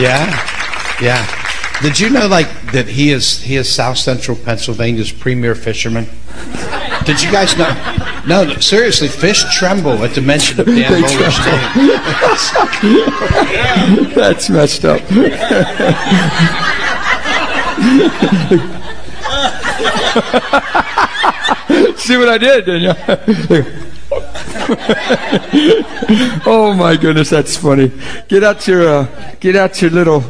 Yeah, yeah. Did you know, like, that he is he is South Central Pennsylvania's premier fisherman? Did you guys know? No, no, seriously, fish tremble at the mention of Dan They name. That's messed up. See what I did, didn't you? oh my goodness, that's funny. Get out your uh, get out your little.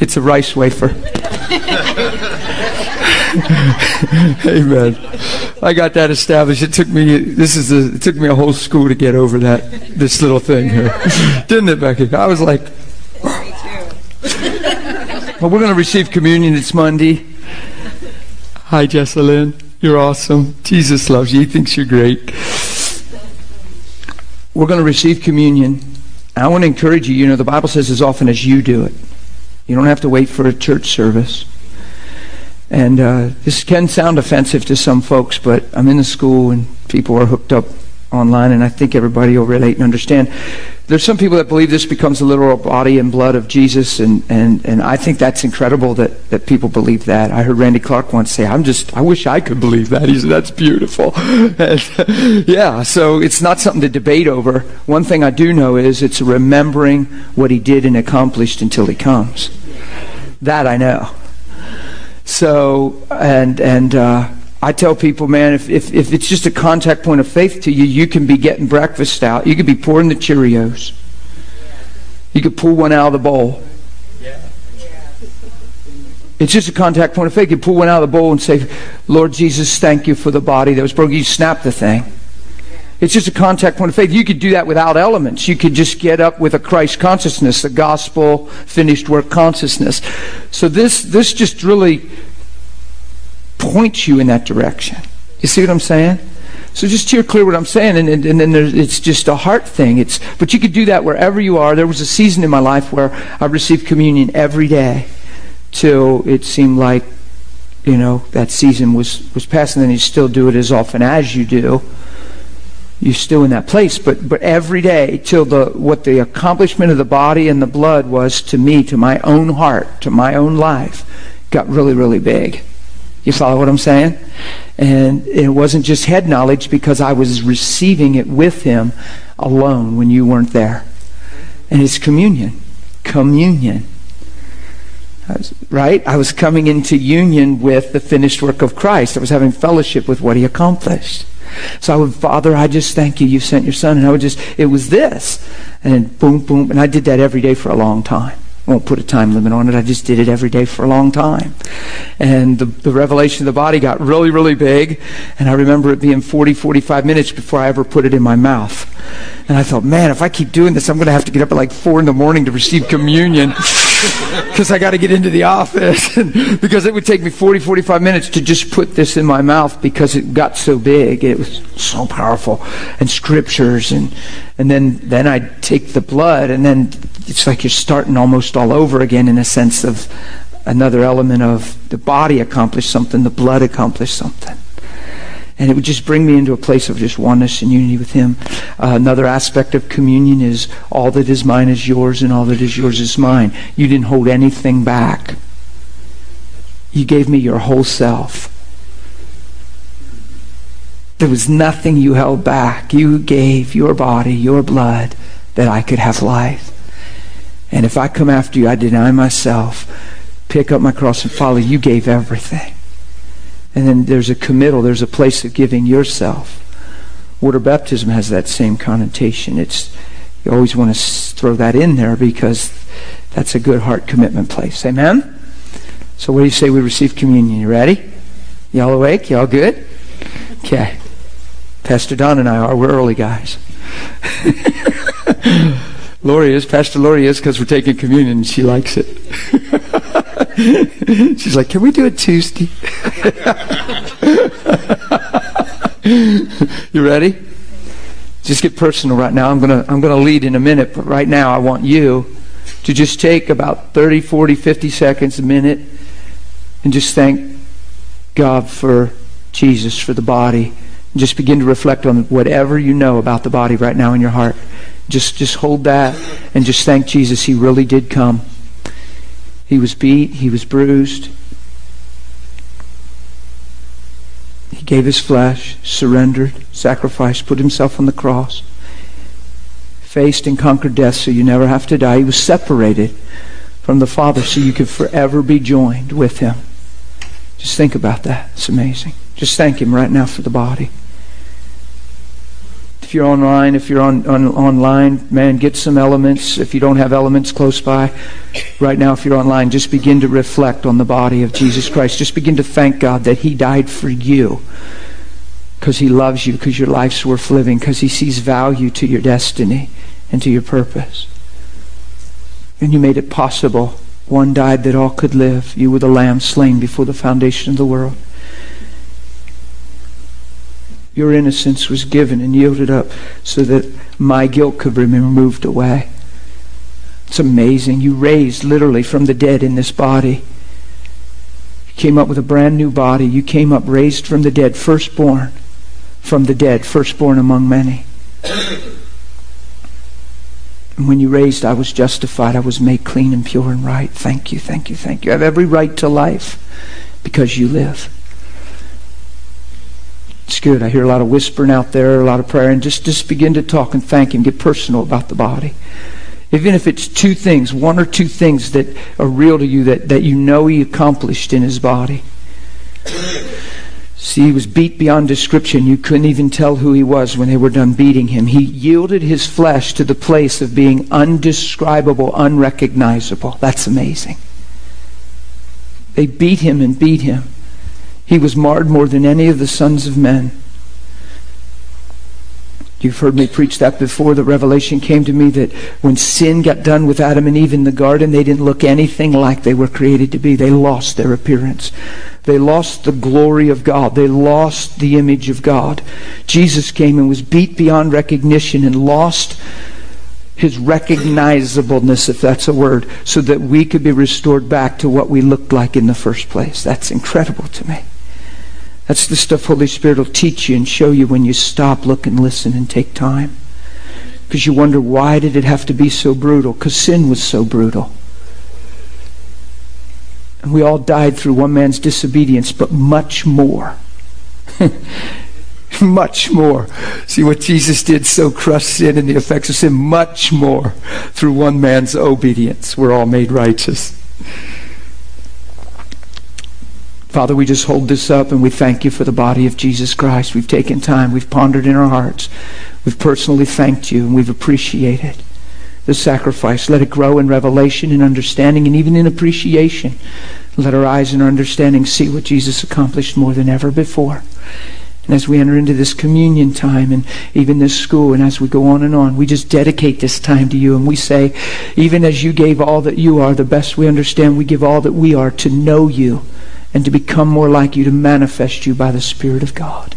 It's a rice wafer. Amen. I got that established. It took me this is a, it took me a whole school to get over that this little thing here, didn't it, Becky? I was like, well, we're going to receive communion. It's Monday. Hi, Jessalyn. You're awesome. Jesus loves you. He thinks you're great. We're going to receive communion. I want to encourage you. You know, the Bible says as often as you do it, you don't have to wait for a church service. And uh, this can sound offensive to some folks, but I'm in the school and people are hooked up online, and I think everybody will relate and understand. There's some people that believe this becomes the literal body and blood of Jesus, and, and, and I think that's incredible that, that people believe that. I heard Randy Clark once say, I'm just, I wish I could believe that. He said, that's beautiful. And, yeah, so it's not something to debate over. One thing I do know is it's remembering what he did and accomplished until he comes. That I know. So, and, and, uh, I tell people, man, if, if, if it's just a contact point of faith to you, you can be getting breakfast out. You could be pouring the Cheerios. You could pull one out of the bowl. It's just a contact point of faith. You pull one out of the bowl and say, Lord Jesus, thank you for the body that was broken. You snap the thing. It's just a contact point of faith. You could do that without elements. You could just get up with a Christ consciousness, the gospel finished work consciousness. So this this just really points you in that direction. You see what I'm saying? So just hear clear what I'm saying, and, and, and then it's just a heart thing. It's but you could do that wherever you are. There was a season in my life where I received communion every day till it seemed like you know that season was was past, and then you still do it as often as you do you're still in that place but but every day till the what the accomplishment of the body and the blood was to me to my own heart to my own life got really really big you follow what i'm saying and it wasn't just head knowledge because i was receiving it with him alone when you weren't there and it's communion communion right i was coming into union with the finished work of christ i was having fellowship with what he accomplished so I would, Father, I just thank you. You sent your son. And I would just, it was this. And boom, boom. And I did that every day for a long time. Won't put a time limit on it. I just did it every day for a long time. And the, the revelation of the body got really, really big. And I remember it being 40, 45 minutes before I ever put it in my mouth. And I thought, man, if I keep doing this, I'm going to have to get up at like 4 in the morning to receive communion. Because I got to get into the office. because it would take me 40, 45 minutes to just put this in my mouth because it got so big. It was so powerful. And scriptures. And, and then, then I'd take the blood. And then it's like you're starting almost all over again in a sense of another element of the body accomplished something, the blood accomplished something. And it would just bring me into a place of just oneness and unity with Him. Uh, another aspect of communion is all that is mine is yours, and all that is yours is mine. You didn't hold anything back. You gave me your whole self. There was nothing you held back. You gave your body, your blood, that I could have life. And if I come after you, I deny myself, pick up my cross, and follow. You gave everything. And then there's a committal, there's a place of giving yourself. Water baptism has that same connotation. It's you always want to throw that in there because that's a good heart commitment place. Amen? So what do you say we receive communion? You ready? Y'all awake? Y'all good? Okay. Pastor Don and I are. We're early guys. Lori is. Pastor Lori is because we're taking communion and she likes it. She's like, can we do it Tuesday? you ready? Just get personal right now. I'm going to I'm going to lead in a minute, but right now I want you to just take about 30, 40, 50 seconds, a minute, and just thank God for Jesus, for the body. And just begin to reflect on whatever you know about the body right now in your heart. Just, just hold that and just thank Jesus. He really did come. He was beat, he was bruised. He gave his flesh, surrendered, sacrificed, put himself on the cross, faced and conquered death so you never have to die. He was separated from the Father so you could forever be joined with him. Just think about that. It's amazing. Just thank him right now for the body. If you're online, if you're on, on online, man, get some elements. If you don't have elements close by, right now, if you're online, just begin to reflect on the body of Jesus Christ. Just begin to thank God that He died for you because He loves you, because your life's worth living, because He sees value to your destiny and to your purpose. And you made it possible. One died that all could live. You were the lamb slain before the foundation of the world your innocence was given and yielded up so that my guilt could be removed away. It's amazing. You raised literally from the dead in this body. You came up with a brand new body. You came up raised from the dead, firstborn from the dead, firstborn among many. And when you raised, I was justified. I was made clean and pure and right. Thank you, thank you, thank you. I have every right to life because you live. It's good. I hear a lot of whispering out there, a lot of prayer, and just, just begin to talk and thank Him. Get personal about the body. Even if it's two things, one or two things that are real to you that, that you know He accomplished in His body. See, he was beat beyond description. You couldn't even tell who he was when they were done beating him. He yielded his flesh to the place of being undescribable, unrecognizable. That's amazing. They beat him and beat him. He was marred more than any of the sons of men. You've heard me preach that before. The revelation came to me that when sin got done with Adam and Eve in the garden, they didn't look anything like they were created to be. They lost their appearance. They lost the glory of God. They lost the image of God. Jesus came and was beat beyond recognition and lost his recognizableness, if that's a word, so that we could be restored back to what we looked like in the first place. That's incredible to me. That's the stuff Holy Spirit will teach you and show you when you stop, look, and listen and take time. Because you wonder, why did it have to be so brutal? Because sin was so brutal. And we all died through one man's disobedience, but much more. much more. See what Jesus did so crushed sin and the effects of sin, much more through one man's obedience. We're all made righteous. Father, we just hold this up and we thank you for the body of Jesus Christ. We've taken time, we've pondered in our hearts, we've personally thanked you, and we've appreciated the sacrifice. Let it grow in revelation and understanding and even in appreciation. Let our eyes and our understanding see what Jesus accomplished more than ever before. And as we enter into this communion time and even this school, and as we go on and on, we just dedicate this time to you. And we say, even as you gave all that you are, the best we understand, we give all that we are to know you and to become more like you, to manifest you by the Spirit of God.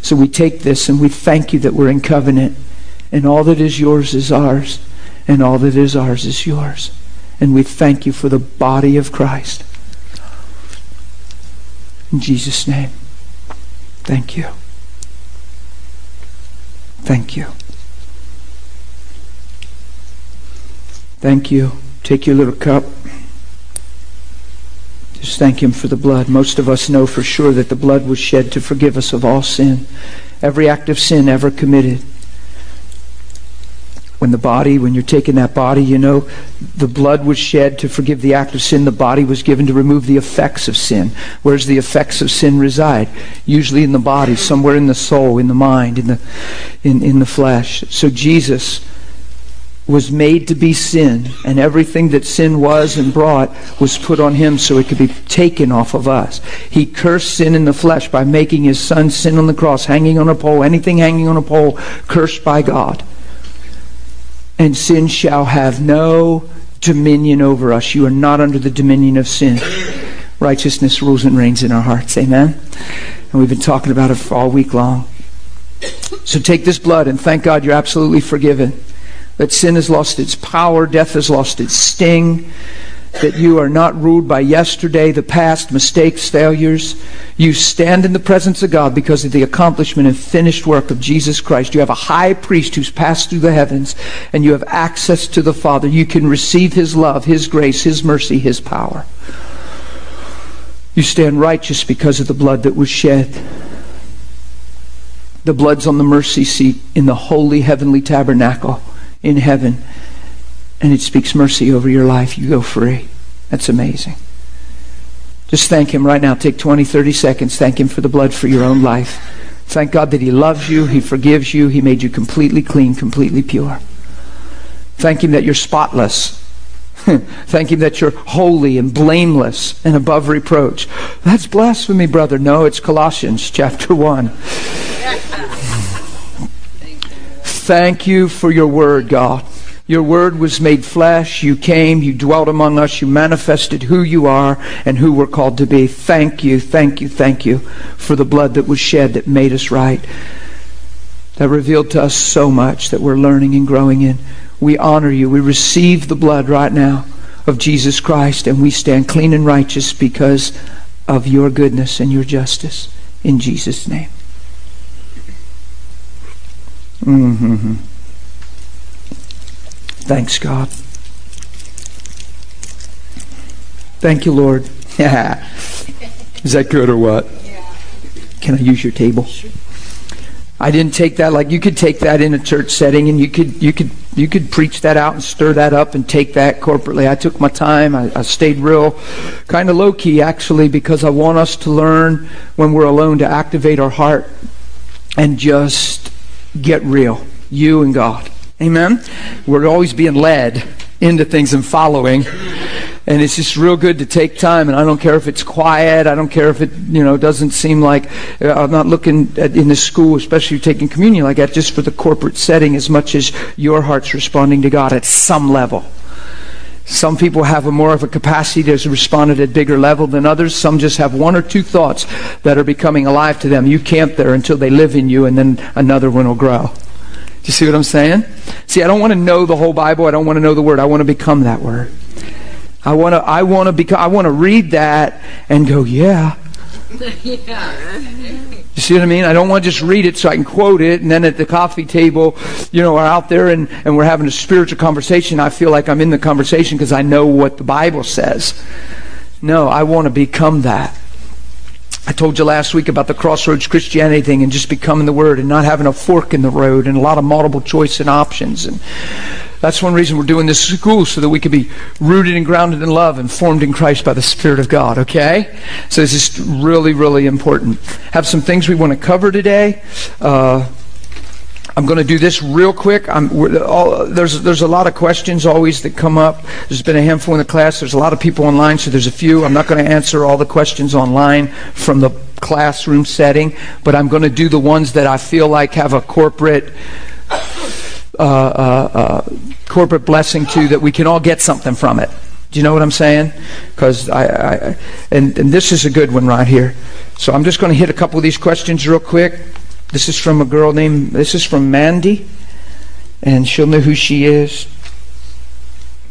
So we take this and we thank you that we're in covenant, and all that is yours is ours, and all that is ours is yours. And we thank you for the body of Christ. In Jesus' name, thank you. Thank you. Thank you. Take your little cup. Just thank Him for the blood. Most of us know for sure that the blood was shed to forgive us of all sin, every act of sin ever committed. When the body, when you're taking that body, you know, the blood was shed to forgive the act of sin. The body was given to remove the effects of sin. Where's the effects of sin reside? Usually in the body, somewhere in the soul, in the mind, in the, in, in the flesh. So Jesus was made to be sin, and everything that sin was and brought was put on him so it could be taken off of us. He cursed sin in the flesh by making his son sin on the cross, hanging on a pole, anything hanging on a pole, cursed by God. And sin shall have no dominion over us. You are not under the dominion of sin. Righteousness rules and reigns in our hearts. Amen. And we've been talking about it all week long. So take this blood and thank God you're absolutely forgiven that sin has lost its power, death has lost its sting, that you are not ruled by yesterday, the past, mistakes, failures. You stand in the presence of God because of the accomplishment and finished work of Jesus Christ. You have a high priest who's passed through the heavens, and you have access to the Father. You can receive His love, His grace, His mercy, His power. You stand righteous because of the blood that was shed. The blood's on the mercy seat in the holy heavenly tabernacle in heaven. And it speaks mercy over your life. You go free. That's amazing. Just thank Him right now. Take 20, 30 seconds. Thank Him for the blood for your own life. Thank God that He loves you, He forgives you, He made you completely clean, completely pure. Thank Him that you're spotless. Thank Him that you're holy and blameless and above reproach. That's blasphemy, brother. No, it's Colossians chapter 1. Thank you for your word, God. Your word was made flesh. You came. You dwelt among us. You manifested who you are and who we're called to be. Thank you, thank you, thank you for the blood that was shed that made us right. That revealed to us so much that we're learning and growing in. We honor you. We receive the blood right now of Jesus Christ and we stand clean and righteous because of your goodness and your justice. In Jesus' name. Mm-hmm. Thanks, God. Thank you, Lord. Yeah. Is that good or what? Yeah. Can I use your table? Sure. I didn't take that like you could take that in a church setting and you could you could you could preach that out and stir that up and take that corporately. I took my time. I, I stayed real kind of low key actually because I want us to learn when we're alone to activate our heart and just get real. You and God. Amen? We're always being led into things and following. And it's just real good to take time. And I don't care if it's quiet. I don't care if it, you know, doesn't seem like uh, I'm not looking at, in the school, especially taking communion like that, just for the corporate setting as much as your heart's responding to God at some level. Some people have a more of a capacity to respond at a bigger level than others. Some just have one or two thoughts that are becoming alive to them. You camp there until they live in you, and then another one will grow. Do you see what I'm saying? See, I don't want to know the whole Bible. I don't want to know the Word. I want to become that Word. I want to. I want to. I want to read that and go, yeah. yeah. You see what I mean? I don't want to just read it so I can quote it, and then at the coffee table, you know, we're out there and, and we're having a spiritual conversation. I feel like I'm in the conversation because I know what the Bible says. No, I want to become that. I told you last week about the crossroads Christianity thing and just becoming the Word and not having a fork in the road and a lot of multiple choice and options. And that's one reason we're doing this school so that we can be rooted and grounded in love and formed in Christ by the Spirit of God, okay? So this is really, really important. Have some things we want to cover today. Uh, I'm going to do this real quick. All, there's there's a lot of questions always that come up. There's been a handful in the class. There's a lot of people online, so there's a few. I'm not going to answer all the questions online from the classroom setting, but I'm going to do the ones that I feel like have a corporate uh, uh, uh, corporate blessing to that we can all get something from it. Do you know what I'm saying? Because I, I and, and this is a good one right here. So I'm just going to hit a couple of these questions real quick. This is from a girl named, this is from Mandy, and she'll know who she is.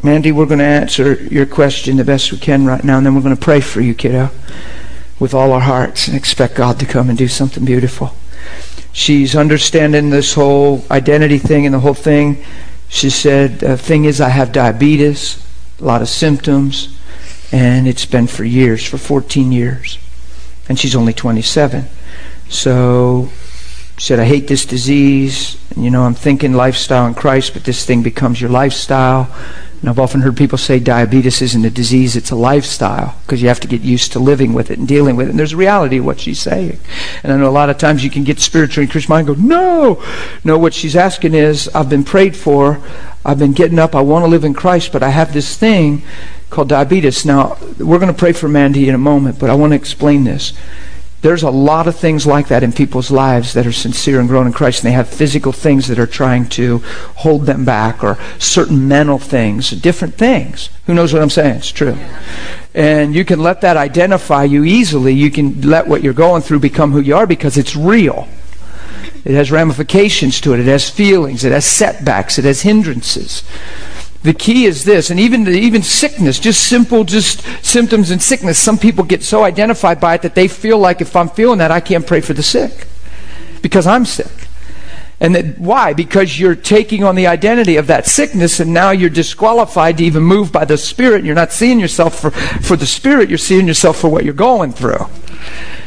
Mandy, we're going to answer your question the best we can right now, and then we're going to pray for you, kiddo, with all our hearts and expect God to come and do something beautiful. She's understanding this whole identity thing and the whole thing. She said, The thing is, I have diabetes, a lot of symptoms, and it's been for years, for 14 years. And she's only 27. So said, I hate this disease. And, you know, I'm thinking lifestyle in Christ, but this thing becomes your lifestyle. And I've often heard people say diabetes isn't a disease, it's a lifestyle because you have to get used to living with it and dealing with it. And there's a reality of what she's saying. And I know a lot of times you can get spiritual in Christian mind and go, no. No, what she's asking is, I've been prayed for. I've been getting up. I want to live in Christ, but I have this thing called diabetes. Now, we're going to pray for Mandy in a moment, but I want to explain this. There's a lot of things like that in people's lives that are sincere and grown in Christ, and they have physical things that are trying to hold them back, or certain mental things, different things. Who knows what I'm saying? It's true. And you can let that identify you easily. You can let what you're going through become who you are because it's real. It has ramifications to it, it has feelings, it has setbacks, it has hindrances. The key is this, and even even sickness, just simple, just symptoms and sickness. Some people get so identified by it that they feel like if I'm feeling that, I can't pray for the sick because I'm sick. And that, why? Because you're taking on the identity of that sickness, and now you're disqualified to even move by the Spirit. You're not seeing yourself for, for the Spirit, you're seeing yourself for what you're going through.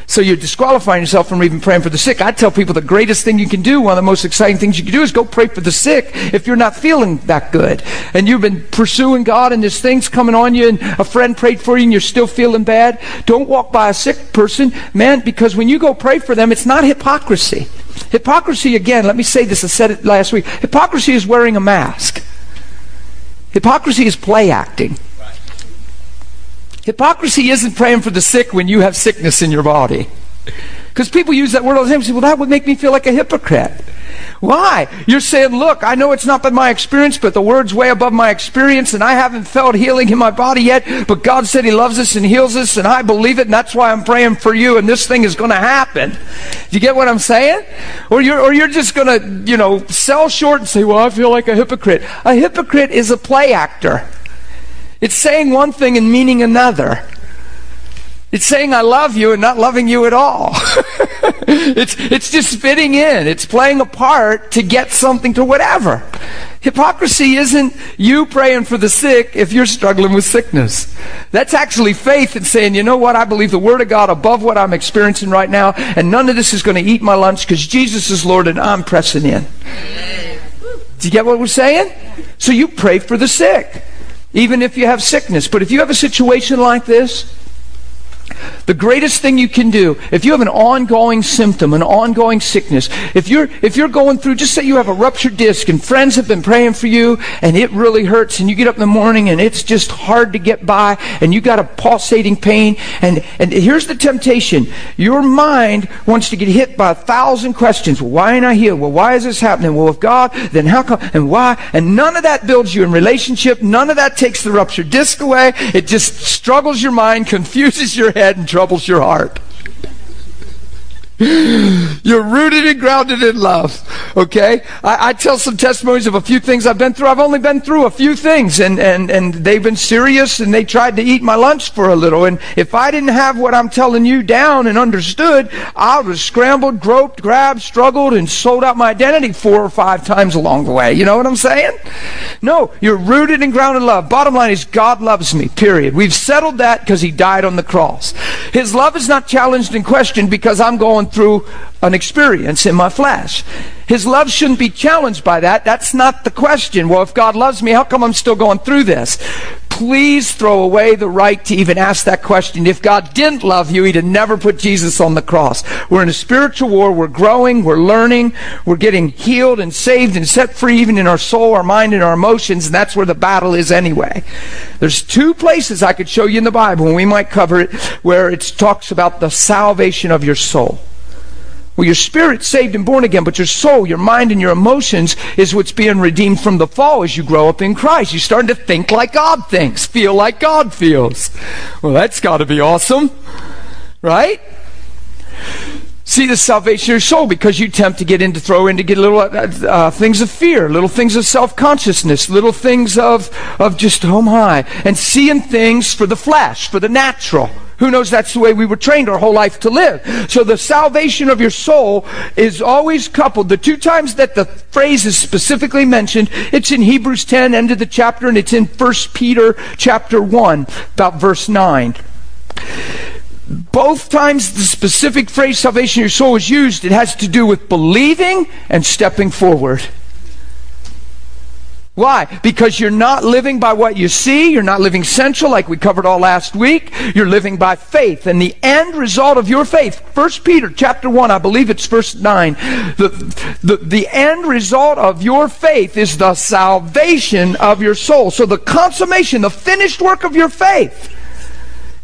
So you're disqualifying yourself from even praying for the sick. I tell people the greatest thing you can do, one of the most exciting things you can do is go pray for the sick if you're not feeling that good. And you've been pursuing God and there's things coming on you and a friend prayed for you and you're still feeling bad. Don't walk by a sick person, man, because when you go pray for them, it's not hypocrisy. Hypocrisy, again, let me say this, I said it last week. Hypocrisy is wearing a mask. Hypocrisy is play acting. Hypocrisy isn't praying for the sick when you have sickness in your body. Because people use that word all the time and say, well, that would make me feel like a hypocrite. Why? You're saying, look, I know it's not been my experience, but the word's way above my experience, and I haven't felt healing in my body yet, but God said He loves us and heals us, and I believe it, and that's why I'm praying for you, and this thing is going to happen. Do you get what I'm saying? Or you're, or you're just going to, you know, sell short and say, well, I feel like a hypocrite. A hypocrite is a play actor. It's saying one thing and meaning another. It's saying I love you and not loving you at all. it's, it's just fitting in. It's playing a part to get something to whatever. Hypocrisy isn't you praying for the sick if you're struggling with sickness. That's actually faith in saying, you know what, I believe the Word of God above what I'm experiencing right now, and none of this is going to eat my lunch because Jesus is Lord and I'm pressing in. Do you get what we're saying? So you pray for the sick, even if you have sickness. But if you have a situation like this, the greatest thing you can do, if you have an ongoing symptom, an ongoing sickness, if you're, if you're going through, just say you have a ruptured disc and friends have been praying for you and it really hurts and you get up in the morning and it's just hard to get by and you got a pulsating pain and, and here's the temptation. Your mind wants to get hit by a thousand questions. Well, why ain't I healed? Well, why is this happening? Well, if God, then how come, and why? And none of that builds you in relationship. None of that takes the ruptured disc away. It just struggles your mind, confuses your head, and troubles your heart. You're rooted and grounded in love. Okay? I, I, tell some testimonies of a few things I've been through. I've only been through a few things and, and, and they've been serious and they tried to eat my lunch for a little. And if I didn't have what I'm telling you down and understood, I would have scrambled, groped, grabbed, struggled, and sold out my identity four or five times along the way. You know what I'm saying? No, you're rooted and grounded in love. Bottom line is God loves me, period. We've settled that because he died on the cross. His love is not challenged and questioned because I'm going through an experience in my flesh. His love shouldn't be challenged by that. That's not the question. Well, if God loves me, how come I'm still going through this? Please throw away the right to even ask that question. If God didn't love you, He'd have never put Jesus on the cross. We're in a spiritual war. We're growing. We're learning. We're getting healed and saved and set free even in our soul, our mind, and our emotions. And that's where the battle is anyway. There's two places I could show you in the Bible, and we might cover it, where it talks about the salvation of your soul. Well, your spirit's saved and born again, but your soul, your mind, and your emotions is what's being redeemed from the fall as you grow up in Christ. You're starting to think like God thinks, feel like God feels. Well, that's got to be awesome, right? See the salvation of your soul because you tempt to get into, throw in to get little uh, uh, things of fear, little things of self consciousness, little things of, of just home high, and seeing things for the flesh, for the natural. Who knows that's the way we were trained our whole life to live. So the salvation of your soul is always coupled. The two times that the phrase is specifically mentioned, it's in Hebrews 10, end of the chapter, and it's in 1 Peter chapter 1, about verse 9 both times the specific phrase salvation of your soul is used, it has to do with believing and stepping forward. Why? Because you're not living by what you see. You're not living central like we covered all last week. You're living by faith. And the end result of your faith, 1 Peter chapter 1, I believe it's verse 9. The, the, the end result of your faith is the salvation of your soul. So the consummation, the finished work of your faith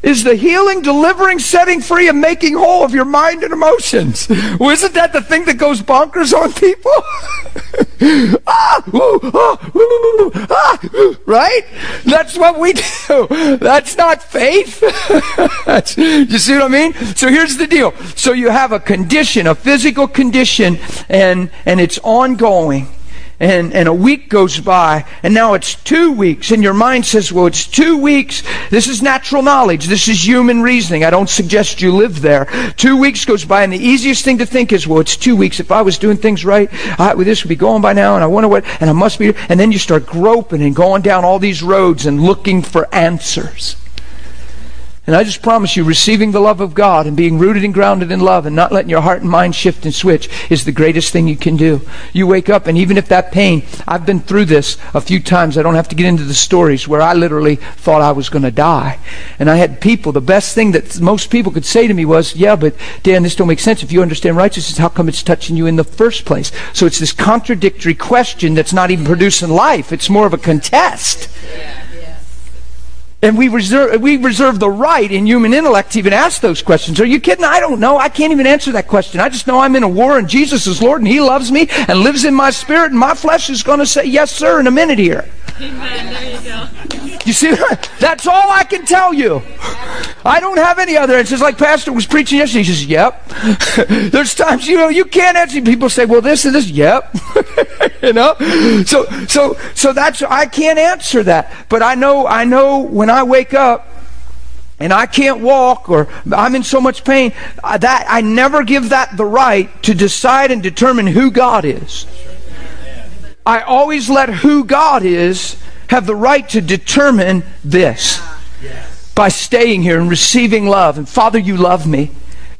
is the healing, delivering, setting free, and making whole of your mind and emotions. Well, isn't that the thing that goes bonkers on people? right? That's what we do. That's not faith. You see what I mean? So here's the deal. So you have a condition, a physical condition, and and it's ongoing. And, and a week goes by, and now it's two weeks, and your mind says, well, it's two weeks. This is natural knowledge. This is human reasoning. I don't suggest you live there. Two weeks goes by, and the easiest thing to think is, well, it's two weeks. If I was doing things right, I, well, this would be going by now, and I wonder what, and I must be, and then you start groping and going down all these roads and looking for answers. And I just promise you, receiving the love of God and being rooted and grounded in love and not letting your heart and mind shift and switch is the greatest thing you can do. You wake up, and even if that pain, I've been through this a few times. I don't have to get into the stories where I literally thought I was going to die. And I had people, the best thing that most people could say to me was, Yeah, but Dan, this don't make sense. If you understand righteousness, how come it's touching you in the first place? So it's this contradictory question that's not even producing life, it's more of a contest. Yeah. And we reserve, we reserve the right in human intellect to even ask those questions. Are you kidding? I don't know. I can't even answer that question. I just know I'm in a war and Jesus is Lord and He loves me and lives in my spirit and my flesh is going to say yes, sir, in a minute here. Amen. There you go. You see, that's all I can tell you. I don't have any other answers. Like Pastor was preaching yesterday. He says, "Yep." There's times you know you can't answer. People say, "Well, this and this." Yep. you know. So so so that's I can't answer that. But I know I know when I wake up and I can't walk or I'm in so much pain uh, that I never give that the right to decide and determine who God is. I always let who God is have the right to determine this by staying here and receiving love. And Father, you love me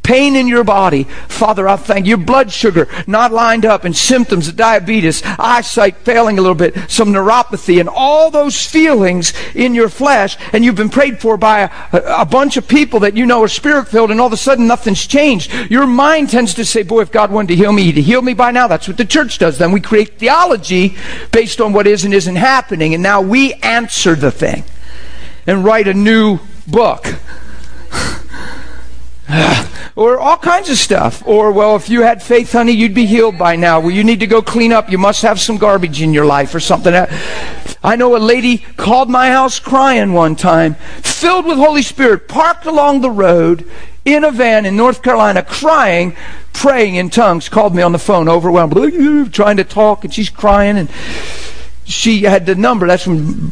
pain in your body. Father, I thank you. Your blood sugar not lined up and symptoms of diabetes, eyesight failing a little bit, some neuropathy, and all those feelings in your flesh. And you've been prayed for by a, a bunch of people that you know are spirit filled, and all of a sudden nothing's changed. Your mind tends to say, Boy, if God wanted to heal me, he'd heal me by now. That's what the church does. Then we create theology based on what is and isn't happening. And now we answer the thing and write a new book. or all kinds of stuff. Or, well, if you had faith, honey, you'd be healed by now. Well, you need to go clean up. You must have some garbage in your life or something. Uh, I know a lady called my house crying one time, filled with Holy Spirit, parked along the road in a van in North Carolina, crying, praying in tongues, called me on the phone, overwhelmed, trying to talk, and she's crying and she had the number. That's when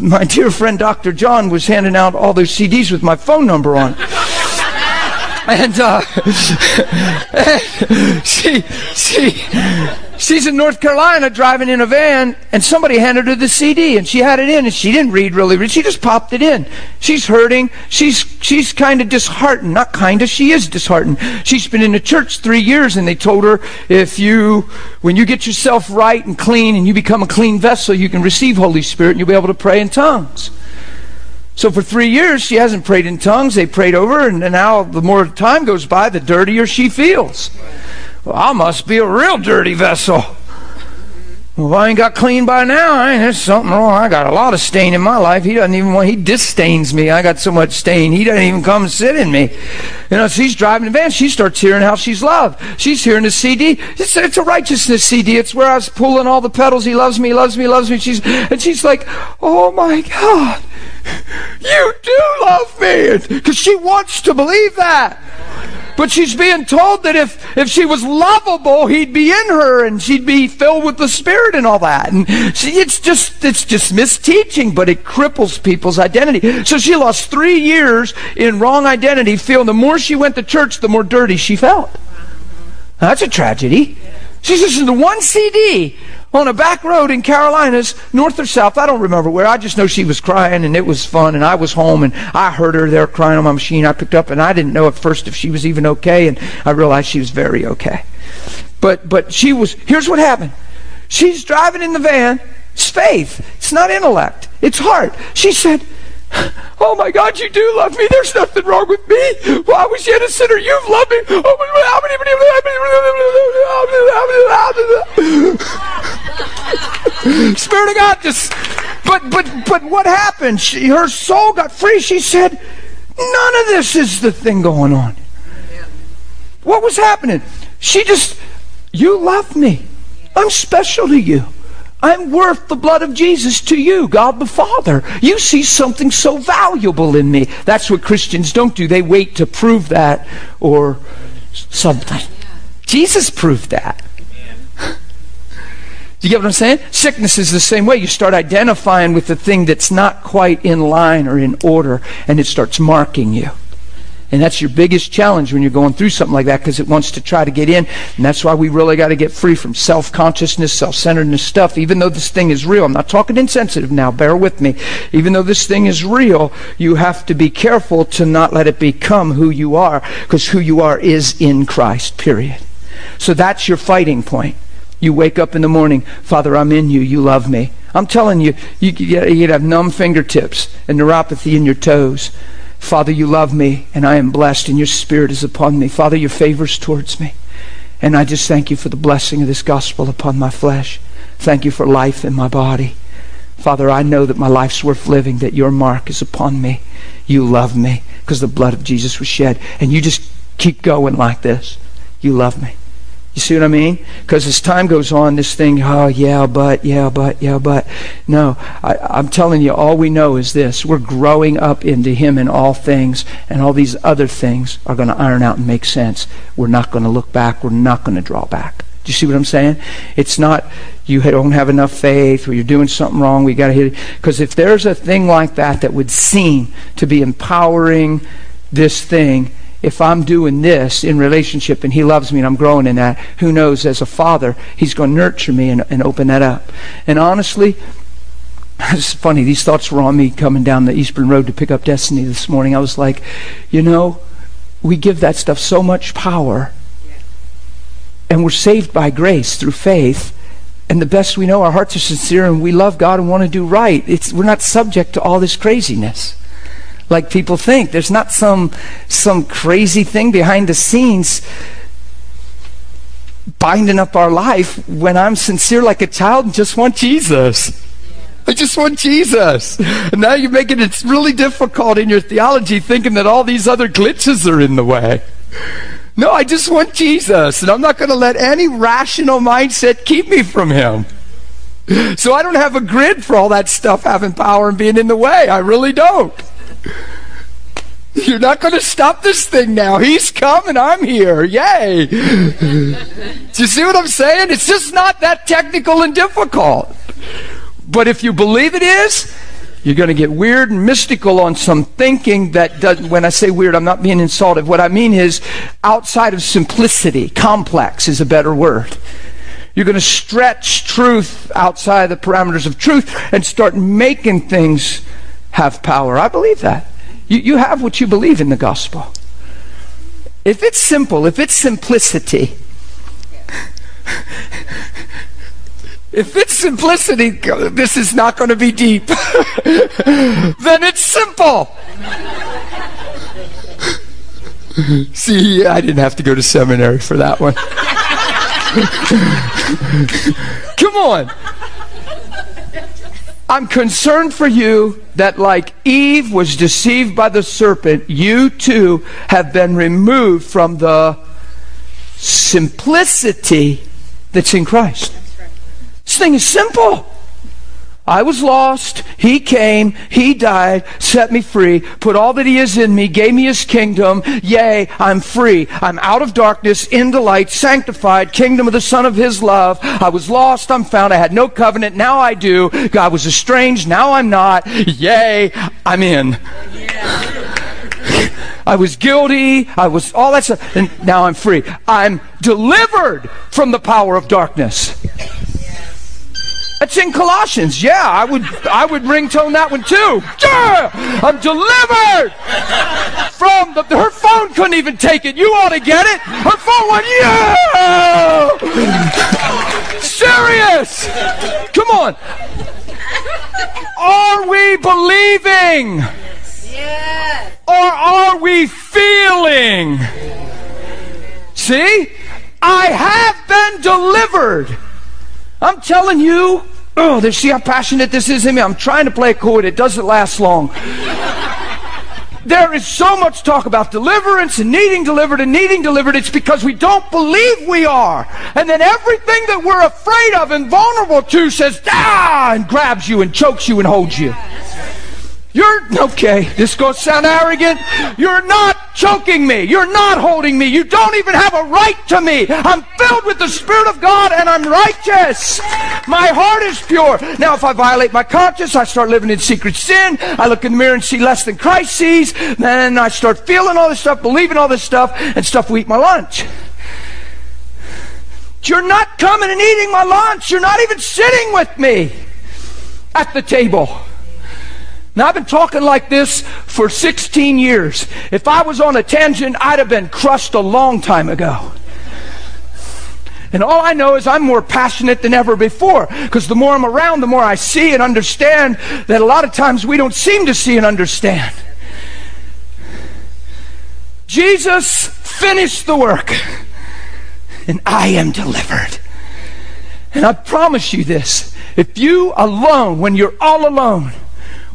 my dear friend Dr. John was handing out all those CDs with my phone number on and uh, she she she's in North Carolina driving in a van, and somebody handed her the CD, and she had it in, and she didn't read really. She just popped it in. She's hurting. She's she's kind of disheartened. Not kind of. She is disheartened. She's been in the church three years, and they told her if you when you get yourself right and clean, and you become a clean vessel, you can receive Holy Spirit, and you'll be able to pray in tongues. So for three years, she hasn't prayed in tongues. They prayed over, and now the more time goes by, the dirtier she feels. Well, I must be a real dirty vessel. Well, I ain't got clean by now. I there's something wrong. I got a lot of stain in my life. He doesn't even want. He disdains me. I got so much stain. He doesn't even come and sit in me. You know, she's driving the van. She starts hearing how she's loved. She's hearing the CD. It's, it's a righteousness CD. It's where I was pulling all the petals. He loves me, loves me, loves me. She's and she's like, oh my God, you do love me, because she wants to believe that. But she's being told that if, if she was lovable, he'd be in her and she'd be filled with the Spirit and all that. And she, it's just, it's just misteaching, but it cripples people's identity. So she lost three years in wrong identity, feeling the more she went to church, the more dirty she felt. That's a tragedy. She's listening to one CD on a back road in Carolinas, north or south. I don't remember where. I just know she was crying and it was fun. And I was home and I heard her there crying on my machine. I picked up and I didn't know at first if she was even okay. And I realized she was very okay. But, but she was, here's what happened. She's driving in the van. It's faith. It's not intellect. It's heart. She said, Oh my God, you do love me. There's nothing wrong with me. Well, was yet a sinner. You've loved me. Oh my Spirit of God just but but but what happened? She, her soul got free. She said, None of this is the thing going on. What was happening? She just you love me. I'm special to you. I'm worth the blood of Jesus to you, God the Father. You see something so valuable in me. That's what Christians don't do. They wait to prove that or something. Jesus proved that. Do you get what I'm saying? Sickness is the same way. You start identifying with the thing that's not quite in line or in order, and it starts marking you. And that's your biggest challenge when you're going through something like that because it wants to try to get in. And that's why we really got to get free from self consciousness, self centeredness stuff. Even though this thing is real, I'm not talking insensitive now, bear with me. Even though this thing is real, you have to be careful to not let it become who you are because who you are is in Christ, period. So that's your fighting point. You wake up in the morning, Father, I'm in you, you love me. I'm telling you, you, you'd have numb fingertips and neuropathy in your toes. Father, you love me, and I am blessed, and your Spirit is upon me. Father, your favors towards me. And I just thank you for the blessing of this gospel upon my flesh. Thank you for life in my body. Father, I know that my life's worth living, that your mark is upon me. You love me because the blood of Jesus was shed. And you just keep going like this. You love me. You see what I mean? Because as time goes on, this thing, oh, yeah, but, yeah, but, yeah, but. No, I, am telling you, all we know is this. We're growing up into Him in all things, and all these other things are going to iron out and make sense. We're not going to look back. We're not going to draw back. Do you see what I'm saying? It's not you don't have enough faith or you're doing something wrong. We got to hit it. Because if there's a thing like that that would seem to be empowering this thing, if I'm doing this in relationship and he loves me and I'm growing in that, who knows, as a father, he's going to nurture me and, and open that up. And honestly, it's funny, these thoughts were on me coming down the Eastburn Road to pick up Destiny this morning. I was like, you know, we give that stuff so much power, and we're saved by grace through faith. And the best we know, our hearts are sincere and we love God and want to do right. It's, we're not subject to all this craziness like people think. There's not some some crazy thing behind the scenes binding up our life when I'm sincere like a child and just want Jesus. I just want Jesus. And now you're making it really difficult in your theology thinking that all these other glitches are in the way. No, I just want Jesus. And I'm not going to let any rational mindset keep me from him. So I don't have a grid for all that stuff having power and being in the way. I really don't. You're not going to stop this thing now. He's coming. I'm here. Yay. Do you see what I'm saying? It's just not that technical and difficult. But if you believe it is, you're going to get weird and mystical on some thinking that does, when I say weird, I'm not being insulted. What I mean is outside of simplicity, complex is a better word. You're going to stretch truth outside the parameters of truth and start making things have power. I believe that. You, you have what you believe in the gospel. If it's simple, if it's simplicity, if it's simplicity, this is not going to be deep, then it's simple. See, I didn't have to go to seminary for that one. Come on. I'm concerned for you that, like Eve was deceived by the serpent, you too have been removed from the simplicity that's in Christ. This thing is simple. I was lost. He came. He died, set me free, put all that He is in me, gave me His kingdom. Yea, I'm free. I'm out of darkness, into light, sanctified, kingdom of the Son of His love. I was lost. I'm found. I had no covenant. Now I do. God was estranged. Now I'm not. Yay, I'm in. I was guilty. I was all that stuff. And now I'm free. I'm delivered from the power of darkness. That's in Colossians. Yeah, I would I would ringtone that one too. Yeah, I'm delivered from the, her phone couldn't even take it. You ought to get it. Her phone went yeah. Serious. Come on. Are we believing? Yes. Or are we feeling? See? I have been delivered. I'm telling you, Oh, they see how passionate this is in me. I'm trying to play a chord. It doesn't last long. there is so much talk about deliverance and needing delivered and needing delivered. It's because we don't believe we are. And then everything that we're afraid of and vulnerable to says, ah, and grabs you and chokes you and holds you. You're, okay, this going to sound arrogant. You're not choking me. You're not holding me. You don't even have a right to me. I'm filled with the Spirit of God and I'm righteous. My heart is pure. Now, if I violate my conscience, I start living in secret sin. I look in the mirror and see less than Christ sees. Then I start feeling all this stuff, believing all this stuff, and stuff will eat my lunch. You're not coming and eating my lunch. You're not even sitting with me at the table. Now, I've been talking like this for 16 years. If I was on a tangent, I'd have been crushed a long time ago. And all I know is I'm more passionate than ever before because the more I'm around, the more I see and understand that a lot of times we don't seem to see and understand. Jesus finished the work and I am delivered. And I promise you this if you alone, when you're all alone,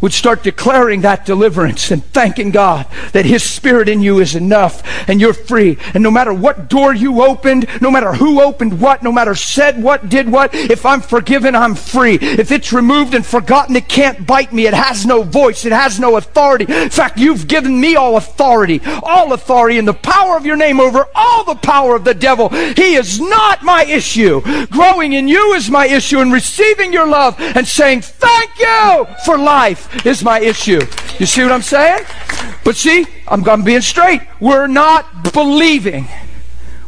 would start declaring that deliverance and thanking God that His Spirit in you is enough and you're free. And no matter what door you opened, no matter who opened what, no matter said what, did what, if I'm forgiven, I'm free. If it's removed and forgotten, it can't bite me. It has no voice. It has no authority. In fact, you've given me all authority, all authority in the power of your name over all the power of the devil. He is not my issue. Growing in you is my issue and receiving your love and saying thank you for life is my issue. You see what I'm saying? But see, I'm, I'm being straight. We're not believing,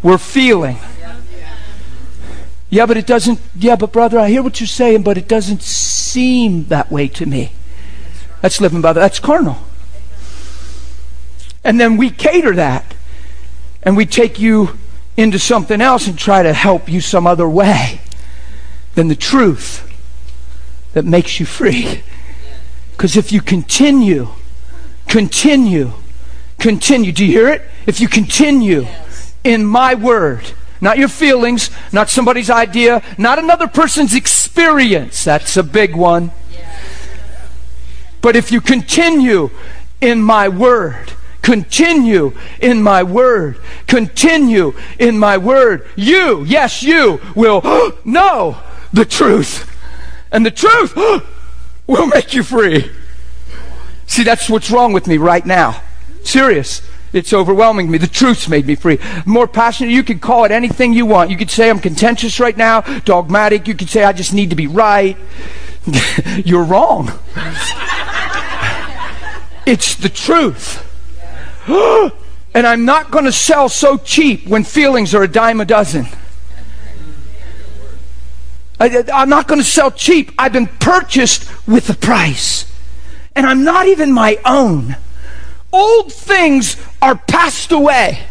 we're feeling. Yeah, but it doesn't, yeah, but brother, I hear what you're saying, but it doesn't seem that way to me. That's living by the, that's carnal. And then we cater that. And we take you into something else and try to help you some other way than the truth that makes you free. Because if you continue, continue, continue, do you hear it? If you continue in my word, not your feelings, not somebody's idea, not another person's experience, that's a big one. But if you continue in my word, continue in my word, continue in my word, you, yes, you will know the truth. And the truth will make you free. See, that's what's wrong with me right now. Serious. It's overwhelming me. The truth's made me free. More passionate. You can call it anything you want. You could say I'm contentious right now, dogmatic. You could say I just need to be right. You're wrong. it's the truth. and I'm not going to sell so cheap when feelings are a dime a dozen. I, am not going to sell cheap. I've been purchased with a price. And I'm not even my own. Old things are passed away.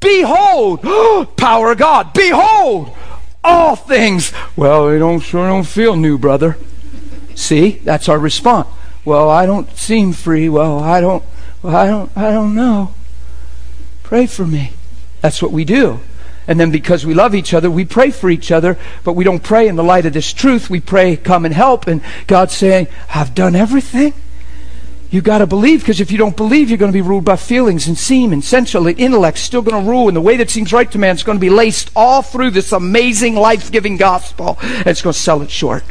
Behold, power of God. Behold, all things. Well, we don't sure don't feel new, brother. See, that's our response. Well, I don't seem free. Well, I don't. Well, I don't. I don't know. Pray for me. That's what we do. And then because we love each other, we pray for each other, but we don't pray in the light of this truth. We pray, come and help. And God's saying, I've done everything. You got to believe because if you don't believe, you're going to be ruled by feelings and seem and sensual. The intellect's still going to rule, and the way that seems right to man is going to be laced all through this amazing, life giving gospel, and it's going to sell it short.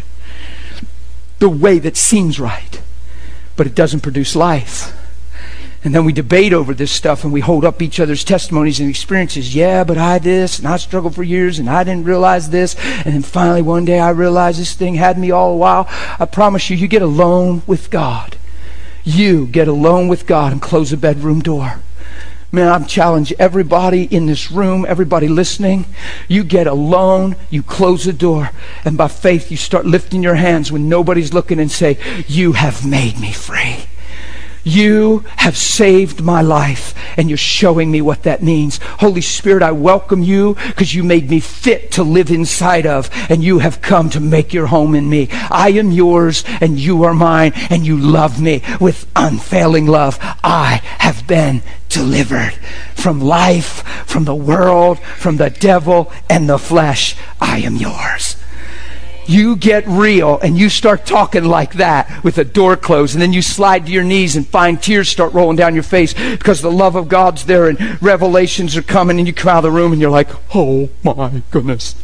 The way that seems right, but it doesn't produce life. And then we debate over this stuff and we hold up each other's testimonies and experiences. Yeah, but I this and I struggled for years and I didn't realize this. And then finally one day I realized this thing had me all a while. I promise you, you get alone with God. You get alone with God and close the bedroom door. Man, I'm challenging everybody in this room, everybody listening. You get alone, you close the door, and by faith you start lifting your hands when nobody's looking and say, You have made me free. You have saved my life, and you're showing me what that means. Holy Spirit, I welcome you because you made me fit to live inside of, and you have come to make your home in me. I am yours, and you are mine, and you love me with unfailing love. I have been delivered from life, from the world, from the devil, and the flesh. I am yours you get real and you start talking like that with a door closed and then you slide to your knees and find tears start rolling down your face because the love of God's there and revelations are coming and you come out of the room and you're like, oh my goodness.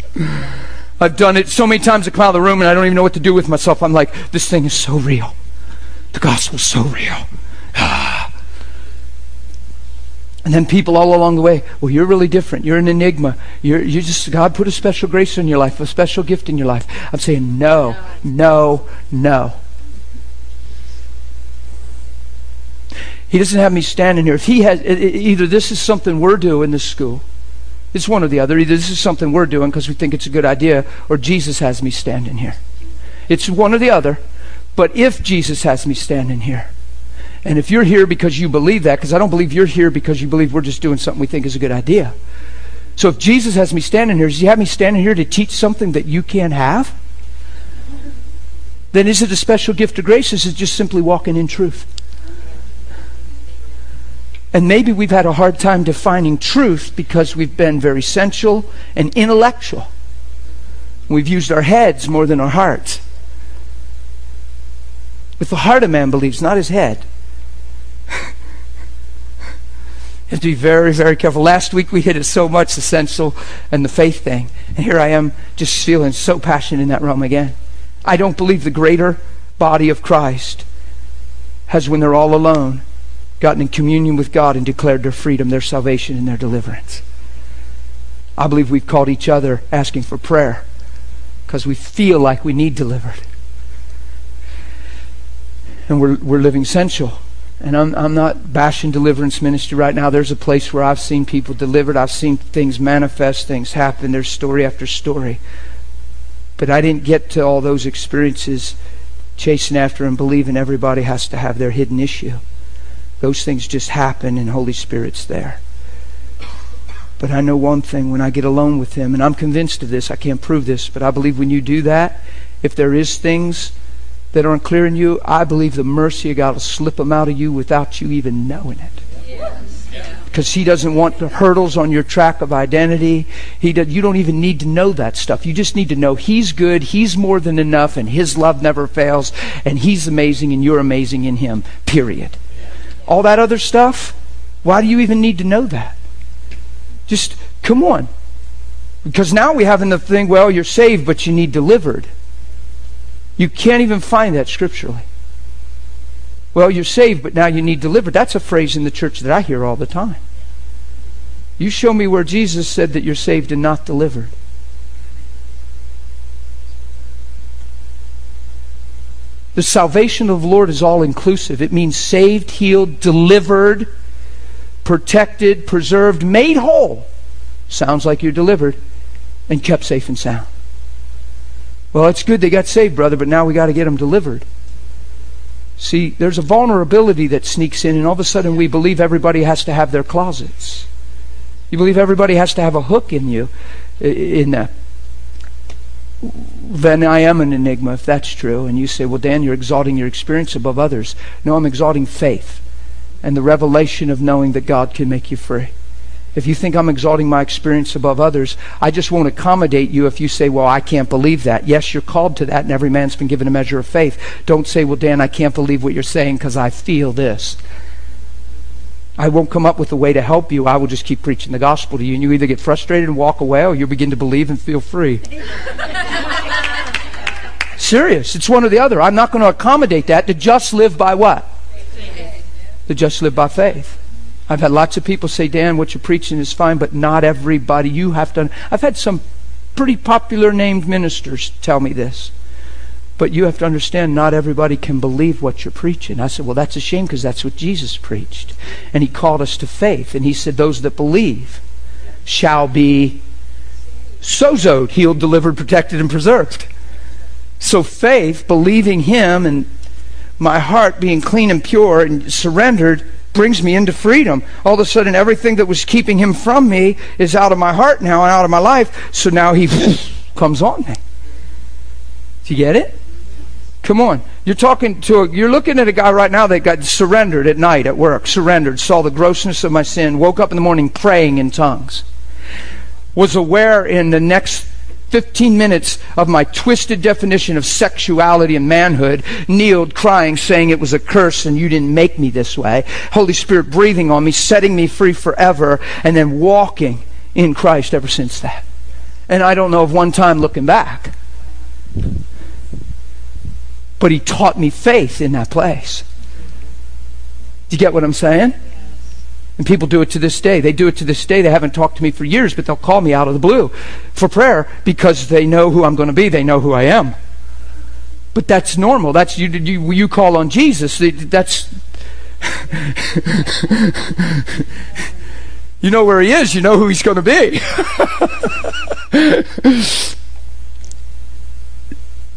I've done it so many times I come out of the room and I don't even know what to do with myself. I'm like, this thing is so real. The gospel's so real. Ah. And then people all along the way, well, you're really different. You're an enigma. You're, you just, God put a special grace in your life, a special gift in your life. I'm saying, no, no, no. He doesn't have me standing here. If he has, either this is something we're doing in this school, it's one or the other. Either this is something we're doing because we think it's a good idea, or Jesus has me standing here. It's one or the other. But if Jesus has me standing here, and if you're here because you believe that, because I don't believe you're here because you believe we're just doing something we think is a good idea. So if Jesus has me standing here, does he have me standing here to teach something that you can't have? Then is it a special gift of grace? Is it just simply walking in truth? And maybe we've had a hard time defining truth because we've been very sensual and intellectual. We've used our heads more than our hearts. With the heart a man believes, not his head. Have to be very, very careful. Last week we hit it so much, essential and the faith thing. And here I am just feeling so passionate in that realm again. I don't believe the greater body of Christ has, when they're all alone, gotten in communion with God and declared their freedom, their salvation, and their deliverance. I believe we've called each other asking for prayer because we feel like we need delivered. And we're, we're living sensual. And I'm, I'm not bashing deliverance ministry right now. There's a place where I've seen people delivered. I've seen things manifest, things happen. There's story after story. But I didn't get to all those experiences chasing after and believing everybody has to have their hidden issue. Those things just happen and Holy Spirit's there. But I know one thing when I get alone with Him, and I'm convinced of this, I can't prove this, but I believe when you do that, if there is things that aren't clear in you, I believe the mercy of God will slip them out of you without you even knowing it. Because He doesn't want the hurdles on your track of identity. He does, you don't even need to know that stuff. You just need to know He's good, He's more than enough, and His love never fails, and He's amazing, and you're amazing in Him. Period. All that other stuff, why do you even need to know that? Just come on. Because now we have in the thing, well, you're saved, but you need delivered. You can't even find that scripturally. Well, you're saved, but now you need delivered. That's a phrase in the church that I hear all the time. You show me where Jesus said that you're saved and not delivered. The salvation of the Lord is all inclusive. It means saved, healed, delivered, protected, preserved, made whole. Sounds like you're delivered and kept safe and sound. Well, it's good they got saved, brother, but now we got to get them delivered. See, there's a vulnerability that sneaks in, and all of a sudden we believe everybody has to have their closets. You believe everybody has to have a hook in you, in that. Then I am an enigma, if that's true. And you say, well, Dan, you're exalting your experience above others. No, I'm exalting faith and the revelation of knowing that God can make you free. If you think I'm exalting my experience above others, I just won't accommodate you if you say, Well, I can't believe that. Yes, you're called to that, and every man's been given a measure of faith. Don't say, Well, Dan, I can't believe what you're saying because I feel this. I won't come up with a way to help you. I will just keep preaching the gospel to you, and you either get frustrated and walk away, or you begin to believe and feel free. Serious. It's one or the other. I'm not going to accommodate that to just live by what? To just live by faith. I've had lots of people say, Dan, what you're preaching is fine, but not everybody. You have to. I've had some pretty popular named ministers tell me this. But you have to understand, not everybody can believe what you're preaching. I said, Well, that's a shame because that's what Jesus preached. And he called us to faith. And he said, Those that believe shall be sozoed, healed, delivered, protected, and preserved. So faith, believing him, and my heart being clean and pure and surrendered, brings me into freedom. All of a sudden, everything that was keeping him from me is out of my heart now and out of my life. So now he comes on me. Do you get it? Come on. You're talking to a, you're looking at a guy right now that got surrendered at night at work, surrendered, saw the grossness of my sin, woke up in the morning praying in tongues. Was aware in the next 15 minutes of my twisted definition of sexuality and manhood, kneeled crying, saying it was a curse and you didn't make me this way. Holy Spirit breathing on me, setting me free forever, and then walking in Christ ever since that. And I don't know of one time looking back. But he taught me faith in that place. Do you get what I'm saying? And people do it to this day. They do it to this day. They haven't talked to me for years, but they'll call me out of the blue for prayer because they know who I'm going to be. They know who I am. But that's normal. That's you. You, you call on Jesus. That's you know where he is. You know who he's going to be.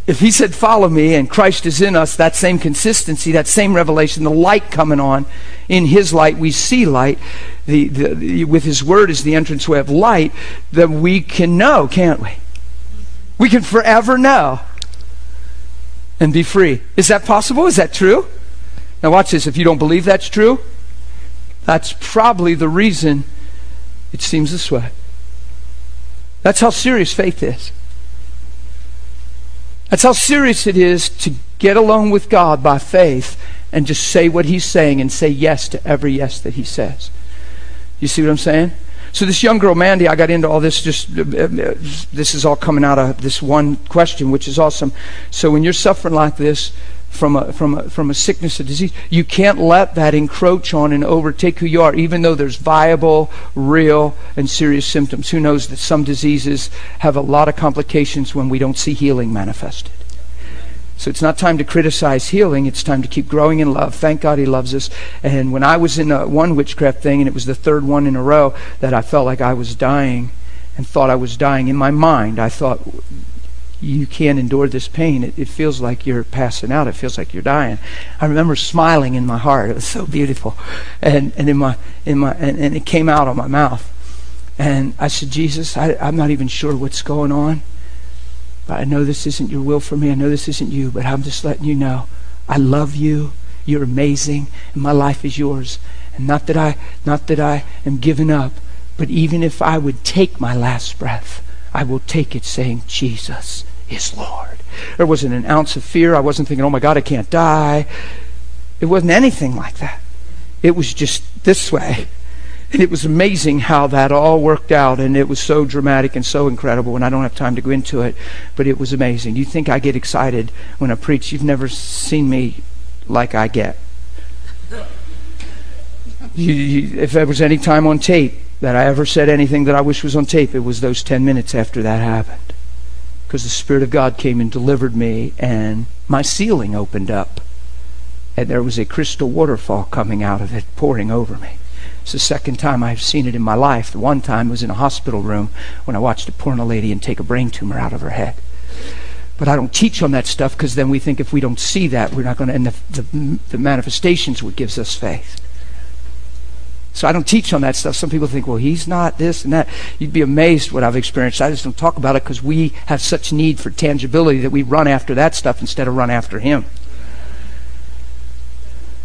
if he said, Follow me, and Christ is in us, that same consistency, that same revelation, the light coming on, in his light we see light, the, the, the, with his word is the entranceway of light, that we can know, can't we? We can forever know and be free. Is that possible? Is that true? Now, watch this. If you don't believe that's true, that's probably the reason it seems this way. That's how serious faith is. That's how serious it is to get alone with God by faith and just say what He's saying and say yes to every yes that He says. You see what I'm saying? So this young girl, Mandy, I got into all this. Just uh, uh, this is all coming out of this one question, which is awesome. So when you're suffering like this, from a, from a, from a sickness, a disease. You can't let that encroach on and overtake who you are, even though there's viable, real, and serious symptoms. Who knows that some diseases have a lot of complications when we don't see healing manifested? So it's not time to criticize healing. It's time to keep growing in love. Thank God He loves us. And when I was in a, one witchcraft thing, and it was the third one in a row, that I felt like I was dying and thought I was dying in my mind, I thought, you can't endure this pain. It, it, feels like you're passing out. It feels like you're dying. I remember smiling in my heart. It was so beautiful, and and in my in my and, and it came out of my mouth. And I said, Jesus, I, I'm not even sure what's going on, but I know this isn't your will for me. I know this isn't you, but I'm just letting you know, I love you. You're amazing, and my life is yours. And not that I not that I am giving up, but even if I would take my last breath, I will take it saying, Jesus is Lord. There wasn't an ounce of fear. I wasn't thinking, oh my God, I can't die. It wasn't anything like that. It was just this way. And it was amazing how that all worked out, and it was so dramatic and so incredible, and I don't have time to go into it, but it was amazing. You think I get excited when I preach? You've never seen me like I get. You, you, if there was any time on tape that I ever said anything that I wish was on tape, it was those 10 minutes after that happened because the Spirit of God came and delivered me, and my ceiling opened up, and there was a crystal waterfall coming out of it, pouring over me. It's the second time I've seen it in my life. The one time was in a hospital room when I watched a porno lady and take a brain tumor out of her head. But I don't teach on that stuff because then we think if we don't see that, we're not going to, and the, the, the manifestations what gives us faith. So I don't teach on that stuff. Some people think, well, he's not this and that. You'd be amazed what I've experienced. I just don't talk about it because we have such need for tangibility that we run after that stuff instead of run after him.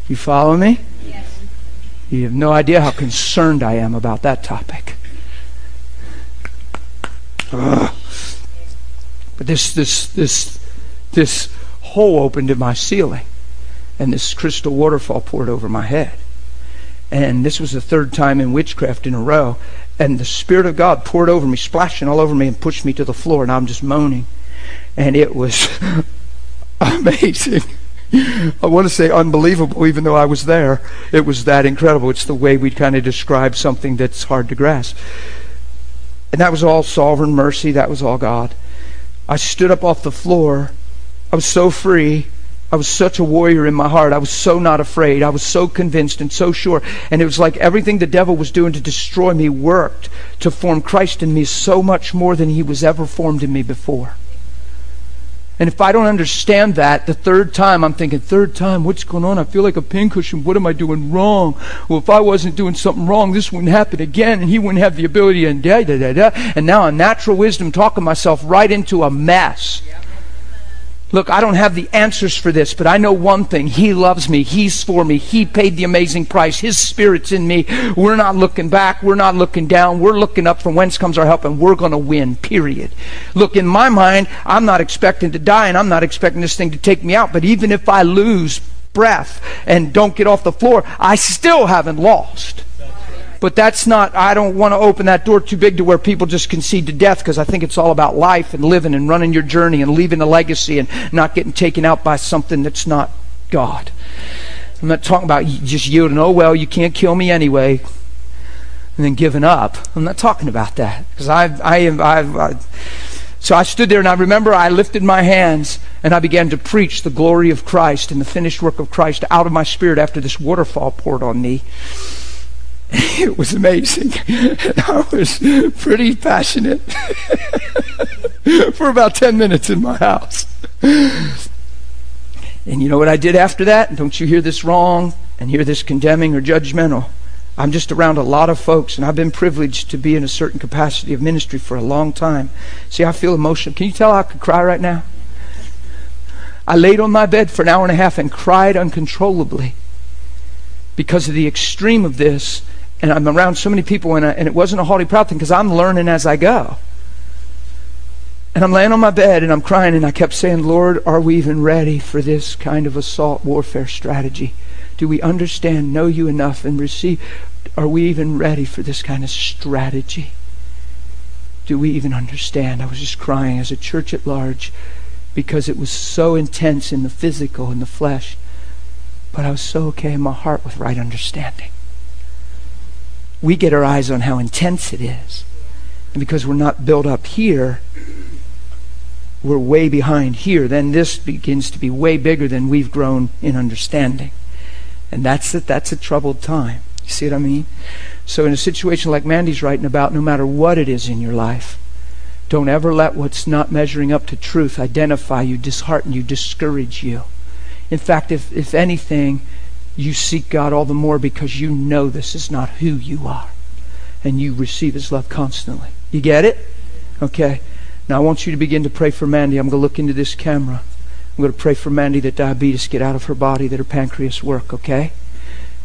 You follow me? Yes. You have no idea how concerned I am about that topic. Ugh. But this this this this hole opened in my ceiling and this crystal waterfall poured over my head. And this was the third time in witchcraft in a row. And the Spirit of God poured over me, splashing all over me, and pushed me to the floor. And I'm just moaning. And it was amazing. I want to say unbelievable, even though I was there. It was that incredible. It's the way we kind of describe something that's hard to grasp. And that was all sovereign mercy. That was all God. I stood up off the floor. I was so free. I was such a warrior in my heart. I was so not afraid. I was so convinced and so sure. And it was like everything the devil was doing to destroy me worked to form Christ in me so much more than he was ever formed in me before. And if I don't understand that, the third time I'm thinking, third time, what's going on? I feel like a pincushion. What am I doing wrong? Well, if I wasn't doing something wrong, this wouldn't happen again, and he wouldn't have the ability, and da da da da. And now I'm natural wisdom talking myself right into a mess. Look, I don't have the answers for this, but I know one thing. He loves me. He's for me. He paid the amazing price. His spirit's in me. We're not looking back. We're not looking down. We're looking up from whence comes our help, and we're going to win, period. Look, in my mind, I'm not expecting to die, and I'm not expecting this thing to take me out, but even if I lose breath and don't get off the floor, I still haven't lost. But that's not, I don't want to open that door too big to where people just concede to death because I think it's all about life and living and running your journey and leaving a legacy and not getting taken out by something that's not God. I'm not talking about just yielding, oh, well, you can't kill me anyway. and then giving up. I'm not talking about that because I, I, I, I, so I stood there and I remember I lifted my hands and I began to preach the glory of Christ and the finished work of Christ out of my spirit after this waterfall poured on me. It was amazing. I was pretty passionate for about 10 minutes in my house. And you know what I did after that? Don't you hear this wrong and hear this condemning or judgmental? I'm just around a lot of folks, and I've been privileged to be in a certain capacity of ministry for a long time. See, I feel emotional. Can you tell I could cry right now? I laid on my bed for an hour and a half and cried uncontrollably because of the extreme of this. And I'm around so many people, and, I, and it wasn't a haughty, proud thing because I'm learning as I go. And I'm laying on my bed and I'm crying, and I kept saying, Lord, are we even ready for this kind of assault warfare strategy? Do we understand, know you enough, and receive? Are we even ready for this kind of strategy? Do we even understand? I was just crying as a church at large because it was so intense in the physical, in the flesh. But I was so okay in my heart with right understanding. We get our eyes on how intense it is. And because we're not built up here, we're way behind here. Then this begins to be way bigger than we've grown in understanding. And that's a, that's a troubled time. You see what I mean? So in a situation like Mandy's writing about, no matter what it is in your life, don't ever let what's not measuring up to truth identify you, dishearten you, discourage you. In fact, if, if anything, you seek God all the more because you know this is not who you are. And you receive His love constantly. You get it? Okay. Now I want you to begin to pray for Mandy. I'm going to look into this camera. I'm going to pray for Mandy that diabetes get out of her body, that her pancreas work, okay?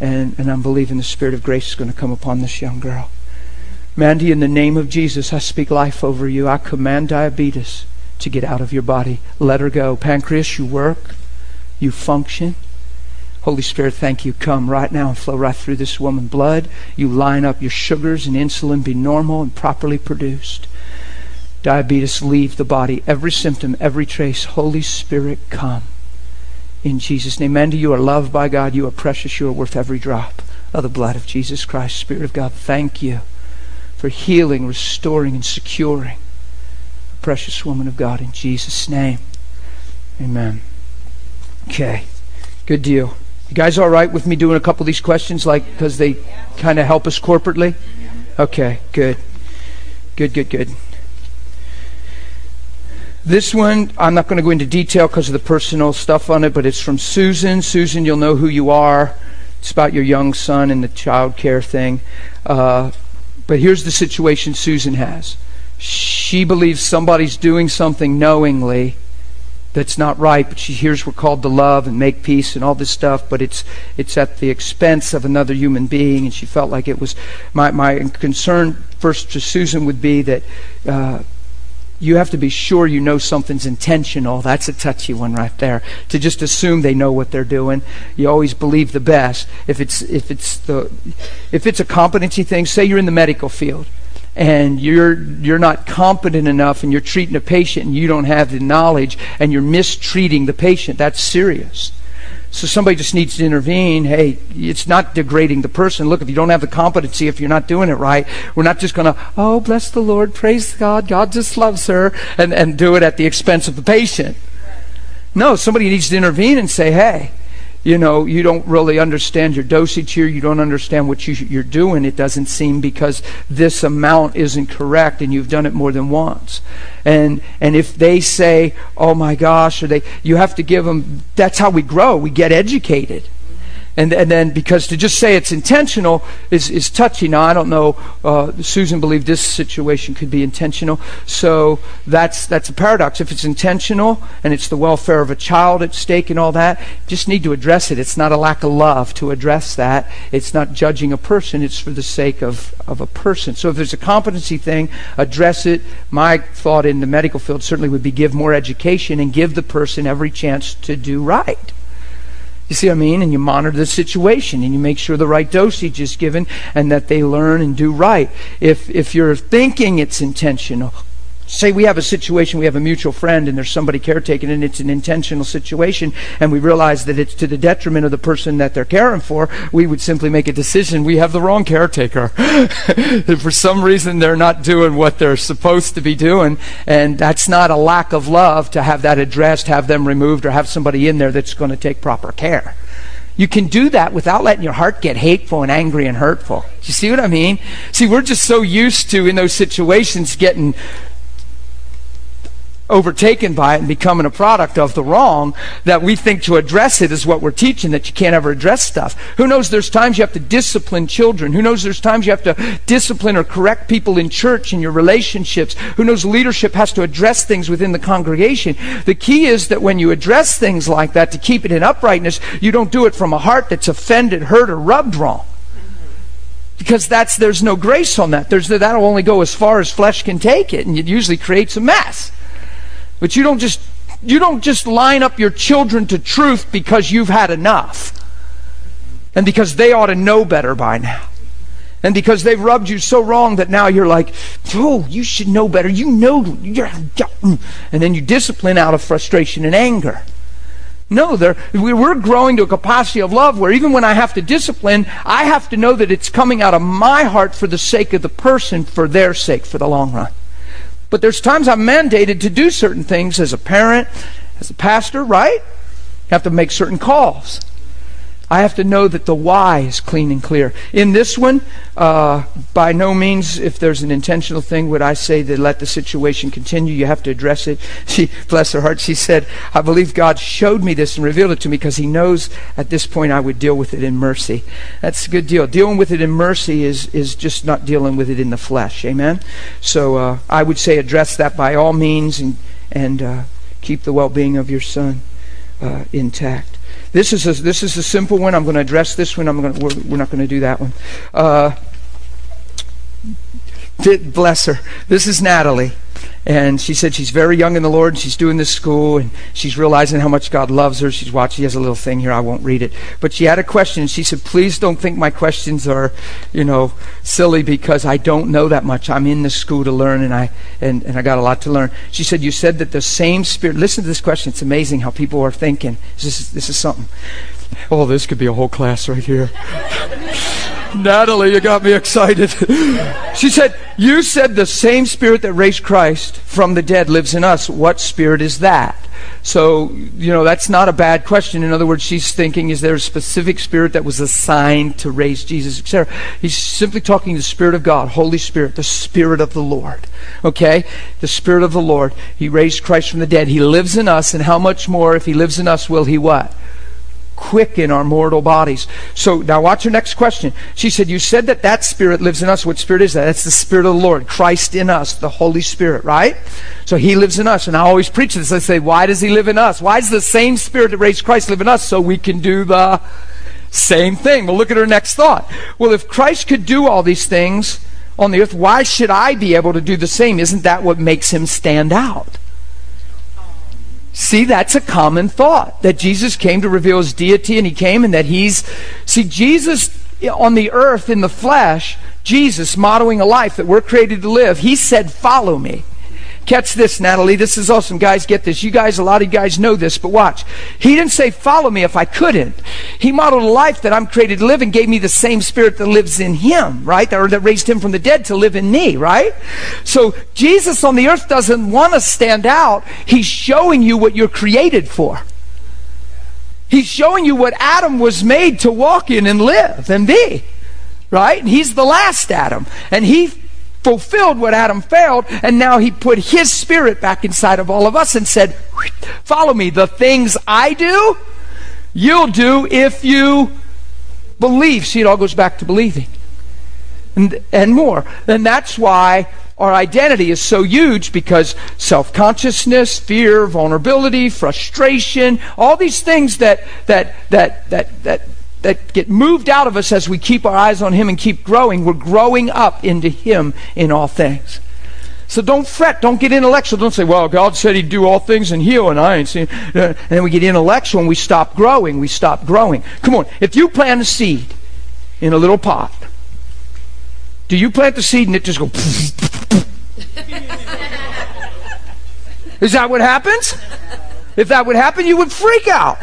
And, and I'm believing the Spirit of grace is going to come upon this young girl. Mandy, in the name of Jesus, I speak life over you. I command diabetes to get out of your body. Let her go. Pancreas, you work, you function. Holy Spirit, thank you. Come right now and flow right through this woman. Blood, you line up your sugars and insulin be normal and properly produced diabetes leave the body. Every symptom, every trace, Holy Spirit, come. In Jesus' name. Mandy, you are loved by God. You are precious. You are worth every drop of the blood of Jesus Christ. Spirit of God, thank you for healing, restoring, and securing a precious woman of God in Jesus' name. Amen. Okay. Good deal. You guys all right with me doing a couple of these questions like because they kind of help us corporately? Okay, good. Good, good, good. This one, I'm not going to go into detail because of the personal stuff on it, but it's from Susan. Susan, you'll know who you are. It's about your young son and the child care thing. Uh, but here's the situation Susan has. She believes somebody's doing something knowingly that's not right, but she hears we're called to love and make peace and all this stuff, but it's it's at the expense of another human being, and she felt like it was my my concern first to Susan would be that uh, you have to be sure you know something's intentional. That's a touchy one right there. To just assume they know what they're doing. You always believe the best. If it's if it's the if it's a competency thing, say you're in the medical field and you're you're not competent enough and you're treating a patient and you don't have the knowledge and you're mistreating the patient, that's serious. So somebody just needs to intervene. Hey, it's not degrading the person. Look, if you don't have the competency, if you're not doing it right, we're not just going to, oh, bless the Lord, praise God, God just loves her, and, and do it at the expense of the patient. No, somebody needs to intervene and say, hey, you know, you don't really understand your dosage here. You don't understand what you, are doing. It doesn't seem because this amount isn't correct, and you've done it more than once. And and if they say, "Oh my gosh," or they, you have to give them. That's how we grow. We get educated. And, and then because to just say it's intentional is, is touchy. Now, I don't know, uh, Susan believed this situation could be intentional. So that's, that's a paradox. If it's intentional and it's the welfare of a child at stake and all that, just need to address it. It's not a lack of love to address that. It's not judging a person. It's for the sake of, of a person. So if there's a competency thing, address it. My thought in the medical field certainly would be give more education and give the person every chance to do right. You see what I mean? And you monitor the situation and you make sure the right dosage is given and that they learn and do right. If, if you're thinking it's intentional, Say we have a situation, we have a mutual friend, and there's somebody caretaking, and it's an intentional situation, and we realize that it's to the detriment of the person that they're caring for, we would simply make a decision we have the wrong caretaker. for some reason, they're not doing what they're supposed to be doing, and that's not a lack of love to have that addressed, have them removed, or have somebody in there that's going to take proper care. You can do that without letting your heart get hateful and angry and hurtful. Do you see what I mean? See, we're just so used to, in those situations, getting overtaken by it and becoming a product of the wrong that we think to address it is what we're teaching that you can't ever address stuff. Who knows there's times you have to discipline children. Who knows there's times you have to discipline or correct people in church in your relationships. Who knows leadership has to address things within the congregation. The key is that when you address things like that to keep it in uprightness you don't do it from a heart that's offended hurt or rubbed wrong. Because that's there's no grace on that. There's that'll only go as far as flesh can take it and it usually creates a mess but you don't just you don't just line up your children to truth because you've had enough. And because they ought to know better by now. And because they've rubbed you so wrong that now you're like, oh, you should know better. You know, you're, and then you discipline out of frustration and anger. No, we're growing to a capacity of love where even when I have to discipline, I have to know that it's coming out of my heart for the sake of the person, for their sake, for the long run. But there's times I'm mandated to do certain things as a parent, as a pastor, right? You have to make certain calls. I have to know that the why is clean and clear. In this one, uh, by no means, if there's an intentional thing, would I say that let the situation continue. You have to address it. She, bless her heart, she said, I believe God showed me this and revealed it to me because He knows at this point I would deal with it in mercy. That's a good deal. Dealing with it in mercy is, is just not dealing with it in the flesh. Amen? So uh, I would say address that by all means and, and uh, keep the well being of your son uh, intact. This is a, this is a simple one. I'm going to address this one. I'm going to, we're, we're not going to do that one. Uh, bless her. This is Natalie. And she said she's very young in the Lord and she's doing this school and she's realizing how much God loves her. She's watching. She has a little thing here. I won't read it. But she had a question she said, please don't think my questions are, you know, silly because I don't know that much. I'm in the school to learn and I, and, and I got a lot to learn. She said, you said that the same spirit, listen to this question. It's amazing how people are thinking. This is, this is something. Oh, this could be a whole class right here. Natalie, you got me excited. she said, You said the same spirit that raised Christ from the dead lives in us. What spirit is that? So, you know, that's not a bad question. In other words, she's thinking, is there a specific spirit that was assigned to raise Jesus, etc.? He's simply talking the Spirit of God, Holy Spirit, the Spirit of the Lord. Okay? The Spirit of the Lord. He raised Christ from the dead. He lives in us, and how much more, if He lives in us, will He what? Quicken our mortal bodies. So now watch her next question. She said, You said that that spirit lives in us. What spirit is that? That's the spirit of the Lord, Christ in us, the Holy Spirit, right? So he lives in us. And I always preach this. I say, Why does he live in us? Why does the same spirit that raised Christ live in us? So we can do the same thing. Well, look at her next thought. Well, if Christ could do all these things on the earth, why should I be able to do the same? Isn't that what makes him stand out? See, that's a common thought that Jesus came to reveal his deity and he came and that he's. See, Jesus on the earth in the flesh, Jesus modeling a life that we're created to live, he said, Follow me. Catch this, Natalie. This is awesome. Guys, get this. You guys, a lot of you guys know this, but watch. He didn't say, follow me if I couldn't. He modeled a life that I'm created to live and gave me the same spirit that lives in him, right? Or that raised him from the dead to live in me, right? So Jesus on the earth doesn't want to stand out. He's showing you what you're created for. He's showing you what Adam was made to walk in and live and be. Right? And he's the last Adam. And he fulfilled what Adam failed, and now he put his spirit back inside of all of us and said, Follow me. The things I do, you'll do if you believe. See, it all goes back to believing. And, and more. And that's why our identity is so huge because self consciousness, fear, vulnerability, frustration, all these things that, that, that, that, that that get moved out of us as we keep our eyes on Him and keep growing. We're growing up into Him in all things. So don't fret. Don't get intellectual. Don't say, well, God said He'd do all things and heal, and I ain't seen. Uh, and then we get intellectual and we stop growing. We stop growing. Come on. If you plant a seed in a little pot, do you plant the seed and it just go? Is that what happens? If that would happen, you would freak out.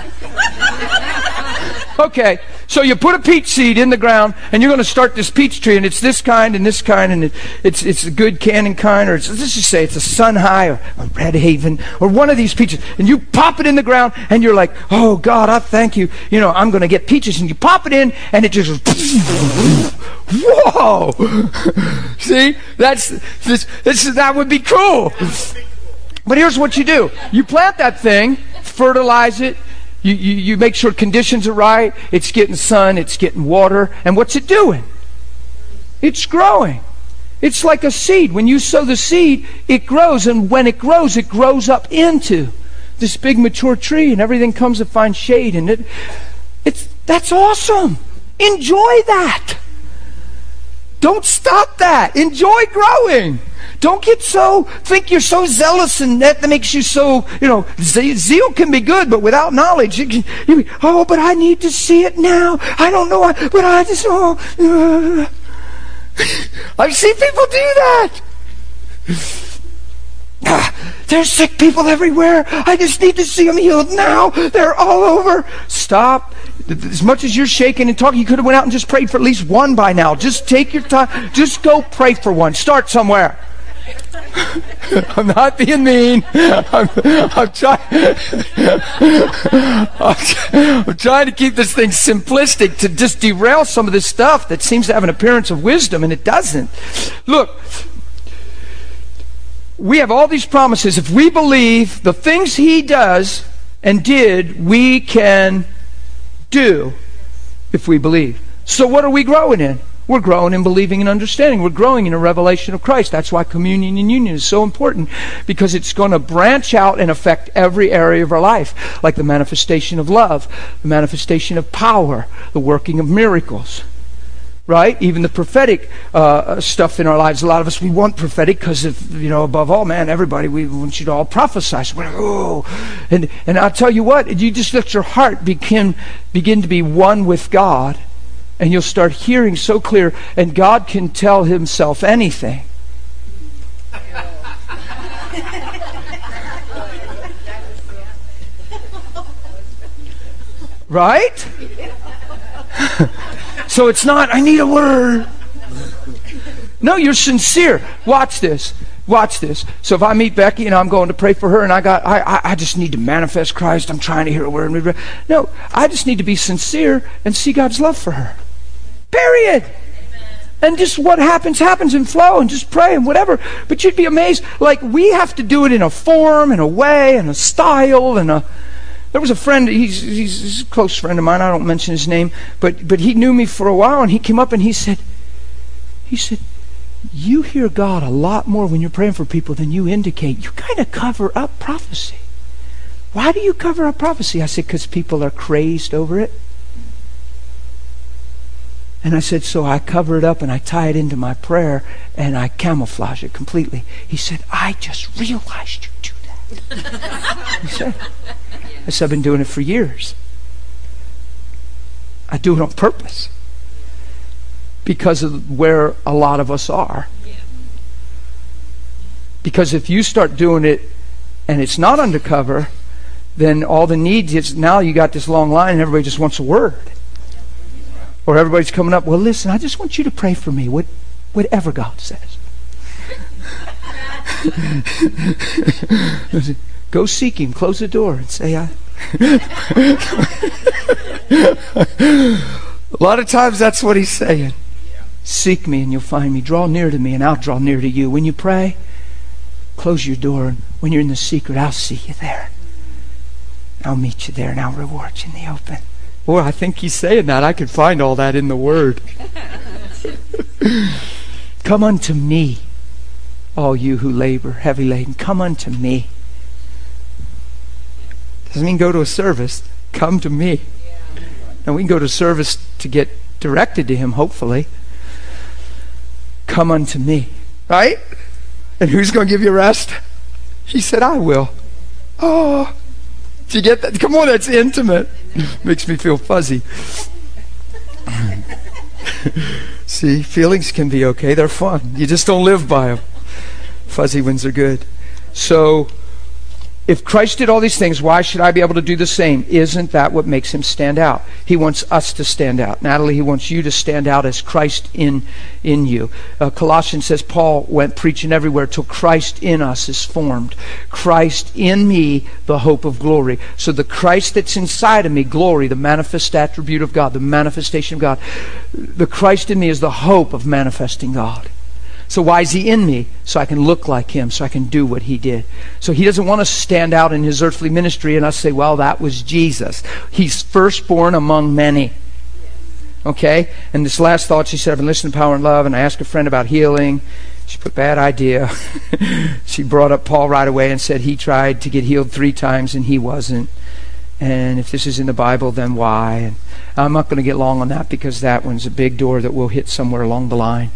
Okay, so you put a peach seed in the ground, and you're going to start this peach tree, and it's this kind and this kind, and it, it's it's a good Cannon kind, or let's just say it's a Sun High or a Red Haven or one of these peaches, and you pop it in the ground, and you're like, oh God, I thank you. You know, I'm going to get peaches, and you pop it in, and it just whoa. See, that's this, this that would be cool. But here's what you do: you plant that thing, fertilize it you, you, you make sure conditions are right. It's getting sun, it's getting water. And what's it doing? It's growing. It's like a seed. When you sow the seed, it grows. And when it grows, it grows up into this big mature tree, and everything comes to find shade. And it, it's, that's awesome. Enjoy that. Don't stop that. Enjoy growing. Don't get so, think you're so zealous and that, that makes you so, you know, zeal can be good, but without knowledge, you can, you, oh, but I need to see it now. I don't know, but I just, oh, uh. I've seen people do that. Ah, there's sick people everywhere. I just need to see them healed now. They're all over. Stop. As much as you're shaking and talking, you could have went out and just prayed for at least one by now. Just take your time. Just go pray for one. Start somewhere. I'm not being mean. I'm, I'm trying. I'm, trying to keep this thing simplistic to just derail some of this stuff that seems to have an appearance of wisdom, and it doesn't. Look, we have all these promises. If we believe the things He does and did, we can do if we believe. So, what are we growing in? We're growing in believing and understanding. We're growing in a revelation of Christ. That's why communion and union is so important because it's going to branch out and affect every area of our life, like the manifestation of love, the manifestation of power, the working of miracles. Right? Even the prophetic uh, stuff in our lives. A lot of us, we want prophetic because you know, above all, man, everybody, we want you to all prophesy. So oh. And, and I'll tell you what, you just let your heart begin, begin to be one with God and you'll start hearing so clear, and God can tell Himself anything. right? so it's not, I need a word. No, you're sincere. Watch this. Watch this. So if I meet Becky and I'm going to pray for her and I got I, I, I just need to manifest Christ, I'm trying to hear a word. No, I just need to be sincere and see God's love for her. Period. And just what happens, happens and flow and just pray and whatever. But you'd be amazed. Like, we have to do it in a form and a way and a style and a. There was a friend, he's, he's a close friend of mine, I don't mention his name, but, but he knew me for a while and he came up and he said, he said, you hear God a lot more when you're praying for people than you indicate. You kind of cover up prophecy. Why do you cover up prophecy? I said, because people are crazed over it. And I said, so I cover it up and I tie it into my prayer and I camouflage it completely. He said, I just realized you do that. he said, I said, I've been doing it for years. I do it on purpose because of where a lot of us are. Because if you start doing it and it's not undercover, then all the needs is now you got this long line and everybody just wants a word. Or everybody's coming up, well, listen, I just want you to pray for me, what, whatever God says. Go seek Him, close the door, and say, I. A lot of times that's what He's saying. Seek me and you'll find me. Draw near to me and I'll draw near to you. When you pray, close your door. And when you're in the secret, I'll see you there. I'll meet you there and I'll reward you in the open. Boy, I think he's saying that. I can find all that in the Word. come unto me, all you who labor, heavy laden. Come unto me. Doesn't mean go to a service. Come to me. And we can go to service to get directed to Him, hopefully. Come unto me. Right? And who's going to give you rest? He said, I will. Oh, do you get that? Come on, that's intimate. Makes me feel fuzzy. See, feelings can be okay. They're fun. You just don't live by them. Fuzzy ones are good. So, If Christ did all these things, why should I be able to do the same? Isn't that what makes him stand out? He wants us to stand out. Natalie, he wants you to stand out as Christ in in you. Uh, Colossians says Paul went preaching everywhere till Christ in us is formed. Christ in me, the hope of glory. So the Christ that's inside of me, glory, the manifest attribute of God, the manifestation of God. The Christ in me is the hope of manifesting God. So why is he in me? So I can look like him, so I can do what he did. So he doesn't want to stand out in his earthly ministry and us say, well, that was Jesus. He's firstborn among many. Okay? And this last thought, she said, I've been listening to Power and Love, and I asked a friend about healing. She put bad idea. she brought up Paul right away and said he tried to get healed three times and he wasn't. And if this is in the Bible, then why? And I'm not going to get long on that because that one's a big door that we'll hit somewhere along the line.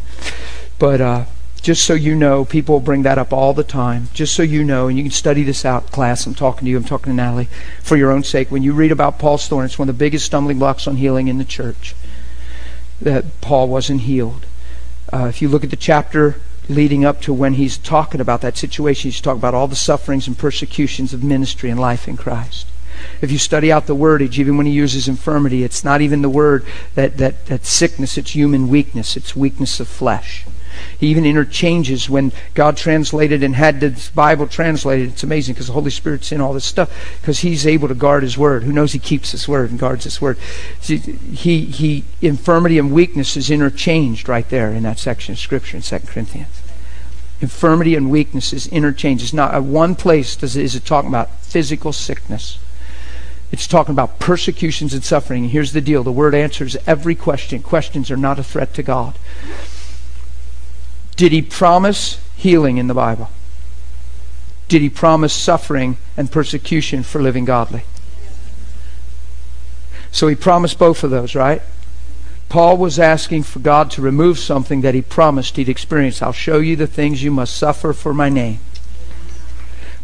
But uh, just so you know, people bring that up all the time. Just so you know, and you can study this out, class. I'm talking to you, I'm talking to Natalie, for your own sake. When you read about Paul's thorn, it's one of the biggest stumbling blocks on healing in the church that Paul wasn't healed. Uh, if you look at the chapter leading up to when he's talking about that situation, he's talking about all the sufferings and persecutions of ministry and life in Christ. If you study out the wordage, even when he uses infirmity, it's not even the word that, that, that sickness, it's human weakness, it's weakness of flesh. He even interchanges when God translated and had the Bible translated. It's amazing because the Holy Spirit's in all this stuff because He's able to guard His Word. Who knows He keeps His Word and guards His Word? See, he, he, infirmity and weakness is interchanged right there in that section of Scripture in 2 Corinthians. Infirmity and weakness is interchanged. It's not at one place does it, is it talking about physical sickness. It's talking about persecutions and suffering. And here's the deal the Word answers every question. Questions are not a threat to God. Did he promise healing in the Bible? Did he promise suffering and persecution for living godly? So he promised both of those, right? Paul was asking for God to remove something that he promised he'd experience. I'll show you the things you must suffer for my name.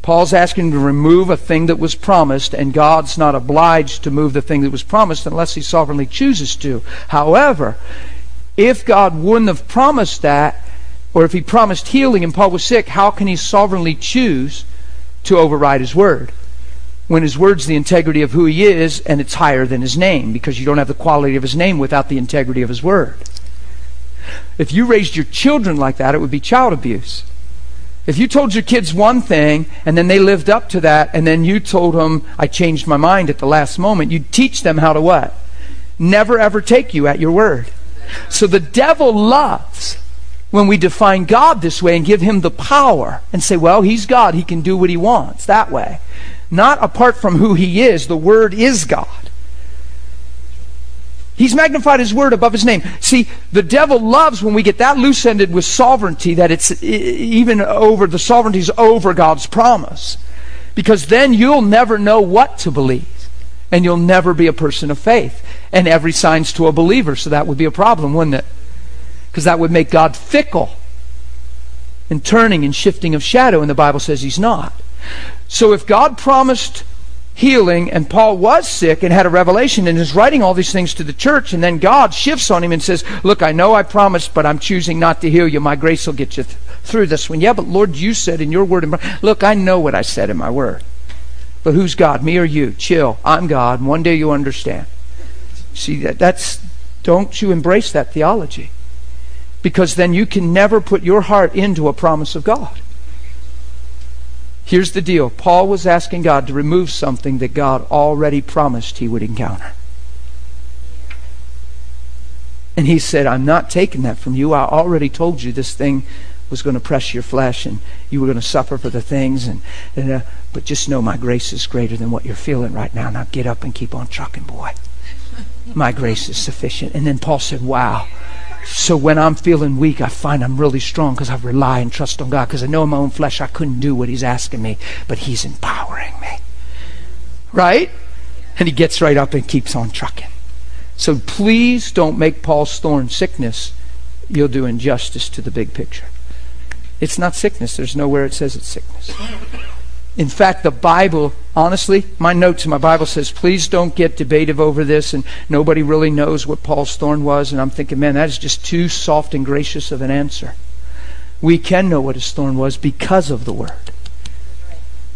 Paul's asking to remove a thing that was promised, and God's not obliged to move the thing that was promised unless he sovereignly chooses to. However, if God wouldn't have promised that, or if he promised healing and Paul was sick, how can he sovereignly choose to override his word? When his word's the integrity of who he is and it's higher than his name because you don't have the quality of his name without the integrity of his word. If you raised your children like that, it would be child abuse. If you told your kids one thing and then they lived up to that and then you told them, I changed my mind at the last moment, you'd teach them how to what? Never ever take you at your word. So the devil loves when we define God this way and give him the power and say, well, he's God, he can do what he wants that way. Not apart from who he is, the Word is God. He's magnified his word above his name. See, the devil loves when we get that loose ended with sovereignty that it's even over, the sovereignty's over God's promise. Because then you'll never know what to believe. And you'll never be a person of faith. And every sign's to a believer, so that would be a problem, wouldn't it? Because that would make God fickle and turning and shifting of shadow, and the Bible says he's not. So if God promised healing and Paul was sick and had a revelation and is writing all these things to the church, and then God shifts on him and says, Look, I know I promised, but I'm choosing not to heal you. My grace will get you th- through this one. Yeah, but Lord, you said in your word, look, I know what I said in my word. But who's God, me or you? Chill. I'm God, one day you'll understand. See, that, that's, don't you embrace that theology because then you can never put your heart into a promise of God. Here's the deal Paul was asking God to remove something that God already promised he would encounter. And he said, I'm not taking that from you. I already told you this thing was going to press your flesh and you were going to suffer for the things. And, and uh, But just know my grace is greater than what you're feeling right now. Now get up and keep on trucking, boy. My grace is sufficient. And then Paul said, Wow. So when I'm feeling weak, I find I'm really strong because I rely and trust on God because I know in my own flesh I couldn't do what He's asking me, but He's empowering me. Right? And he gets right up and keeps on trucking. So please don't make Paul's thorn sickness. You'll do injustice to the big picture. It's not sickness. There's nowhere it says it's sickness. In fact, the Bible, honestly, my notes in my Bible says, please don't get debative over this, and nobody really knows what Paul's thorn was. And I'm thinking, man, that is just too soft and gracious of an answer. We can know what his thorn was because of the Word.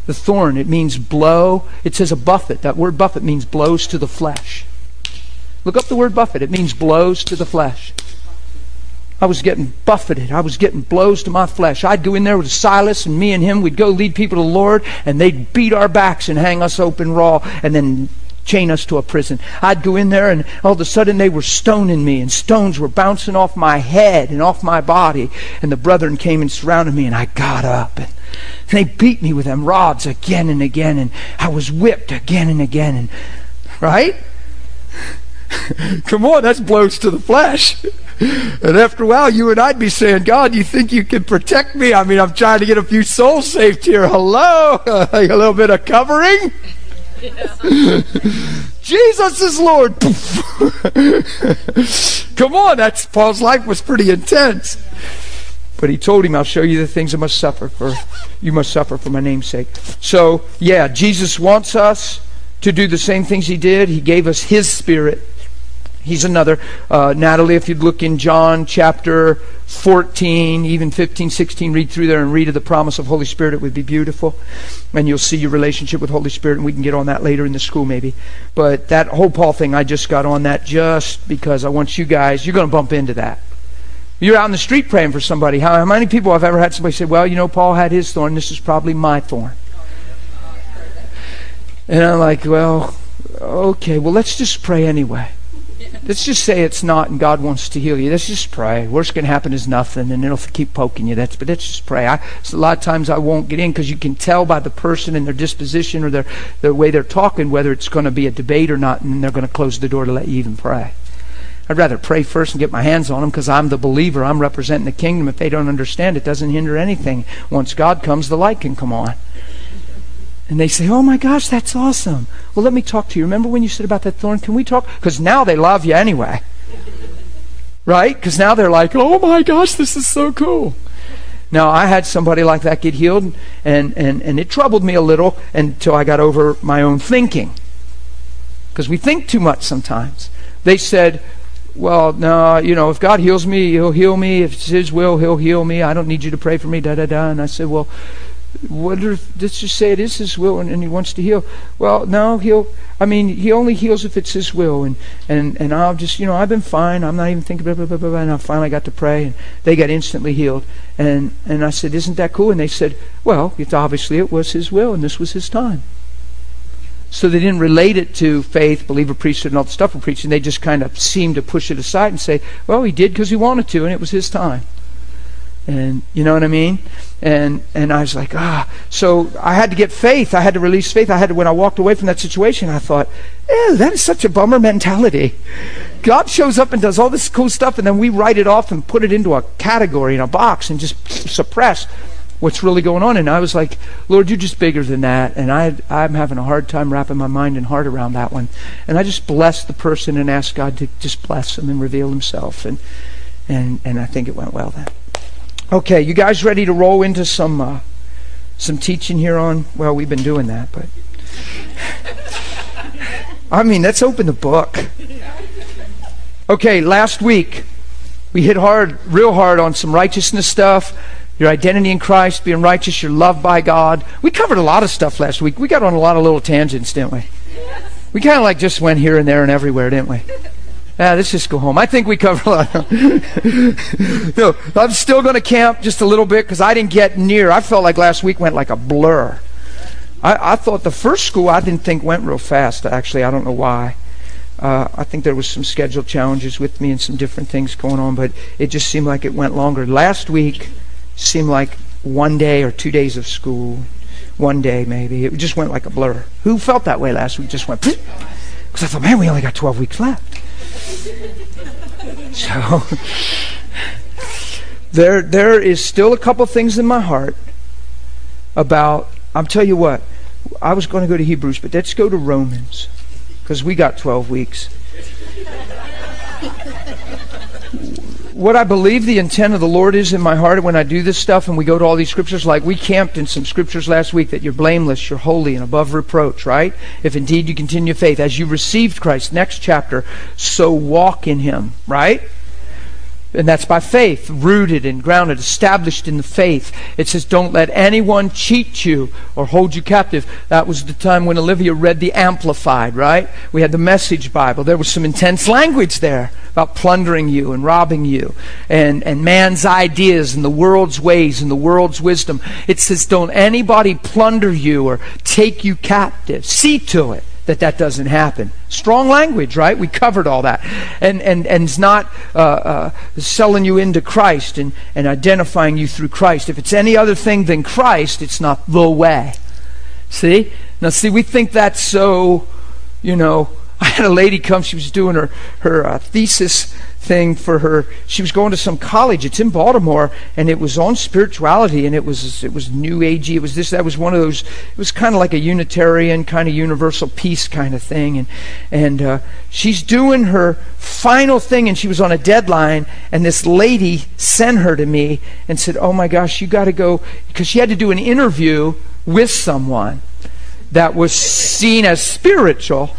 The thorn, it means blow. It says a buffet. That word buffet means blows to the flesh. Look up the word buffet. It means blows to the flesh. I was getting buffeted. I was getting blows to my flesh. I'd go in there with Silas and me and him. We'd go lead people to the Lord, and they'd beat our backs and hang us open raw, and then chain us to a prison. I'd go in there, and all of a sudden they were stoning me, and stones were bouncing off my head and off my body. And the brethren came and surrounded me, and I got up, and they beat me with them rods again and again, and I was whipped again and again, and right? Come on, that's blows to the flesh. And after a while, you and I'd be saying, God, you think you can protect me? I mean, I'm trying to get a few souls saved here. Hello? a little bit of covering? Jesus is Lord. Come on, that's Paul's life was pretty intense. But he told him, I'll show you the things I must suffer for you must suffer for my name's sake. So yeah, Jesus wants us to do the same things he did. He gave us his spirit He's another. Uh, Natalie, if you'd look in John chapter 14, even 15, 16, read through there and read of the promise of Holy Spirit, it would be beautiful. And you'll see your relationship with Holy Spirit, and we can get on that later in the school maybe. But that whole Paul thing, I just got on that just because I want you guys, you're going to bump into that. You're out in the street praying for somebody. How, how many people I've ever had somebody say, well, you know, Paul had his thorn, this is probably my thorn. And I'm like, well, okay, well, let's just pray anyway. Let's just say it's not and God wants to heal you. Let's just pray. Worst can happen is nothing and it'll keep poking you. That's but let's just pray. I, so a lot of times I won't get in because you can tell by the person and their disposition or their, their way they're talking whether it's going to be a debate or not and they're going to close the door to let you even pray. I'd rather pray first and get my hands on them because I'm the believer. I'm representing the kingdom. If they don't understand, it doesn't hinder anything. Once God comes, the light can come on. And they say, Oh my gosh, that's awesome. Well, let me talk to you. Remember when you said about that thorn? Can we talk? Because now they love you anyway. Right? Because now they're like, Oh my gosh, this is so cool. Now, I had somebody like that get healed, and, and, and it troubled me a little until I got over my own thinking. Because we think too much sometimes. They said, well, no, you know, if God heals me, He'll heal me. If it's His will, He'll heal me. I don't need you to pray for me, da da da. And I said, well, wonder let's just say it is his will and, and, he wants to heal. Well no he'll i mean he only heals if it's his will. And and and i'll just you know i've been fine. I'm not even thinking blah, blah, blah, blah, and i finally got to pray and they got instantly healed. And and i said isn't that cool? And they said well it's obviously it was his will and this was his time. So they didn't relate it to faith believer priesthood and all the stuff we're preaching. They just kind of seemed to push it aside and say well he did because he wanted to and it was his time and you know what I mean? And and I was like, ah. So I had to get faith. I had to release faith. I had to when I walked away from that situation, I thought, ew, that is such a bummer mentality. God shows up and does all this cool stuff, and then we write it off and put it into a category in a box and just suppress what's really going on. And I was like, Lord, you're just bigger than that. And I I'm having a hard time wrapping my mind and heart around that one. And I just blessed the person and asked God to just bless him and reveal himself. And and and I think it went well then. Okay, you guys ready to roll into some uh, some teaching here on? Well, we've been doing that, but I mean, let's open the book. Okay, last week we hit hard, real hard on some righteousness stuff. Your identity in Christ, being righteous, you're loved by God. We covered a lot of stuff last week. We got on a lot of little tangents, didn't we? We kind of like just went here and there and everywhere, didn't we? Ah, let's just go home. I think we covered a lot. no, I'm still going to camp just a little bit because I didn't get near. I felt like last week went like a blur. I, I thought the first school I didn't think went real fast. Actually, I don't know why. Uh, I think there was some schedule challenges with me and some different things going on, but it just seemed like it went longer. Last week seemed like one day or two days of school, one day maybe. It just went like a blur. Who felt that way last week? Just went because I thought, man, we only got 12 weeks left. So there there is still a couple things in my heart about I'll tell you what. I was going to go to Hebrews, but let's go to Romans because we got 12 weeks what I believe the intent of the Lord is in my heart when I do this stuff and we go to all these scriptures, like we camped in some scriptures last week that you're blameless, you're holy, and above reproach, right? If indeed you continue faith, as you received Christ, next chapter, so walk in Him, right? And that's by faith, rooted and grounded, established in the faith. It says, Don't let anyone cheat you or hold you captive. That was the time when Olivia read the Amplified, right? We had the Message Bible. There was some intense language there about plundering you and robbing you and, and man's ideas and the world's ways and the world's wisdom. It says, Don't anybody plunder you or take you captive. See to it that that doesn't happen. Strong language, right? We covered all that. And, and, and it's not uh, uh, selling you into Christ and, and identifying you through Christ. If it's any other thing than Christ, it's not the way. See? Now, see, we think that's so, you know. I had a lady come, she was doing her, her uh, thesis thing for her. She was going to some college. It's in Baltimore, and it was on spirituality, and it was it was new agey. It was this. That was one of those. It was kind of like a Unitarian kind of universal peace kind of thing, and and uh, she's doing her final thing, and she was on a deadline, and this lady sent her to me and said, "Oh my gosh, you got to go," because she had to do an interview with someone that was seen as spiritual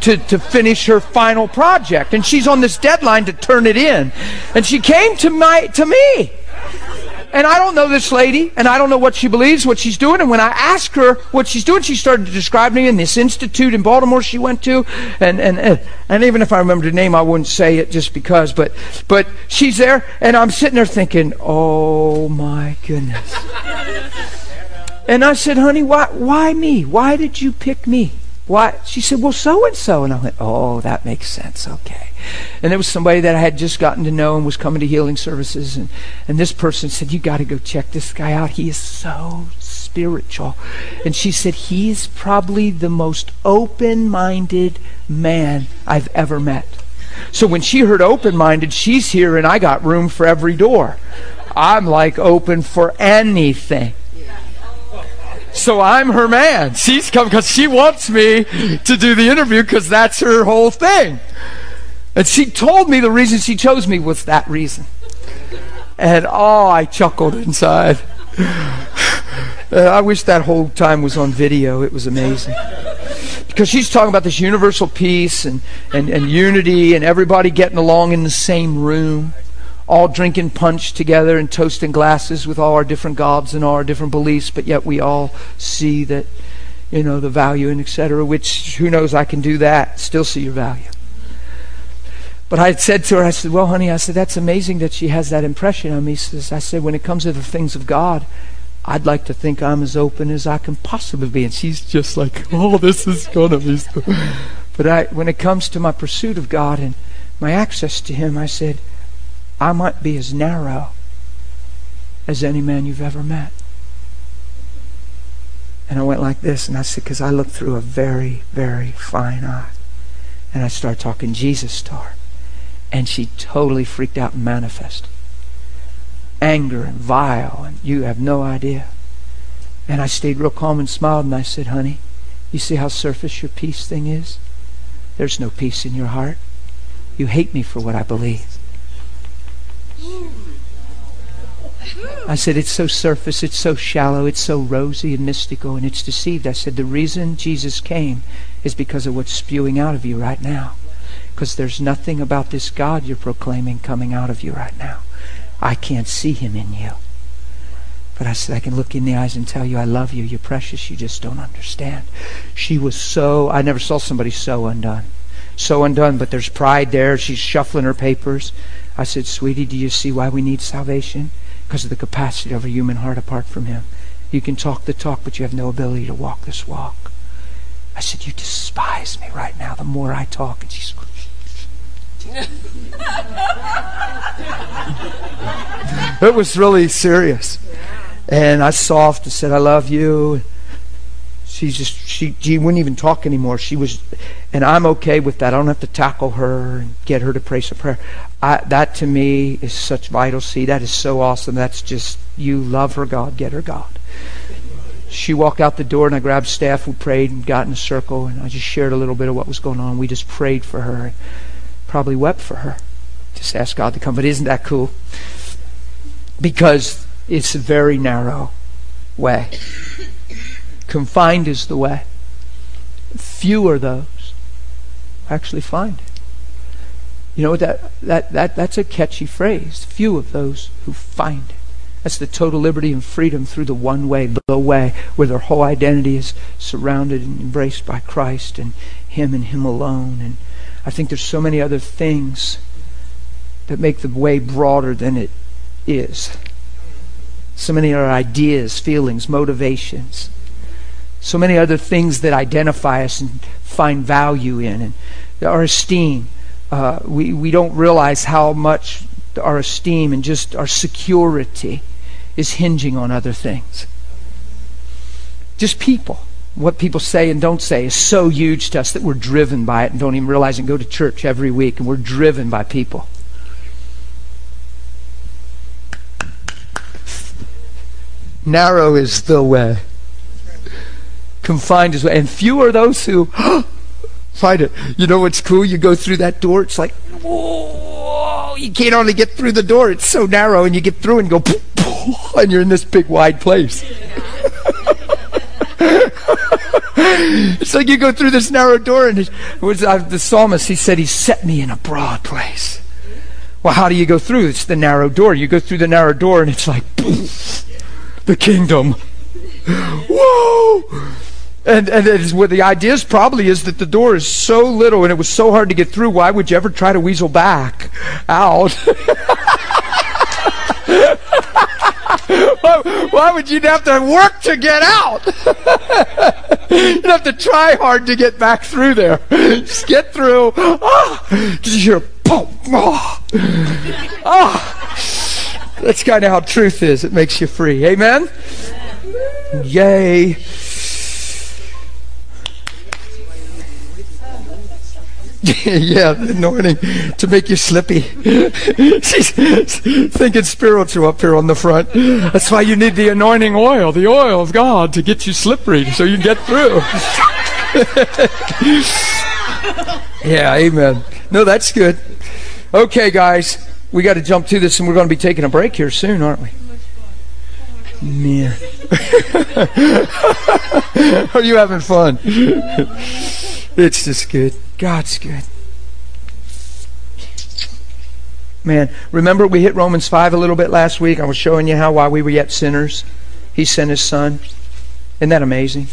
to, to finish her final project. And she's on this deadline to turn it in. And she came to my to me. And I don't know this lady, and I don't know what she believes, what she's doing. And when I asked her what she's doing, she started to describe me in this institute in Baltimore she went to. And, and, and even if I remember the name, I wouldn't say it just because. But, but she's there, and I'm sitting there thinking, oh my goodness. And I said, honey, why, why me? Why did you pick me? Why? She said, well, so and so. And I went, oh, that makes sense. Okay. And there was somebody that I had just gotten to know and was coming to healing services. And, and this person said, you got to go check this guy out. He is so spiritual. And she said, he's probably the most open minded man I've ever met. So when she heard open minded, she's here and I got room for every door. I'm like open for anything. So I'm her man. She's come because she wants me to do the interview because that's her whole thing. And she told me the reason she chose me was that reason. And oh, I chuckled inside. I wish that whole time was on video. It was amazing. Because she's talking about this universal peace and, and, and unity and everybody getting along in the same room all drinking punch together and toasting glasses with all our different gobs and all our different beliefs, but yet we all see that, you know, the value and etc. Which who knows? I can do that, still see your value. But I said to her, I said, "Well, honey, I said that's amazing that she has that impression on me." Says, I said, "When it comes to the things of God, I'd like to think I'm as open as I can possibly be." And she's just like, "Oh, this is gonna be." So. But I, when it comes to my pursuit of God and my access to Him, I said, I might be as narrow as any man you've ever met. And I went like this, and I said, because I look through a very, very fine eye. And I started talking Jesus to her. And she totally freaked out and manifested. Anger and vile, and you have no idea. And I stayed real calm and smiled, and I said, honey, you see how surface your peace thing is? There's no peace in your heart. You hate me for what I believe. I said, it's so surface, it's so shallow, it's so rosy and mystical, and it's deceived. I said, the reason Jesus came is because of what's spewing out of you right now. Because there's nothing about this God you're proclaiming coming out of you right now. I can't see him in you. But I said, I can look in the eyes and tell you I love you. You're precious. You just don't understand. She was so, I never saw somebody so undone. So undone, but there's pride there. She's shuffling her papers. I said, Sweetie, do you see why we need salvation? Because of the capacity of a human heart apart from Him. You can talk the talk, but you have no ability to walk this walk. I said, You despise me right now the more I talk. And she's. it was really serious. And I soft and said, I love you. She's just she she wouldn't even talk anymore. She was, and I'm okay with that. I don't have to tackle her and get her to pray some prayer. I, that to me is such vital seed. That is so awesome. That's just you love her God, get her God. She walked out the door and I grabbed staff. We prayed and got in a circle and I just shared a little bit of what was going on. We just prayed for her probably wept for her. Just asked God to come. But isn't that cool? Because it's a very narrow way. Confined is the way. Few are those actually find it. You know that that that that's a catchy phrase. Few of those who find it. That's the total liberty and freedom through the one way, the way, where their whole identity is surrounded and embraced by Christ and Him and Him alone. And I think there's so many other things that make the way broader than it is. So many other ideas, feelings, motivations. So many other things that identify us and find value in. And our esteem. Uh, we, we don't realize how much our esteem and just our security is hinging on other things. Just people. What people say and don't say is so huge to us that we're driven by it and don't even realize and go to church every week and we're driven by people. Narrow is the way. Confined the way. And few are those who find it. You know what's cool? You go through that door, it's like, whoa, you can't only get through the door. It's so narrow, and you get through and go, and you're in this big wide place. it's like you go through this narrow door, and it was uh, the psalmist. He said, "He set me in a broad place." Well, how do you go through? It's the narrow door. You go through the narrow door, and it's like the kingdom. Whoa! And and is, the idea is probably is that the door is so little and it was so hard to get through. Why would you ever try to weasel back out? why, why, would you have to work to get out? You'd have to try hard to get back through there. Just get through. Ah, just hear boom. Ah. ah. That's kind of how truth is. It makes you free. Amen? Yay. yeah, the anointing to make you slippy. She's thinking spiritual up here on the front. That's why you need the anointing oil, the oil of God, to get you slippery so you get through. yeah, amen. No, that's good. Okay, guys, we got to jump to this, and we're going to be taking a break here soon, aren't we? Man. Are you having fun? It's just good. God's good. Man, remember we hit Romans 5 a little bit last week? I was showing you how while we were yet sinners, He sent His Son. Isn't that amazing?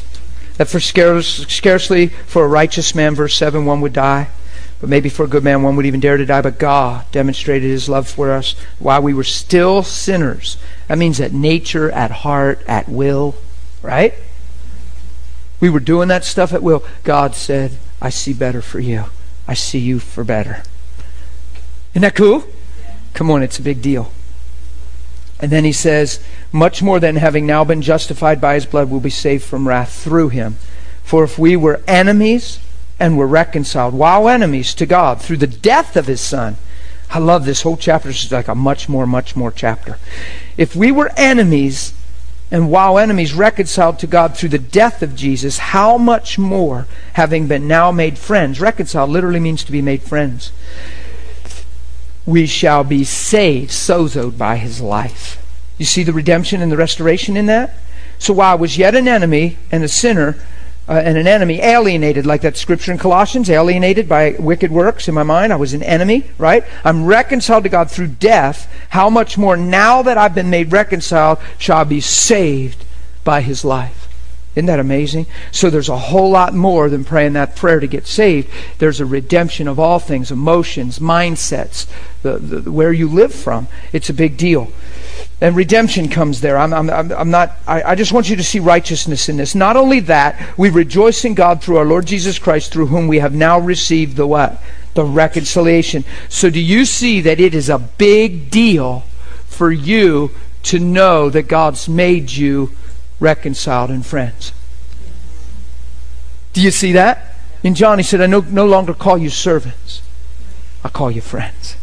That for scarcely for a righteous man, verse 7, one would die. But maybe for a good man, one would even dare to die. But God demonstrated His love for us while we were still sinners. That means at nature, at heart, at will, right? We were doing that stuff at will. God said, I see better for you. I see you for better. Isn't that cool? Come on, it's a big deal. And then he says, Much more than having now been justified by his blood, will be saved from wrath through him. For if we were enemies and were reconciled, while enemies to God, through the death of his Son, I love this whole chapter. Is like a much more, much more chapter. If we were enemies and while enemies reconciled to God through the death of Jesus, how much more, having been now made friends, reconciled literally means to be made friends, we shall be saved, sozoed by his life. You see the redemption and the restoration in that? So while I was yet an enemy and a sinner, uh, and an enemy, alienated, like that scripture in Colossians, alienated by wicked works in my mind. I was an enemy, right? I'm reconciled to God through death. How much more now that I've been made reconciled shall I be saved by his life? Isn't that amazing? So there's a whole lot more than praying that prayer to get saved. There's a redemption of all things, emotions, mindsets, the, the, where you live from. It's a big deal. And redemption comes there. I'm, I'm, I'm not, I, I just want you to see righteousness in this. Not only that, we rejoice in God through our Lord Jesus Christ, through whom we have now received the what? The reconciliation. So do you see that it is a big deal for you to know that God's made you reconciled and friends? Do you see that? In John, he said, I no, no longer call you servants, I call you friends.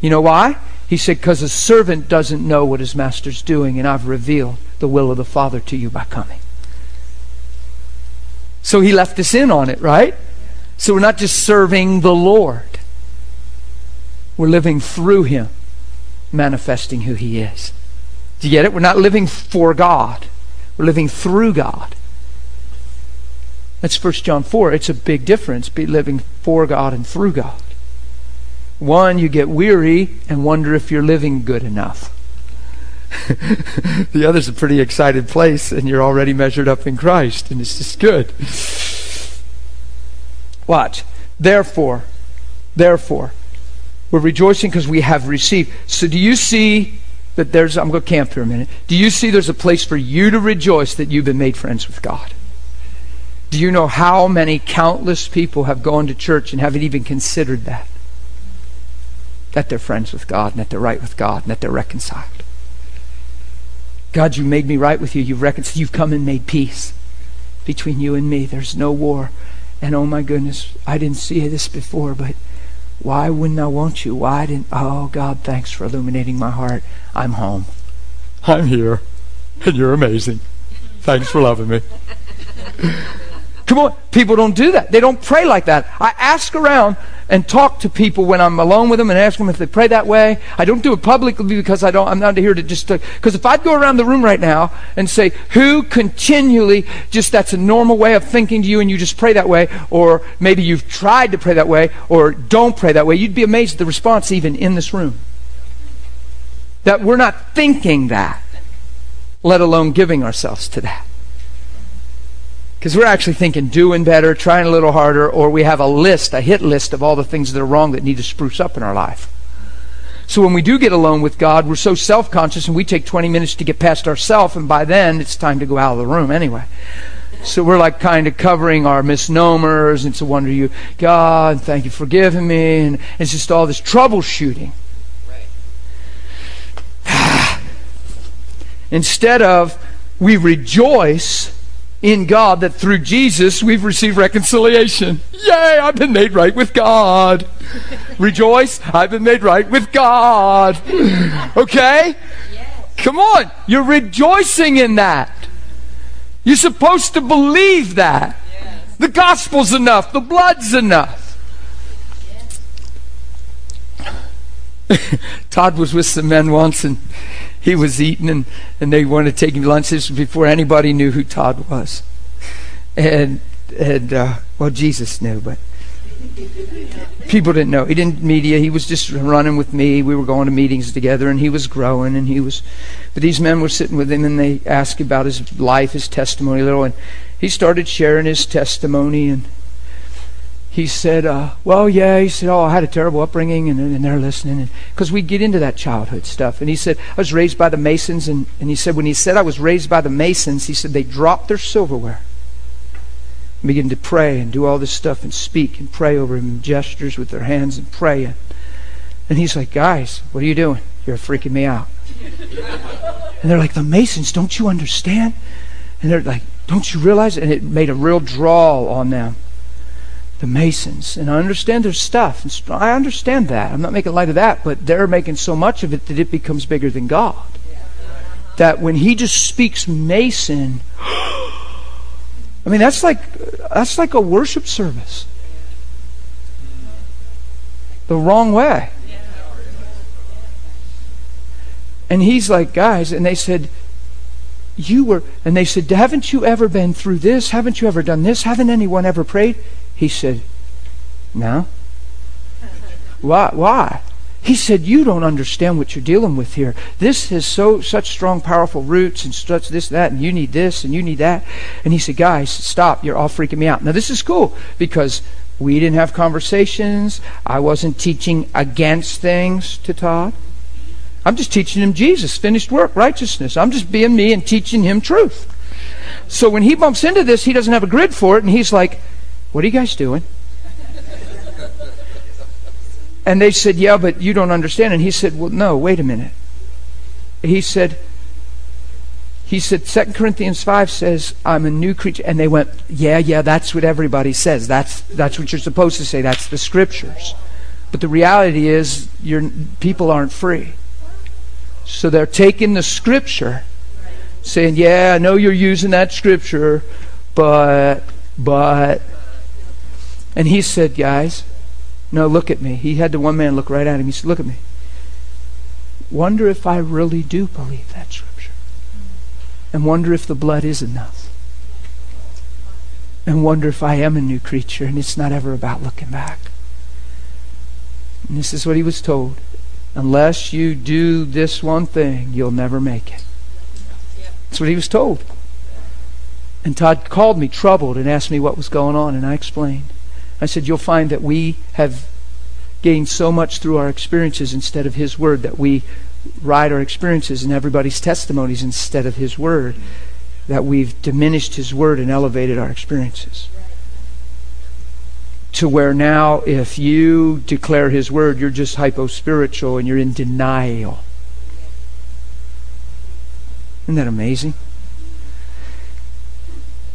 You know why? He said, Because a servant doesn't know what his master's doing, and I've revealed the will of the Father to you by coming. So he left us in on it, right? So we're not just serving the Lord, we're living through him, manifesting who he is. Do you get it? We're not living for God, we're living through God. That's 1 John 4. It's a big difference, be living for God and through God. One, you get weary and wonder if you're living good enough. the other's a pretty excited place, and you're already measured up in Christ, and it's just good. Watch. Therefore, therefore, we're rejoicing because we have received. So, do you see that there's, I'm going to camp here a minute. Do you see there's a place for you to rejoice that you've been made friends with God? Do you know how many countless people have gone to church and haven't even considered that? That they're friends with God and that they're right with God and that they're reconciled. God, you made me right with you. You've reconciled. You've come and made peace between you and me. There's no war. And oh my goodness, I didn't see this before, but why wouldn't I want you? Why didn't. Oh, God, thanks for illuminating my heart. I'm home. I'm here. And you're amazing. Thanks for loving me. Come on. People don't do that. They don't pray like that. I ask around and talk to people when I'm alone with them and ask them if they pray that way. I don't do it publicly because I don't, I'm not here to just, uh, because if I'd go around the room right now and say, who continually just that's a normal way of thinking to you and you just pray that way, or maybe you've tried to pray that way, or don't pray that way, you'd be amazed at the response even in this room. That we're not thinking that, let alone giving ourselves to that. Because we're actually thinking doing better, trying a little harder, or we have a list, a hit list of all the things that are wrong that need to spruce up in our life. So when we do get alone with God, we're so self conscious and we take 20 minutes to get past ourselves, and by then it's time to go out of the room anyway. So we're like kind of covering our misnomers. And it's a wonder you, God, thank you for forgiving me. And it's just all this troubleshooting. Right. Instead of we rejoice in God that through Jesus we've received reconciliation. Yay, I've been made right with God. Rejoice, I've been made right with God. Okay? Come on, you're rejoicing in that. You're supposed to believe that. The gospel's enough, the blood's enough. Todd was with some men once and he was eating and, and they wanted to take him to lunch. This was before anybody knew who Todd was. And, and uh, well, Jesus knew, but people didn't know. He didn't media. He was just running with me. We were going to meetings together, and he was growing, and he was. But these men were sitting with him, and they asked about his life, his testimony, little, and he started sharing his testimony, and he said, uh, well, yeah, he said, oh, I had a terrible upbringing, and, and they're listening. Because we get into that childhood stuff. And he said, I was raised by the Masons, and, and he said, when he said I was raised by the Masons, he said they dropped their silverware and began to pray and do all this stuff and speak and pray over him, gestures with their hands and pray. And he's like, guys, what are you doing? You're freaking me out. and they're like, the Masons, don't you understand? And they're like, don't you realize? And it made a real draw on them the Masons. And I understand their stuff. And I understand that. I'm not making light of that, but they're making so much of it that it becomes bigger than God. That when he just speaks Mason, I mean that's like that's like a worship service. The wrong way. And he's like, guys, and they said, you were, and they said, haven't you ever been through this? Haven't you ever done this? Haven't anyone ever prayed? He said, No. Why? Why? He said, You don't understand what you're dealing with here. This has so such strong, powerful roots and such this, that, and you need this and you need that. And he said, Guys, stop. You're all freaking me out. Now this is cool because we didn't have conversations. I wasn't teaching against things to Todd. I'm just teaching him Jesus, finished work, righteousness. I'm just being me and teaching him truth. So when he bumps into this, he doesn't have a grid for it, and he's like, what are you guys doing? And they said, Yeah, but you don't understand. And he said, Well, no, wait a minute. He said, he said, 2 Corinthians 5 says, I'm a new creature. And they went, Yeah, yeah, that's what everybody says. That's, that's what you're supposed to say. That's the scriptures. But the reality is, your people aren't free. So they're taking the scripture, saying, Yeah, I know you're using that scripture, but, but, and he said, Guys, no, look at me. He had the one man look right at him. He said, Look at me. Wonder if I really do believe that scripture. And wonder if the blood is enough. And wonder if I am a new creature and it's not ever about looking back. And this is what he was told. Unless you do this one thing, you'll never make it. That's what he was told. And Todd called me troubled and asked me what was going on, and I explained. I said, You'll find that we have gained so much through our experiences instead of His Word, that we write our experiences and everybody's testimonies instead of His Word, that we've diminished His Word and elevated our experiences. To where now, if you declare His Word, you're just hypo-spiritual and you're in denial. Isn't that amazing?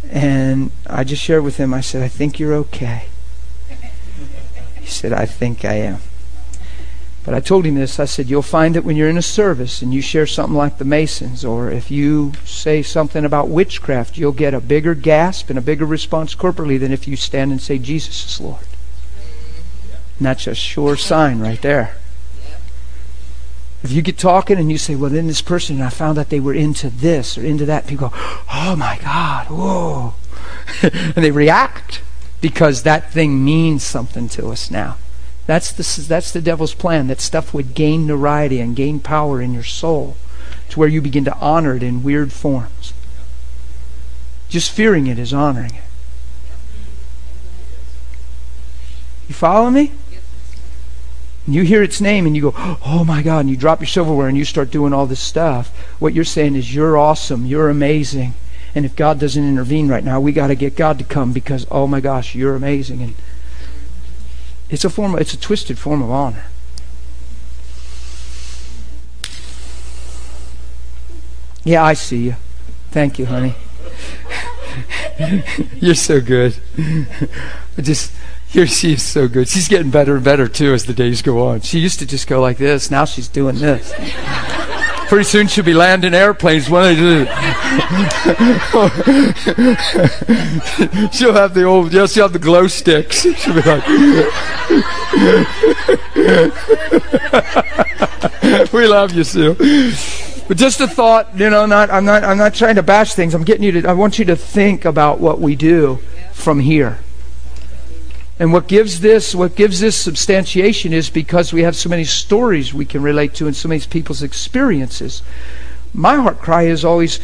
And I just shared with him, I said, I think you're okay. He said, I think I am. But I told him this. I said, You'll find that when you're in a service and you share something like the Masons, or if you say something about witchcraft, you'll get a bigger gasp and a bigger response corporately than if you stand and say, Jesus is Lord. And that's a sure sign right there. If you get talking and you say, Well, then this person, and I found out they were into this or into that, people go, Oh my God, whoa. and they react because that thing means something to us now. That's the, that's the devil's plan, that stuff would gain notoriety and gain power in your soul to where you begin to honor it in weird forms. Just fearing it is honoring it. You follow me? And you hear its name and you go, oh my God, and you drop your silverware and you start doing all this stuff. What you're saying is, you're awesome, you're amazing. And if God doesn't intervene right now, we got to get God to come because, oh my gosh, you're amazing. And it's a form, of, it's a twisted form of honor. Yeah, I see you. Thank you, honey. You're so good. I just here she is so good. She's getting better and better too as the days go on. She used to just go like this. Now she's doing this. Pretty soon she'll be landing airplanes. One of she'll have the old, she'll have the glow sticks. She'll be like, we love you, Sue. But just a thought, you know, not, I'm not, I'm not trying to bash things. I'm getting you to, I want you to think about what we do from here. And what gives this what gives this substantiation is because we have so many stories we can relate to and so many people's experiences. My heart cry is always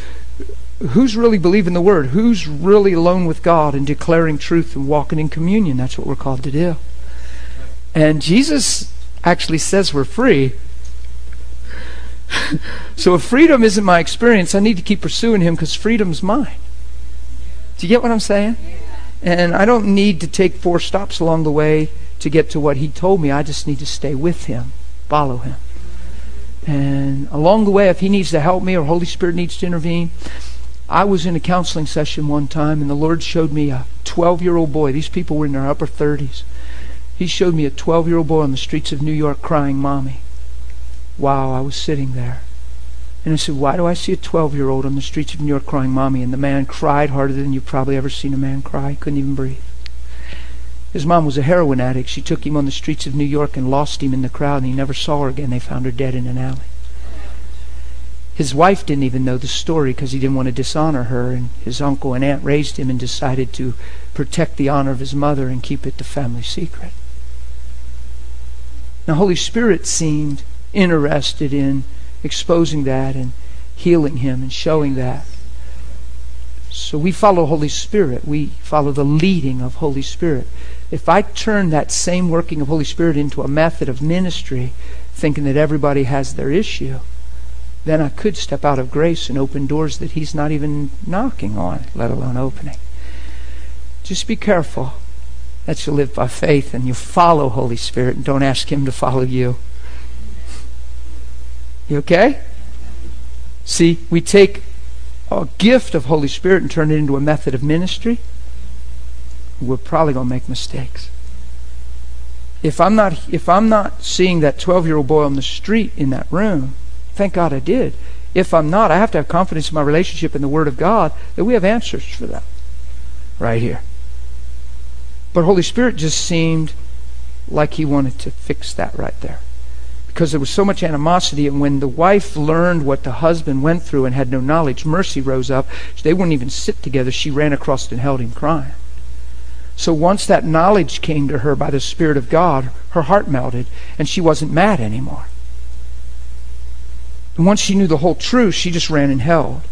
who's really believing the word? Who's really alone with God and declaring truth and walking in communion? That's what we're called to do. And Jesus actually says we're free. so if freedom isn't my experience, I need to keep pursuing him because freedom's mine. Do you get what I'm saying? And I don't need to take four stops along the way to get to what he told me. I just need to stay with him, follow him. And along the way, if he needs to help me or Holy Spirit needs to intervene, I was in a counseling session one time, and the Lord showed me a 12 year old boy. These people were in their upper 30s. He showed me a 12 year old boy on the streets of New York crying, Mommy, while I was sitting there. And I said, Why do I see a 12 year old on the streets of New York crying, Mommy? And the man cried harder than you've probably ever seen a man cry. Couldn't even breathe. His mom was a heroin addict. She took him on the streets of New York and lost him in the crowd, and he never saw her again. They found her dead in an alley. His wife didn't even know the story because he didn't want to dishonor her, and his uncle and aunt raised him and decided to protect the honor of his mother and keep it the family secret. The Holy Spirit seemed interested in exposing that and healing him and showing that. So we follow Holy Spirit. We follow the leading of Holy Spirit. If I turn that same working of Holy Spirit into a method of ministry, thinking that everybody has their issue, then I could step out of grace and open doors that He's not even knocking on, let alone opening. Just be careful that you live by faith and you follow Holy Spirit and don't ask Him to follow you. You okay? See, we take a gift of Holy Spirit and turn it into a method of ministry. We're probably going to make mistakes. If I'm not if I'm not seeing that 12-year-old boy on the street in that room, thank God I did. If I'm not, I have to have confidence in my relationship in the Word of God that we have answers for that right here. But Holy Spirit just seemed like He wanted to fix that right there because there was so much animosity. And when the wife learned what the husband went through and had no knowledge, mercy rose up. They wouldn't even sit together. She ran across and held him crying. So once that knowledge came to her by the Spirit of God, her heart melted and she wasn't mad anymore. And once she knew the whole truth, she just ran and held.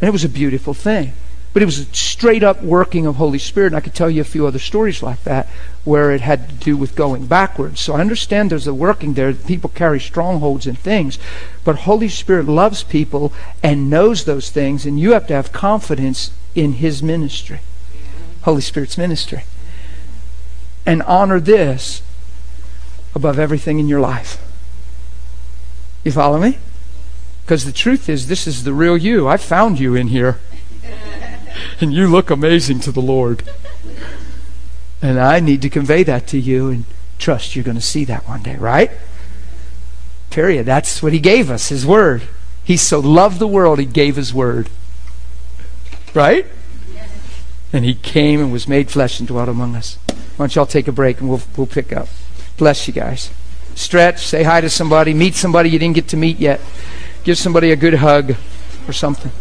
And it was a beautiful thing. But it was a straight up working of Holy Spirit. And I could tell you a few other stories like that where it had to do with going backwards. So I understand there's a working there. People carry strongholds and things. But Holy Spirit loves people and knows those things. And you have to have confidence in His ministry, Holy Spirit's ministry. And honor this above everything in your life. You follow me? Because the truth is, this is the real you. I found you in here and you look amazing to the Lord. And I need to convey that to you and trust you're going to see that one day, right? Period. That's what He gave us, His Word. He so loved the world, He gave His Word. Right? And He came and was made flesh and dwelt among us. Why don't y'all take a break and we'll, we'll pick up. Bless you guys. Stretch, say hi to somebody, meet somebody you didn't get to meet yet. Give somebody a good hug or something.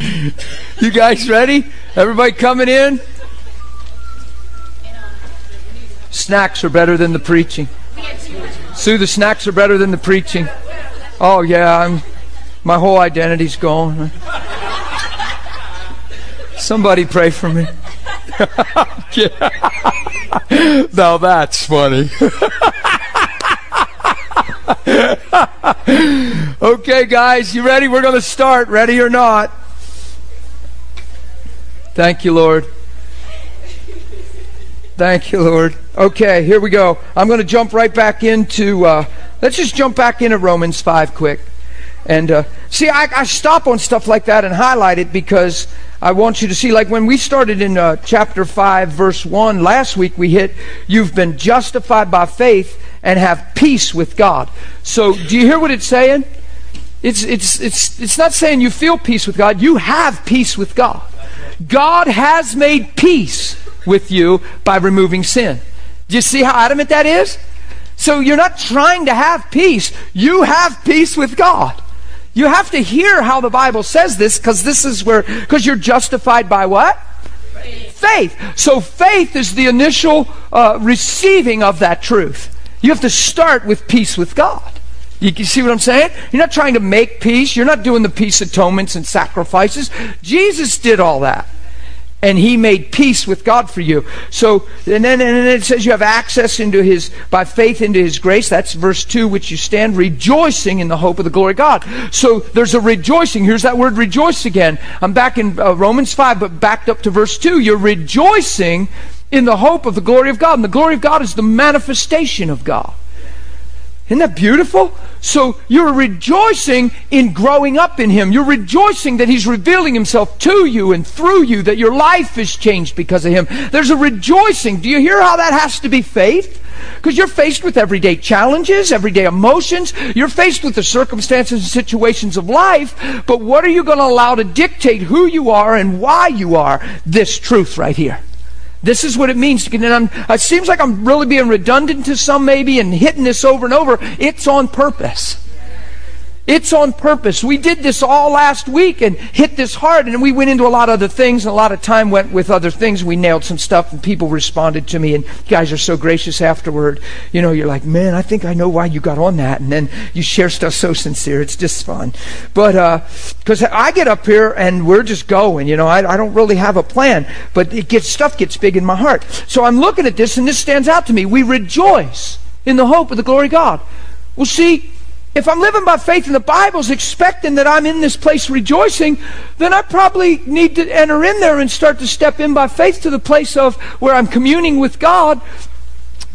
you guys ready? Everybody coming in? Snacks are better than the preaching. Sue, the snacks are better than the preaching. Oh yeah, I'm my whole identity's gone. Somebody pray for me. now that's funny. okay, guys, you ready? We're going to start. Ready or not? Thank you, Lord. Thank you, Lord. Okay, here we go. I'm going to jump right back into, uh, let's just jump back into Romans 5 quick. And uh, see, I, I, stop on stuff like that and highlight it because I want you to see, like when we started in uh, chapter 5, verse 1, last week we hit, you've been justified by faith and have peace with God. So, do you hear what it's saying? It's, it's, it's, it's not saying you feel peace with God, you have peace with God. God has made peace with you by removing sin. Do you see how adamant that is? So you're not trying to have peace. You have peace with God. You have to hear how the Bible says this because this is where, because you're justified by what? Faith. faith. So faith is the initial uh, receiving of that truth. You have to start with peace with God. You see what I'm saying? You're not trying to make peace. You're not doing the peace atonements and sacrifices. Jesus did all that. And he made peace with God for you. So, and then, and then it says you have access into his, by faith into his grace. That's verse 2, which you stand rejoicing in the hope of the glory of God. So there's a rejoicing. Here's that word rejoice again. I'm back in uh, Romans 5, but backed up to verse 2. You're rejoicing in the hope of the glory of God. And the glory of God is the manifestation of God. Isn't that beautiful? So you're rejoicing in growing up in Him. You're rejoicing that He's revealing Himself to you and through you, that your life is changed because of Him. There's a rejoicing. Do you hear how that has to be faith? Because you're faced with everyday challenges, everyday emotions. You're faced with the circumstances and situations of life. But what are you going to allow to dictate who you are and why you are? This truth right here. This is what it means. And it seems like I'm really being redundant to some maybe and hitting this over and over. It's on purpose. It's on purpose. We did this all last week and hit this hard, and we went into a lot of other things, and a lot of time went with other things. We nailed some stuff, and people responded to me, and you guys are so gracious afterward. You know, you're like, man, I think I know why you got on that, and then you share stuff so sincere. It's just fun. But, because uh, I get up here and we're just going, you know, I, I don't really have a plan, but it gets, stuff gets big in my heart. So I'm looking at this, and this stands out to me. We rejoice in the hope of the glory of God. Well, see, if I'm living by faith and the Bible's expecting that I'm in this place rejoicing, then I probably need to enter in there and start to step in by faith to the place of where I'm communing with God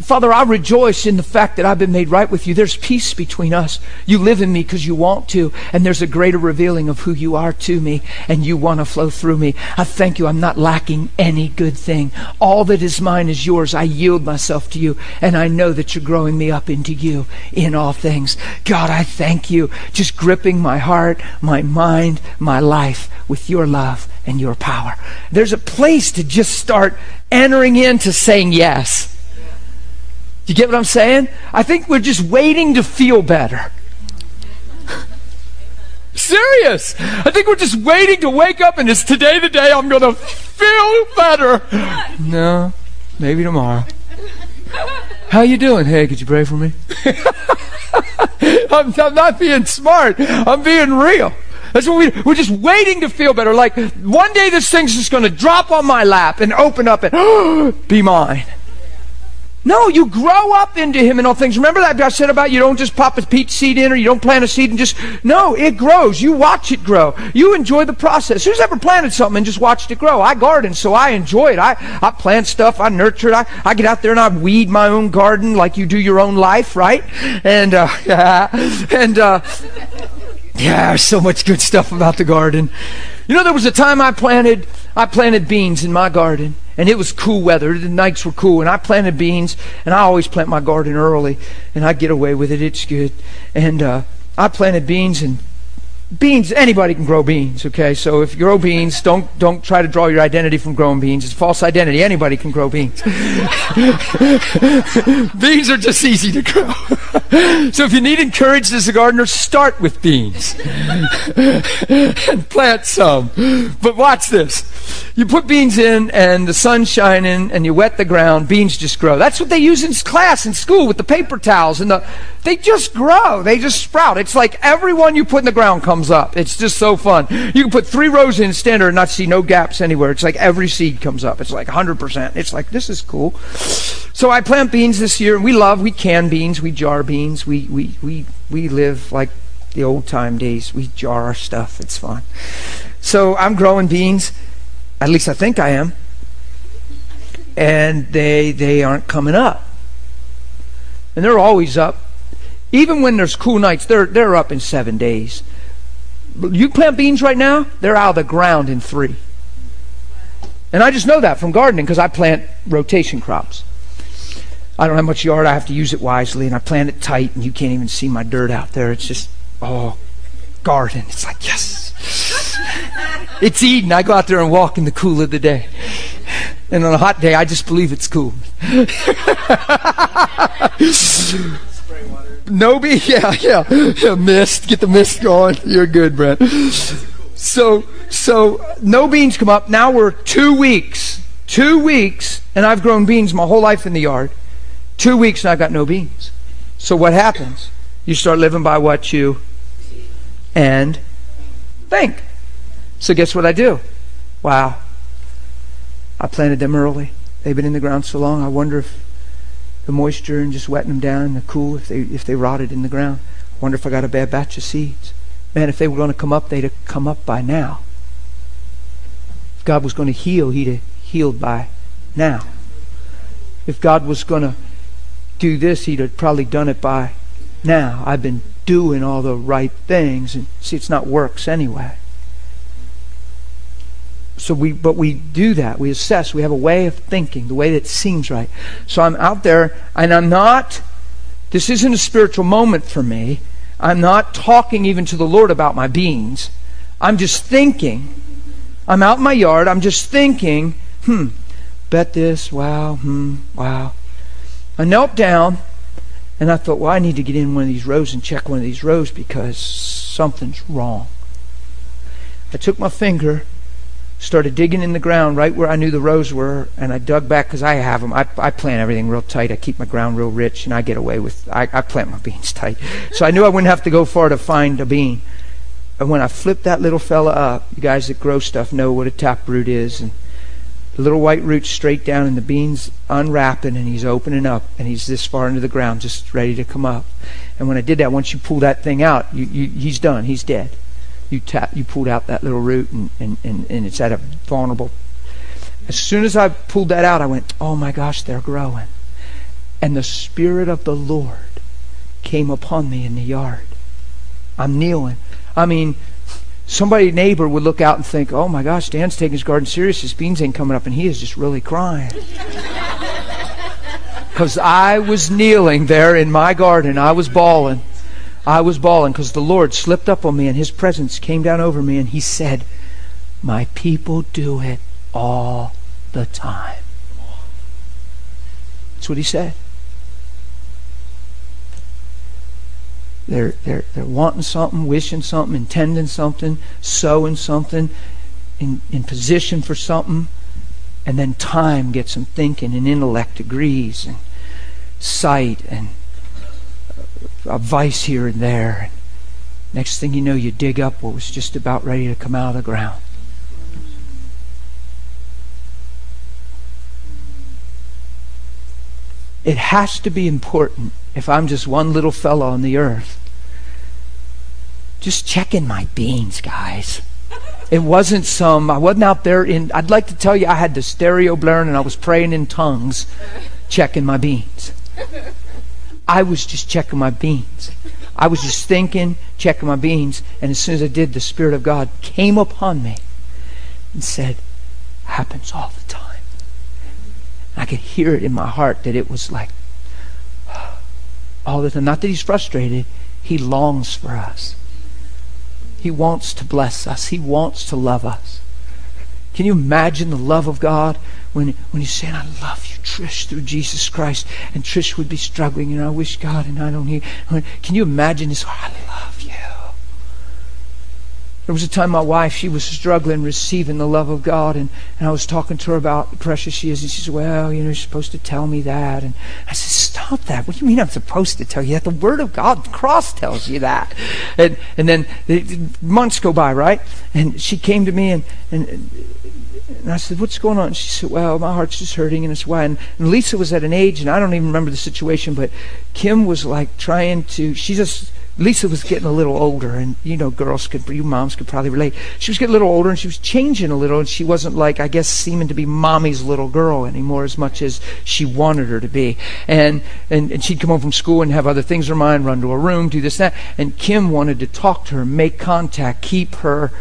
Father, I rejoice in the fact that I've been made right with you. There's peace between us. You live in me because you want to, and there's a greater revealing of who you are to me, and you want to flow through me. I thank you. I'm not lacking any good thing. All that is mine is yours. I yield myself to you, and I know that you're growing me up into you in all things. God, I thank you. Just gripping my heart, my mind, my life with your love and your power. There's a place to just start entering into saying yes. You get what I'm saying? I think we're just waiting to feel better. Serious. I think we're just waiting to wake up and it's today the day I'm going to feel better. No, maybe tomorrow. How you doing? Hey, could you pray for me? I'm, I'm not being smart. I'm being real. That's what we, we're just waiting to feel better. Like one day this thing's just going to drop on my lap and open up and be mine. No, you grow up into Him in all things. Remember that I said about you don't just pop a peach seed in or you don't plant a seed and just, no, it grows. You watch it grow. You enjoy the process. Who's ever planted something and just watched it grow? I garden, so I enjoy it. I, I plant stuff, I nurture it. I, I get out there and I weed my own garden like you do your own life, right? And, uh, and, uh, yeah, so much good stuff about the garden. You know, there was a time I planted, I planted beans in my garden, and it was cool weather. The nights were cool, and I planted beans, and I always plant my garden early, and I get away with it. It's good. And uh, I planted beans, and beans anybody can grow beans okay? So if you grow beans don't don't try to draw your identity from growing beans. It's false identity. Anybody can grow beans. Beans are just easy to grow. So if you need encouragement as a gardener start with beans. And plant some. But watch this. You put beans in and the sun's shining and you wet the ground beans just grow. That's what they use in class in school with the paper towels and the they just grow they just sprout it's like everyone you put in the ground comes up. It's just so fun. You can put three rows in standard and not see no gaps anywhere. It's like every seed comes up. It's like 100%. It's like, this is cool. So I plant beans this year, we love, we can beans, we jar beans. We, we, we, we live like the old time days. We jar our stuff. It's fun. So I'm growing beans. At least I think I am. And they, they aren't coming up. And they're always up. Even when there's cool nights, they're, they're up in seven days. You plant beans right now, they're out of the ground in three. And I just know that from gardening because I plant rotation crops. I don't have much yard, I have to use it wisely, and I plant it tight, and you can't even see my dirt out there. It's just, oh, garden. It's like, yes. it's Eden. I go out there and walk in the cool of the day. And on a hot day, I just believe it's cool. No be yeah, yeah, yeah. Mist, get the mist going. You're good, Brent. So, so no beans come up. Now we're two weeks, two weeks, and I've grown beans my whole life in the yard. Two weeks and I've got no beans. So what happens? You start living by what you and think. So guess what I do? Wow. I planted them early. They've been in the ground so long. I wonder if the moisture and just wetting them down the cool if they if they rotted in the ground. Wonder if I got a bad batch of seeds. Man, if they were going to come up, they'd have come up by now. If God was going to heal, he'd have healed by now. If God was going to do this, he'd have probably done it by now. I've been doing all the right things, and see, it's not works anyway so we but we do that. We assess. We have a way of thinking the way that seems right. So i'm out there and i'm not this isn't a spiritual moment for me. I'm not talking even to the lord about my beings i'm just thinking. I'm out in my yard. I'm just thinking hmm bet this wow hmm wow. I knelt down and i thought well i need to get in one of these rows and check one of these rows because something's wrong. I took my finger started digging in the ground right where I knew the rows were, and I dug back because I have them. I, I plant everything real tight. I keep my ground real rich, and I get away with. I, I plant my beans tight, so I knew I wouldn't have to go far to find a bean. And when I flipped that little fella up, you guys that grow stuff know what a taproot is, and the little white root straight down, and the beans unwrapping, and he's opening up, and he's this far into the ground, just ready to come up. And when I did that, once you pull that thing out, you, you, he's done. He's dead you tap, you pulled out that little root and, and, and, and it's at a vulnerable. As soon as I pulled that out, I went, oh my gosh, they're growing. And the Spirit of the Lord came upon me in the yard. I'm kneeling. I mean, somebody neighbor would look out and think, oh my gosh, Dan's taking his garden serious. His beans ain't coming up, and he is just really crying. Because I was kneeling there in my garden. I was bawling. I was bawling because the Lord slipped up on me and His presence came down over me and He said, My people do it all the time. That's what He said. they're, they're, they're wanting something, wishing something, intending something, sowing something, in, in position for something, and then time gets them thinking, and intellect agrees, and sight, and a vice here and there. Next thing you know, you dig up what was just about ready to come out of the ground. It has to be important if I'm just one little fellow on the earth. Just checking my beans, guys. It wasn't some, I wasn't out there in, I'd like to tell you I had the stereo blaring and I was praying in tongues, checking my beans. I was just checking my beans. I was just thinking, checking my beans, and as soon as I did, the Spirit of God came upon me and said, happens all the time. I could hear it in my heart that it was like all the time. Not that he's frustrated, he longs for us. He wants to bless us. He wants to love us. Can you imagine the love of God when, when he's saying, I love you, Trish, through Jesus Christ? And Trish would be struggling, and I wish God, and I don't hear. Can you imagine this? I love you. There was a time my wife, she was struggling receiving the love of God, and, and I was talking to her about the precious she is, and she said, Well, you know, you're supposed to tell me that. And I said, Stop that. What do you mean I'm supposed to tell you that? The Word of God, the cross tells you that. And, and then the, months go by, right? And she came to me, and, and, and I said, What's going on? And she said, Well, my heart's just hurting, and it's why. And, and Lisa was at an age, and I don't even remember the situation, but Kim was like trying to, she just, Lisa was getting a little older, and you know, girls could, you moms could probably relate. She was getting a little older, and she was changing a little, and she wasn't like, I guess, seeming to be mommy's little girl anymore as much as she wanted her to be. And and, and she'd come home from school and have other things in her mind, run to her room, do this, that. And Kim wanted to talk to her, make contact, keep her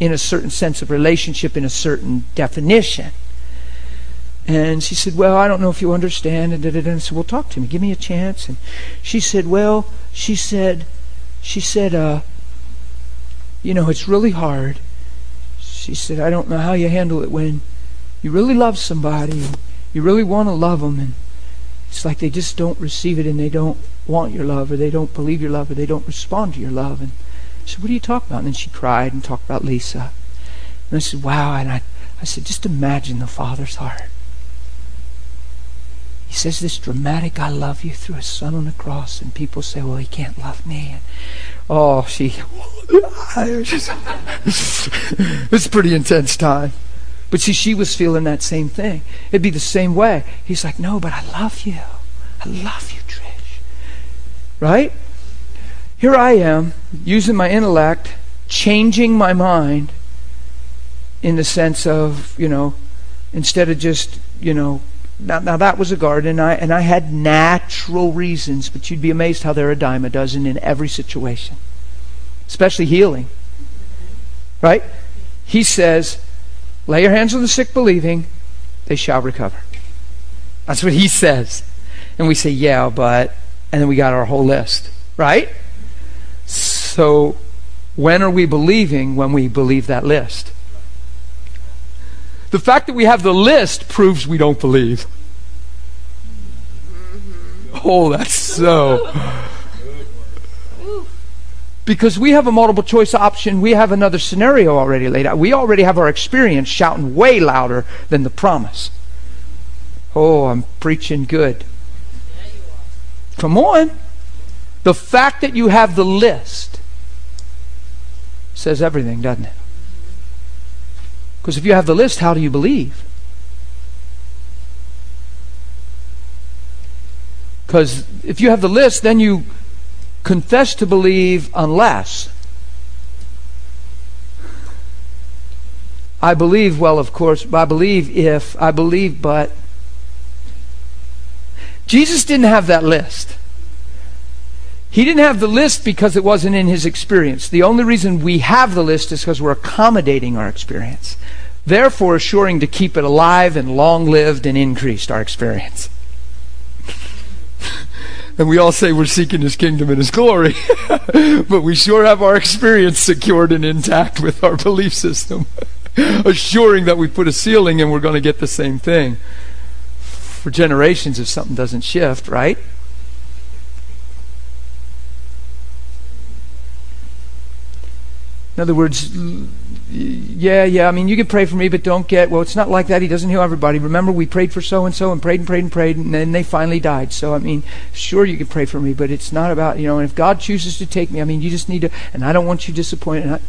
in a certain sense of relationship, in a certain definition. And she said, Well, I don't know if you understand. And, and I said, Well, talk to me. Give me a chance. And she said, Well, she said, she said, uh, you know, it's really hard. She said, I don't know how you handle it when you really love somebody and you really want to love them and it's like they just don't receive it and they don't want your love or they don't believe your love or they don't respond to your love. And she said, what are you talking about? And then she cried and talked about Lisa. And I said, wow. And I, I said, just imagine the father's heart. He says this dramatic, I love you through his son on the cross, and people say, well, he can't love me. And, oh, she, it's a pretty intense time. But see, she was feeling that same thing. It'd be the same way. He's like, no, but I love you. I love you, Trish. Right? Here I am, using my intellect, changing my mind in the sense of, you know, instead of just, you know, now, now that was a garden, and I, and I had natural reasons, but you'd be amazed how they're a dime a dozen in every situation, especially healing. Right? He says, lay your hands on the sick, believing, they shall recover. That's what he says. And we say, yeah, but, and then we got our whole list. Right? So, when are we believing when we believe that list? The fact that we have the list proves we don't believe. Oh, that's so. Because we have a multiple choice option, we have another scenario already laid out. We already have our experience shouting way louder than the promise. Oh, I'm preaching good. Come on. The fact that you have the list says everything, doesn't it? Because if you have the list, how do you believe? Because if you have the list, then you confess to believe unless. I believe, well, of course, I believe if, I believe, but. Jesus didn't have that list. He didn't have the list because it wasn't in his experience. The only reason we have the list is because we're accommodating our experience, therefore assuring to keep it alive and long lived and increased our experience. and we all say we're seeking his kingdom and his glory, but we sure have our experience secured and intact with our belief system, assuring that we put a ceiling and we're going to get the same thing for generations if something doesn't shift, right? In other words, yeah, yeah, I mean, you can pray for me, but don't get, well, it's not like that. He doesn't heal everybody. Remember, we prayed for so and so and prayed and prayed and prayed, and then they finally died. So, I mean, sure, you can pray for me, but it's not about, you know, and if God chooses to take me, I mean, you just need to, and I don't want you disappointed. I,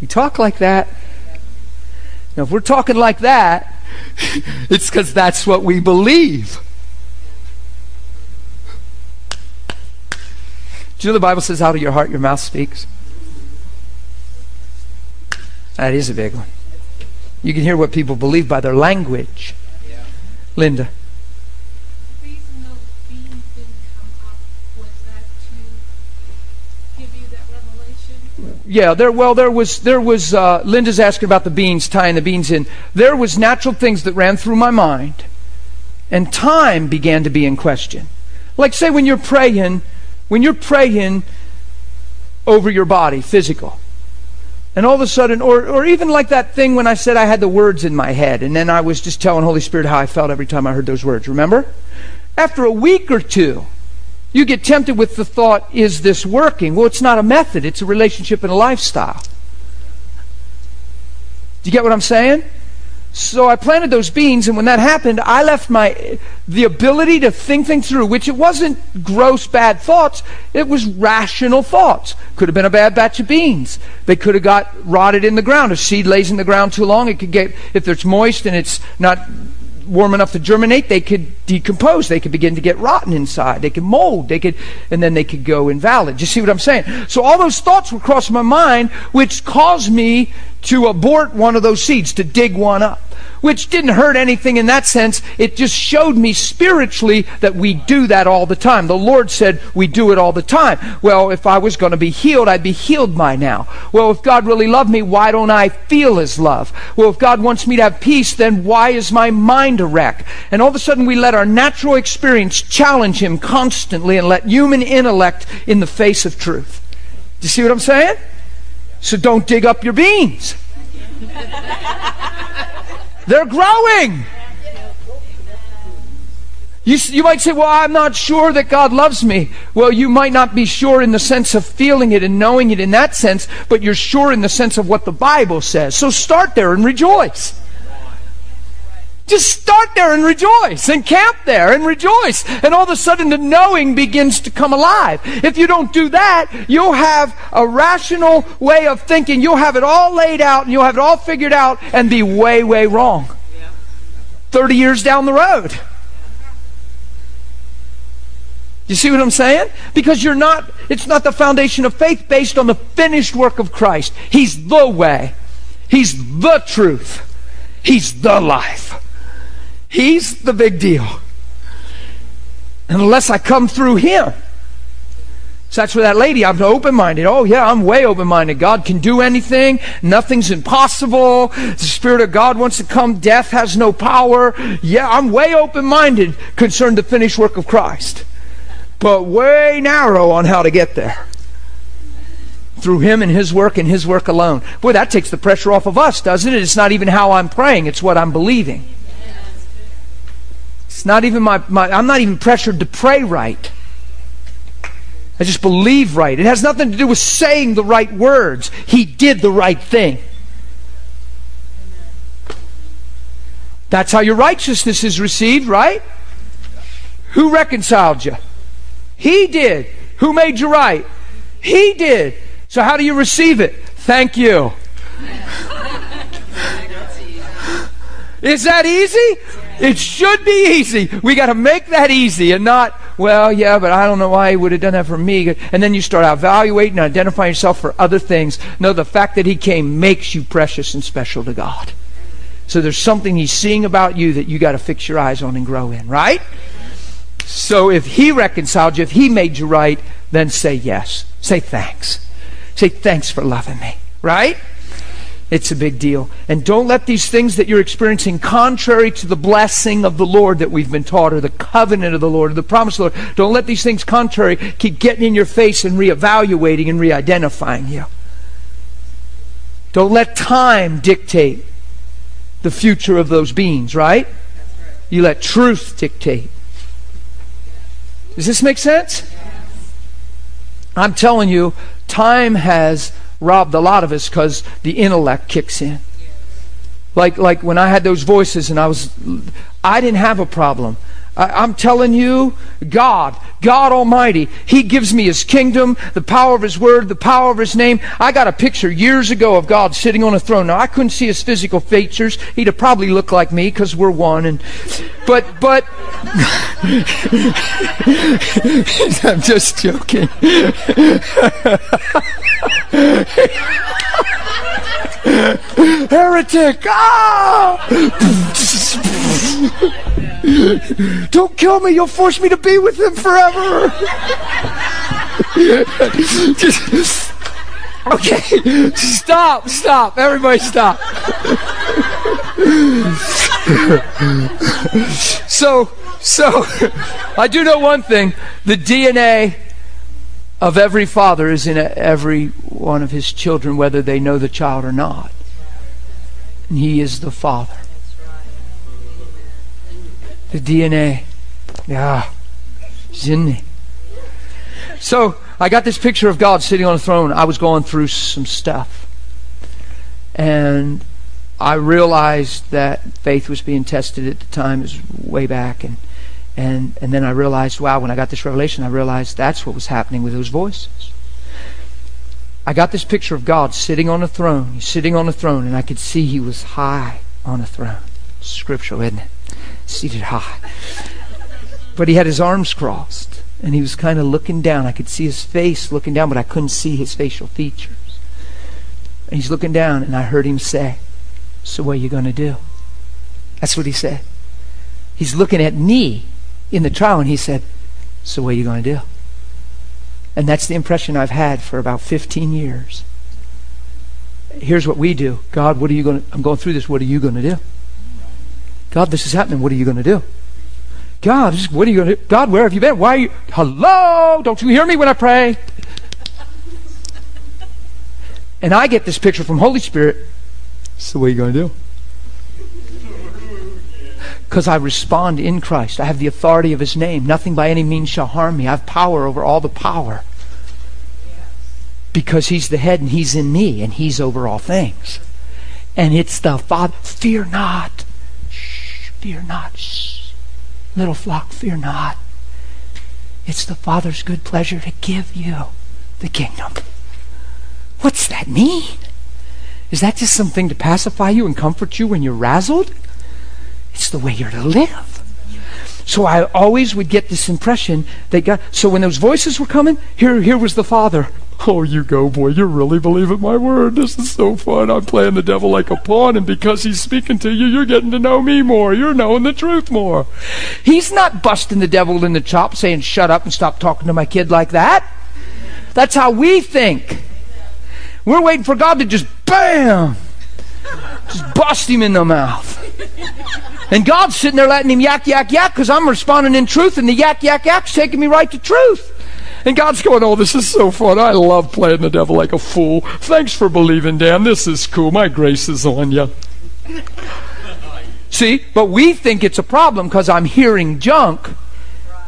you talk like that. Now, if we're talking like that, it's because that's what we believe. Do you know the Bible says, out of your heart your mouth speaks? That is a big one. You can hear what people believe by their language. Yeah. Linda. Yeah, there. Well, there was. There was. Uh, Linda's asking about the beans, tying the beans in. There was natural things that ran through my mind, and time began to be in question. Like, say, when you're praying, when you're praying over your body, physical, and all of a sudden, or, or even like that thing when I said I had the words in my head, and then I was just telling Holy Spirit how I felt every time I heard those words. Remember? After a week or two, you get tempted with the thought, is this working? Well, it's not a method, it's a relationship and a lifestyle. Do you get what I'm saying? So I planted those beans, and when that happened, I left my the ability to think things through, which it wasn't gross bad thoughts, it was rational thoughts. Could have been a bad batch of beans. They could have got rotted in the ground. If seed lays in the ground too long, it could get if it's moist and it's not warm enough to germinate, they could decompose. They could begin to get rotten inside. They could mold. They could, and then they could go invalid. You see what I'm saying? So all those thoughts were crossing my mind, which caused me to abort one of those seeds, to dig one up which didn't hurt anything in that sense. It just showed me spiritually that we do that all the time. The Lord said we do it all the time. Well, if I was going to be healed, I'd be healed by now. Well, if God really loved me, why don't I feel His love? Well, if God wants me to have peace, then why is my mind a wreck? And all of a sudden we let our natural experience challenge Him constantly and let human intellect in the face of truth. Do you see what I'm saying? So don't dig up your beans. They're growing. You, you might say, Well, I'm not sure that God loves me. Well, you might not be sure in the sense of feeling it and knowing it in that sense, but you're sure in the sense of what the Bible says. So start there and rejoice. Just start there and rejoice and camp there and rejoice. And all of a sudden the knowing begins to come alive. If you don't do that, you'll have a rational way of thinking. You'll have it all laid out and you'll have it all figured out and be way, way wrong. 30 years down the road. You see what I'm saying? Because you're not, it's not the foundation of faith based on the finished work of Christ. He's the way. He's the truth. He's the life. He's the big deal. And unless I come through him. So that's where that lady, I'm open minded. Oh, yeah, I'm way open minded. God can do anything. Nothing's impossible. The Spirit of God wants to come. Death has no power. Yeah, I'm way open minded concerning the finished work of Christ. But way narrow on how to get there. Through Him and His work and His work alone. Boy, that takes the pressure off of us, doesn't it? It's not even how I'm praying, it's what I'm believing. It's not even my, my I'm not even pressured to pray right. I just believe right. It has nothing to do with saying the right words. He did the right thing. That's how your righteousness is received, right? Who reconciled you? He did. Who made you right? He did. So how do you receive it? Thank you. Is that easy? It should be easy. We got to make that easy and not, well, yeah, but I don't know why he would have done that for me. And then you start evaluating and identifying yourself for other things. No, the fact that he came makes you precious and special to God. So there's something he's seeing about you that you got to fix your eyes on and grow in, right? So if he reconciled you, if he made you right, then say yes. Say thanks. Say thanks for loving me, right? It's a big deal. And don't let these things that you're experiencing, contrary to the blessing of the Lord that we've been taught, or the covenant of the Lord, or the promise of the Lord, don't let these things contrary keep getting in your face and reevaluating and re identifying you. Don't let time dictate the future of those beings, right? You let truth dictate. Does this make sense? I'm telling you, time has robbed a lot of us because the intellect kicks in. Like, like when I had those voices and I was, I didn't have a problem. I, am telling you, God, God Almighty, He gives me His kingdom, the power of His word, the power of His name. I got a picture years ago of God sitting on a throne. Now, I couldn't see His physical features. He'd have probably looked like me because we're one. And, but, but, I'm just joking. Heretic! Ah! Don't kill me. You'll force me to be with him forever. Okay. Stop. Stop. Everybody stop. so, so, I do know one thing. The DNA of every father is in every one of his children, whether they know the child or not. And he is the father. The DNA. Yeah. It's in. So I got this picture of God sitting on a throne. I was going through some stuff. And I realized that faith was being tested at the time. It was way back. And, and, and then I realized, wow, when I got this revelation, I realized that's what was happening with those voices. I got this picture of God sitting on a throne. He's sitting on a throne, and I could see he was high on a throne. Scriptural, isn't it? seated high. But he had his arms crossed, and he was kind of looking down. I could see his face looking down, but I couldn't see his facial features. And he's looking down, and I heard him say, So what are you going to do? That's what he said. He's looking at me in the trial, and he said, So what are you going to do? And that's the impression I've had for about 15 years. Here's what we do God, what are you going to? I'm going through this. What are you going to do? God, this is happening. What are you going to do? God, what are you going to do? God, where have you been? Why are you? Hello? Don't you hear me when I pray? And I get this picture from Holy Spirit. So what are you going to do? Because I respond in Christ. I have the authority of His name. Nothing by any means shall harm me. I have power over all the power. Because He's the head and He's in me and He's over all things. And it's the Father. Fear not. Shh, Fear not. Shh. Little flock, fear not. It's the Father's good pleasure to give you the kingdom. What's that mean? Is that just something to pacify you and comfort you when you're razzled? It's the way you're to live. So I always would get this impression that God. So when those voices were coming, here, here was the Father Oh, you go, boy. You're really believing my word. This is so fun. I'm playing the devil like a pawn, and because he's speaking to you, you're getting to know me more. You're knowing the truth more. He's not busting the devil in the chop, saying, shut up and stop talking to my kid like that. That's how we think. We're waiting for God to just bam, just bust him in the mouth. And God's sitting there letting him yak, yak, yak because I'm responding in truth, and the yak, yak, yak's taking me right to truth. And God's going, Oh, this is so fun. I love playing the devil like a fool. Thanks for believing, Dan. This is cool. My grace is on you. See, but we think it's a problem because I'm hearing junk.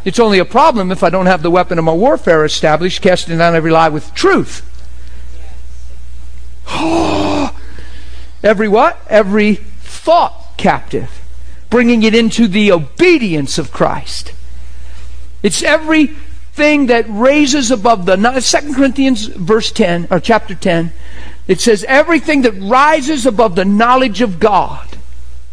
It's only a problem if I don't have the weapon of my warfare established, casting down every lie with truth. Oh. Every what? Every thought captive, bringing it into the obedience of Christ. It's every thing that raises above the Second Corinthians verse 10 or chapter 10 it says everything that rises above the knowledge of God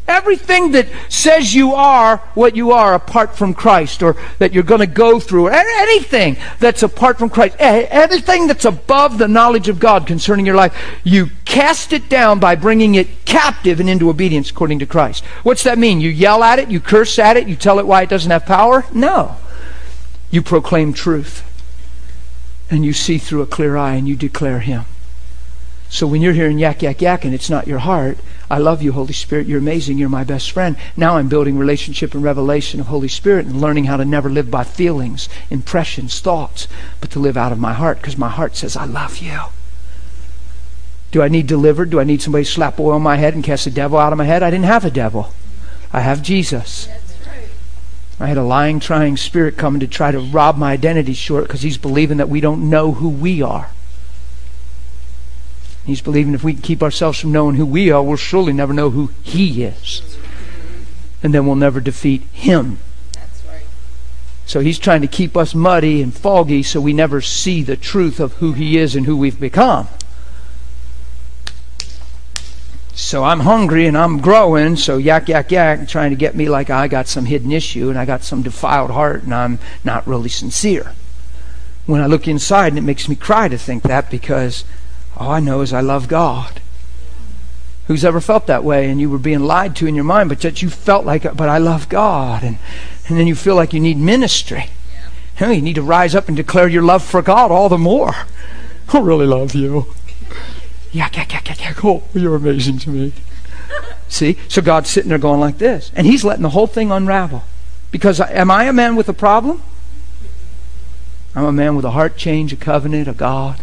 everything that says you are what you are apart from Christ or that you're going to go through or anything that's apart from Christ everything that's above the knowledge of God concerning your life you cast it down by bringing it captive and into obedience according to Christ what's that mean you yell at it you curse at it you tell it why it doesn't have power no you proclaim truth. And you see through a clear eye and you declare Him. So when you're hearing yak, yak, yak, and it's not your heart, I love you, Holy Spirit. You're amazing. You're my best friend. Now I'm building relationship and revelation of Holy Spirit and learning how to never live by feelings, impressions, thoughts, but to live out of my heart because my heart says, I love you. Do I need delivered? Do I need somebody to slap oil on my head and cast the devil out of my head? I didn't have a devil. I have Jesus. I had a lying, trying spirit coming to try to rob my identity short because he's believing that we don't know who we are. He's believing if we can keep ourselves from knowing who we are, we'll surely never know who He is. And then we'll never defeat Him. So he's trying to keep us muddy and foggy so we never see the truth of who he is and who we've become. So I'm hungry and I'm growing, so yak, yak, yak, trying to get me like I got some hidden issue and I got some defiled heart and I'm not really sincere. When I look inside, and it makes me cry to think that because all I know is I love God. Who's ever felt that way and you were being lied to in your mind, but yet you felt like, but I love God. And, and then you feel like you need ministry. You, you need to rise up and declare your love for God all the more. I really love you. Yak, yak, yak, yak, yak. Oh, you're amazing to me. See? So God's sitting there going like this. And He's letting the whole thing unravel. Because am I a man with a problem? I'm a man with a heart change, a covenant, a God.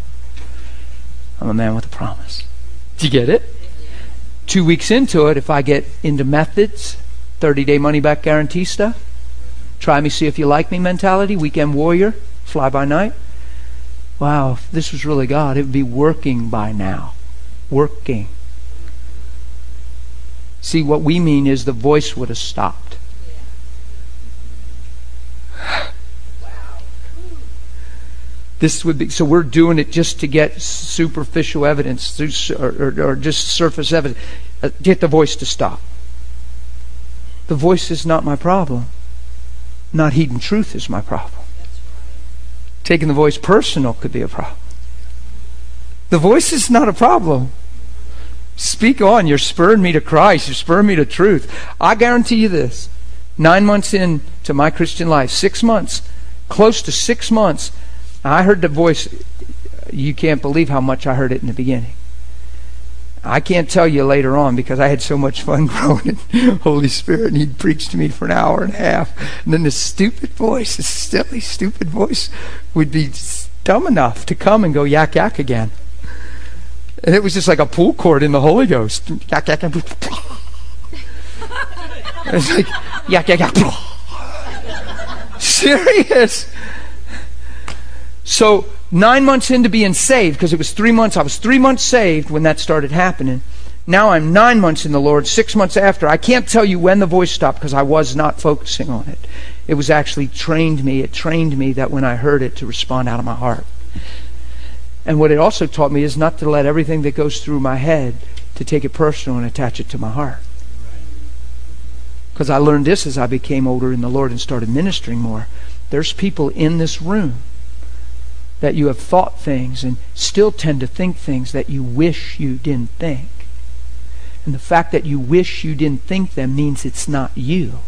I'm a man with a promise. Do you get it? Two weeks into it, if I get into methods, 30 day money back guarantee stuff, try me, see if you like me mentality, weekend warrior, fly by night. Wow, if this was really God, it would be working by now working. See, what we mean is the voice would have stopped. This would be so. We're doing it just to get superficial evidence, or, or, or just surface evidence. Uh, get the voice to stop. The voice is not my problem. Not heeding truth is my problem. Taking the voice personal could be a problem. The voice is not a problem. Speak on. You're spurring me to Christ. You're spurring me to truth. I guarantee you this. Nine months into my Christian life, six months, close to six months, I heard the voice. You can't believe how much I heard it in the beginning. I can't tell you later on because I had so much fun growing in Holy Spirit, and he'd preach to me for an hour and a half. And then this stupid voice, this silly, stupid voice, would be dumb enough to come and go yak yak again. And it was just like a pool cord in the Holy Ghost. Yak, yak, yak. it's like, yak, yak, yak. Serious. So, nine months into being saved, because it was three months, I was three months saved when that started happening. Now I'm nine months in the Lord, six months after. I can't tell you when the voice stopped because I was not focusing on it. It was actually trained me. It trained me that when I heard it to respond out of my heart. And what it also taught me is not to let everything that goes through my head to take it personal and attach it to my heart. Because I learned this as I became older in the Lord and started ministering more. There's people in this room that you have thought things and still tend to think things that you wish you didn't think. And the fact that you wish you didn't think them means it's not you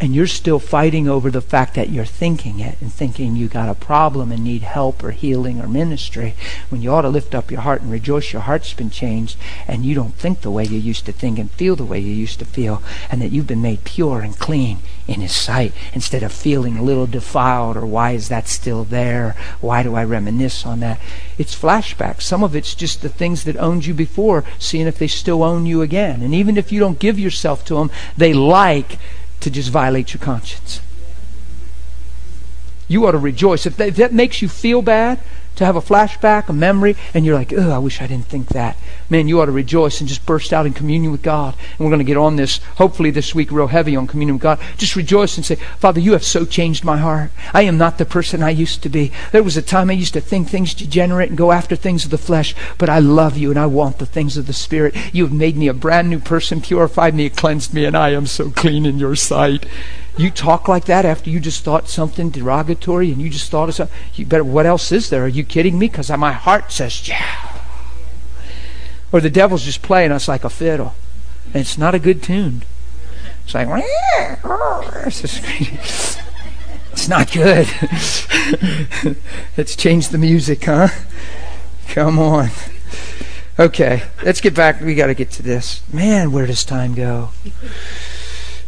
and you're still fighting over the fact that you're thinking it and thinking you got a problem and need help or healing or ministry when you ought to lift up your heart and rejoice your heart's been changed and you don't think the way you used to think and feel the way you used to feel and that you've been made pure and clean in his sight instead of feeling a little defiled or why is that still there why do i reminisce on that it's flashbacks some of it's just the things that owned you before seeing if they still own you again and even if you don't give yourself to them they like to just violate your conscience. You ought to rejoice. If that, if that makes you feel bad, to have a flashback, a memory, and you're like, oh, I wish I didn't think that. Man, you ought to rejoice and just burst out in communion with God. And we're going to get on this, hopefully this week, real heavy on communion with God. Just rejoice and say, Father, you have so changed my heart. I am not the person I used to be. There was a time I used to think things degenerate and go after things of the flesh, but I love you and I want the things of the Spirit. You have made me a brand new person, purified me, cleansed me, and I am so clean in your sight. You talk like that after you just thought something derogatory and you just thought of something. You better, what else is there? Are you kidding me? Because my heart says, yeah. Or the devil's just playing us like a fiddle. And it's not a good tune. It's like, it's not good. Let's change the music, huh? Come on. Okay, let's get back. We got to get to this. Man, where does time go?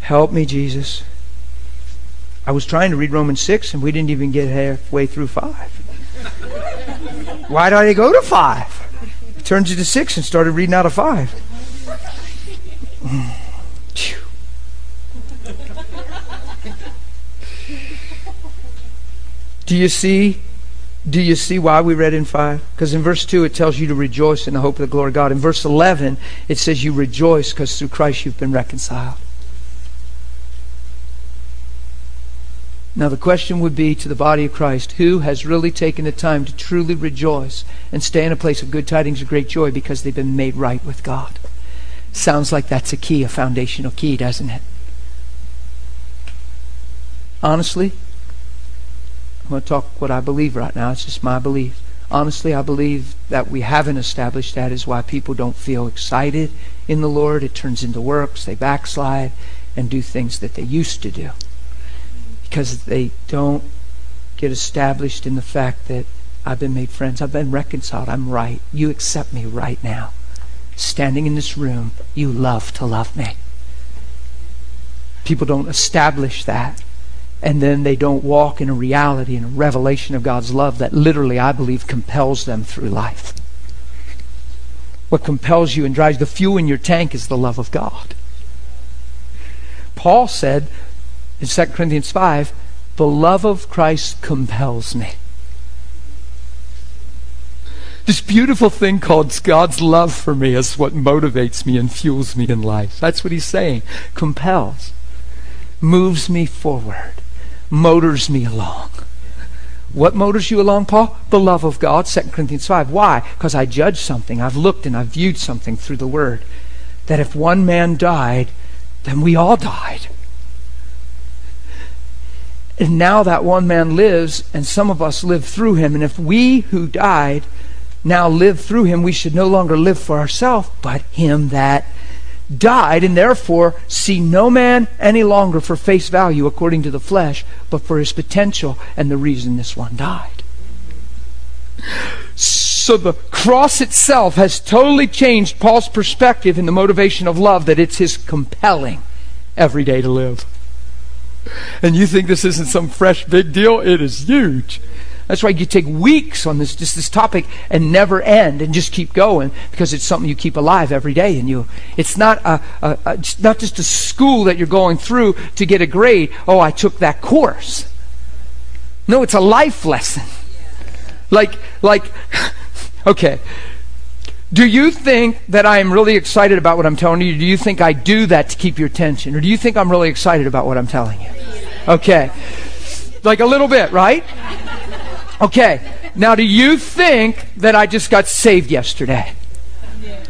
Help me, Jesus. I was trying to read Romans 6 and we didn't even get halfway through 5. Why did I go to 5? It turned you to 6 and started reading out of 5. Do you see Do you see why we read in 5? Because in verse 2 it tells you to rejoice in the hope of the glory of God. In verse 11 it says you rejoice because through Christ you've been reconciled. Now, the question would be to the body of Christ who has really taken the time to truly rejoice and stay in a place of good tidings of great joy because they've been made right with God? Sounds like that's a key, a foundational key, doesn't it? Honestly, I'm going to talk what I believe right now. It's just my belief. Honestly, I believe that we haven't established that is why people don't feel excited in the Lord. It turns into works, they backslide, and do things that they used to do because they don't get established in the fact that I've been made friends. I've been reconciled. I'm right. You accept me right now. Standing in this room, you love to love me. People don't establish that. And then they don't walk in a reality and a revelation of God's love that literally, I believe, compels them through life. What compels you and drives the fuel in your tank is the love of God. Paul said, in 2 Corinthians 5, the love of Christ compels me. This beautiful thing called God's love for me is what motivates me and fuels me in life. That's what he's saying. Compels. Moves me forward. Motors me along. What motors you along, Paul? The love of God, 2 Corinthians 5. Why? Because I judge something. I've looked and I've viewed something through the Word. That if one man died, then we all died. And now that one man lives, and some of us live through him. And if we who died now live through him, we should no longer live for ourselves, but him that died, and therefore see no man any longer for face value according to the flesh, but for his potential and the reason this one died. So the cross itself has totally changed Paul's perspective in the motivation of love that it's his compelling every day to live and you think this isn't some fresh big deal, it is huge. That's why you take weeks on this just this topic and never end and just keep going because it's something you keep alive every day in you. It's not a, a, a not just a school that you're going through to get a grade. Oh, I took that course. No, it's a life lesson. Like like okay. Do you think that I am really excited about what I'm telling you? Do you think I do that to keep your attention? Or do you think I'm really excited about what I'm telling you? Okay. Like a little bit, right? Okay. Now, do you think that I just got saved yesterday?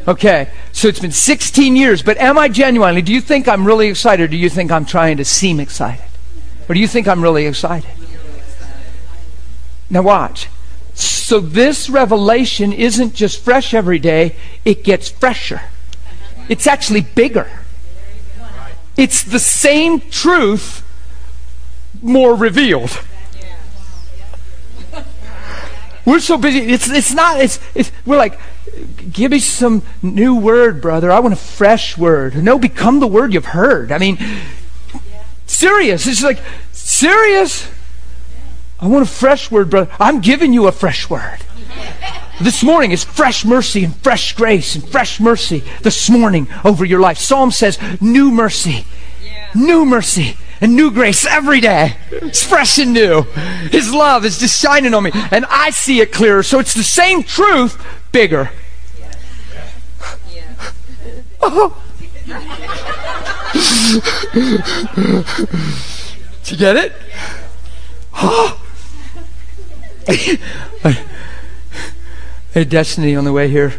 Okay. So it's been 16 years, but am I genuinely, do you think I'm really excited or do you think I'm trying to seem excited? Or do you think I'm really excited? Now, watch. So this revelation isn't just fresh every day, it gets fresher. It's actually bigger. It's the same truth more revealed. We're so busy. It's, it's not, it's, it's, we're like, give me some new word, brother. I want a fresh word. No, become the word you've heard. I mean, serious. It's like, serious? I want a fresh word, brother. I'm giving you a fresh word. This morning is fresh mercy and fresh grace and fresh mercy this morning over your life. Psalm says, new mercy, new mercy, and new grace every day. It's fresh and new. His love is just shining on me, and I see it clearer. So it's the same truth, bigger. Oh. Did you get it? Oh. Hey, Destiny, on the way here,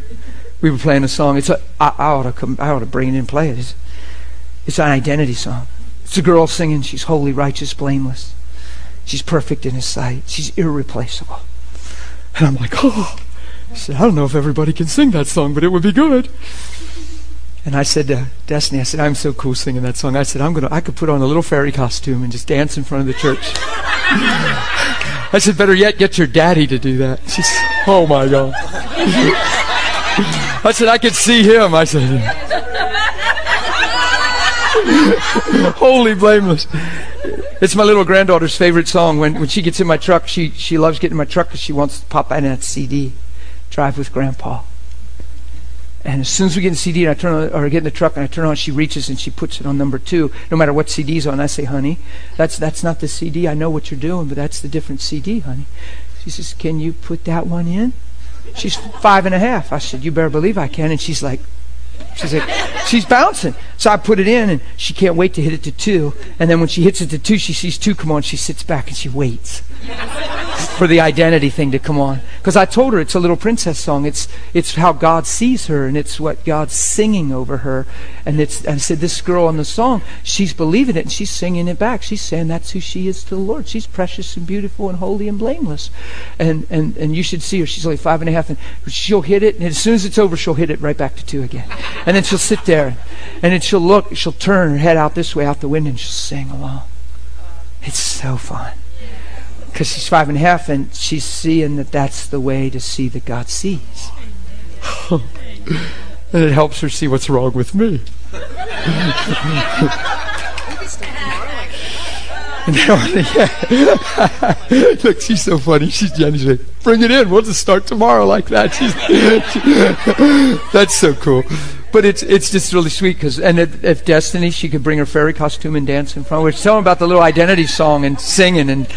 we were playing a song. It's a, I, I ought to come, I ought to bring it in and play it. It's, it's an identity song. It's a girl singing. She's holy, righteous, blameless. She's perfect in His sight. She's irreplaceable. And I'm like, oh. I said, I don't know if everybody can sing that song, but it would be good. And I said to Destiny, I said, I'm so cool singing that song. I said, I'm gonna, I could put on a little fairy costume and just dance in front of the church. I said, better yet, get your daddy to do that. She said, oh my God. I said, I could see him. I said, holy blameless. It's my little granddaughter's favorite song. When, when she gets in my truck, she, she loves getting in my truck because she wants to pop in that CD. Drive with Grandpa. And as soon as we get in the CD and I turn on, or get in the truck and I turn on, she reaches and she puts it on number two, no matter what CD's on. I say, honey, that's that's not the CD. I know what you're doing, but that's the different CD, honey. She says, Can you put that one in? She's five and a half. I said, You better believe I can. And she's like, She's like, she's bouncing. So I put it in, and she can't wait to hit it to two. And then when she hits it to two, she sees two come on. She sits back and she waits for the identity thing to come on. Because I told her it's a little princess song. It's it's how God sees her, and it's what God's singing over her. And it's and I said this girl on the song, she's believing it, and she's singing it back. She's saying that's who she is to the Lord. She's precious and beautiful and holy and blameless. And and and you should see her. She's only five and a half, and she'll hit it, and as soon as it's over, she'll hit it right back to two again. And then she'll sit there, and then she'll look, she'll turn her head out this way out the window, and she'll sing along. It's so fun because she's five and a half and she's seeing that that's the way to see that God sees. and it helps her see what's wrong with me. Look, she's so funny. She's Jenny's like, bring it in. We'll just start tomorrow like that. She's, that's so cool. But it's it's just really sweet because and if, if, Destiny she could bring her fairy costume and dance in front. We're telling about the little identity song and singing and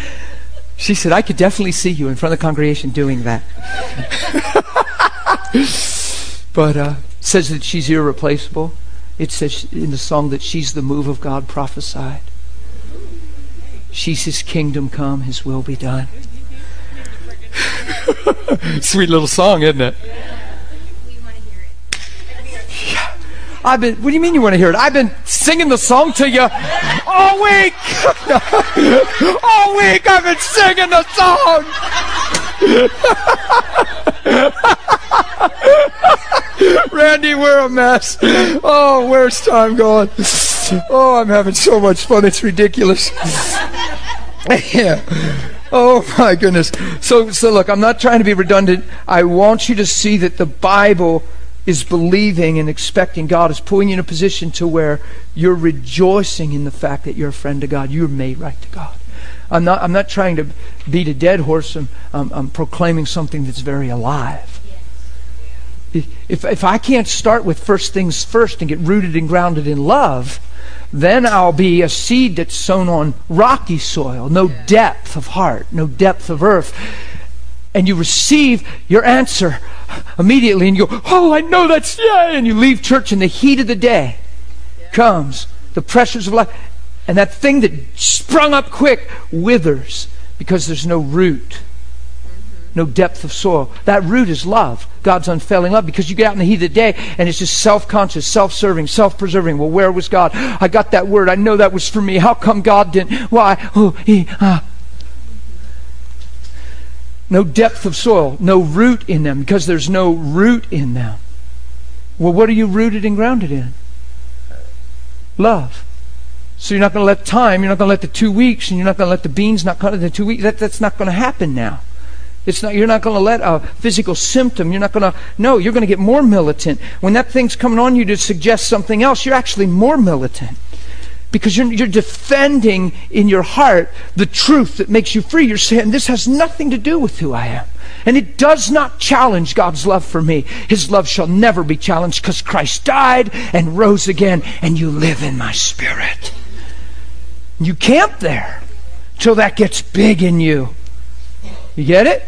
she said, I could definitely see you in front of the congregation doing that. but uh, says that she's irreplaceable. It says in the song that she's the move of God prophesied. She's his kingdom come, his will be done. Sweet little song, isn't it? I've been, what do you mean you want to hear it? I've been singing the song to you all week. all week I've been singing the song. Randy, we're a mess. Oh, where's time going? Oh, I'm having so much fun. It's ridiculous. yeah. Oh my goodness. So so look, I'm not trying to be redundant. I want you to see that the Bible is believing and expecting God is pulling you in a position to where you're rejoicing in the fact that you're a friend to God. You're made right to God. I'm not, I'm not trying to beat a dead horse. I'm, I'm, I'm proclaiming something that's very alive. If, if I can't start with first things first and get rooted and grounded in love, then I'll be a seed that's sown on rocky soil, no depth of heart, no depth of earth and you receive your answer immediately and you go, Oh, I know that's yeah. And you leave church in the heat of the day comes the pressures of life. And that thing that sprung up quick withers because there's no root, no depth of soil. That root is love, God's unfailing love, because you get out in the heat of the day and it's just self conscious, self serving, self preserving. Well, where was God? I got that word. I know that was for me. How come God didn't? Why? Oh, he, ah no depth of soil, no root in them, because there's no root in them. Well, what are you rooted and grounded in? Love. So you're not going to let time, you're not going to let the two weeks, and you're not going to let the beans not cut in the two weeks. That, that's not going to happen now. It's not, you're not going to let a physical symptom, you're not going to, no, you're going to get more militant. When that thing's coming on you to suggest something else, you're actually more militant because you're, you're defending in your heart the truth that makes you free. You're saying, This has nothing to do with who I am. And it does not challenge God's love for me. His love shall never be challenged because Christ died and rose again, and you live in my spirit. You camp there till that gets big in you. You get it?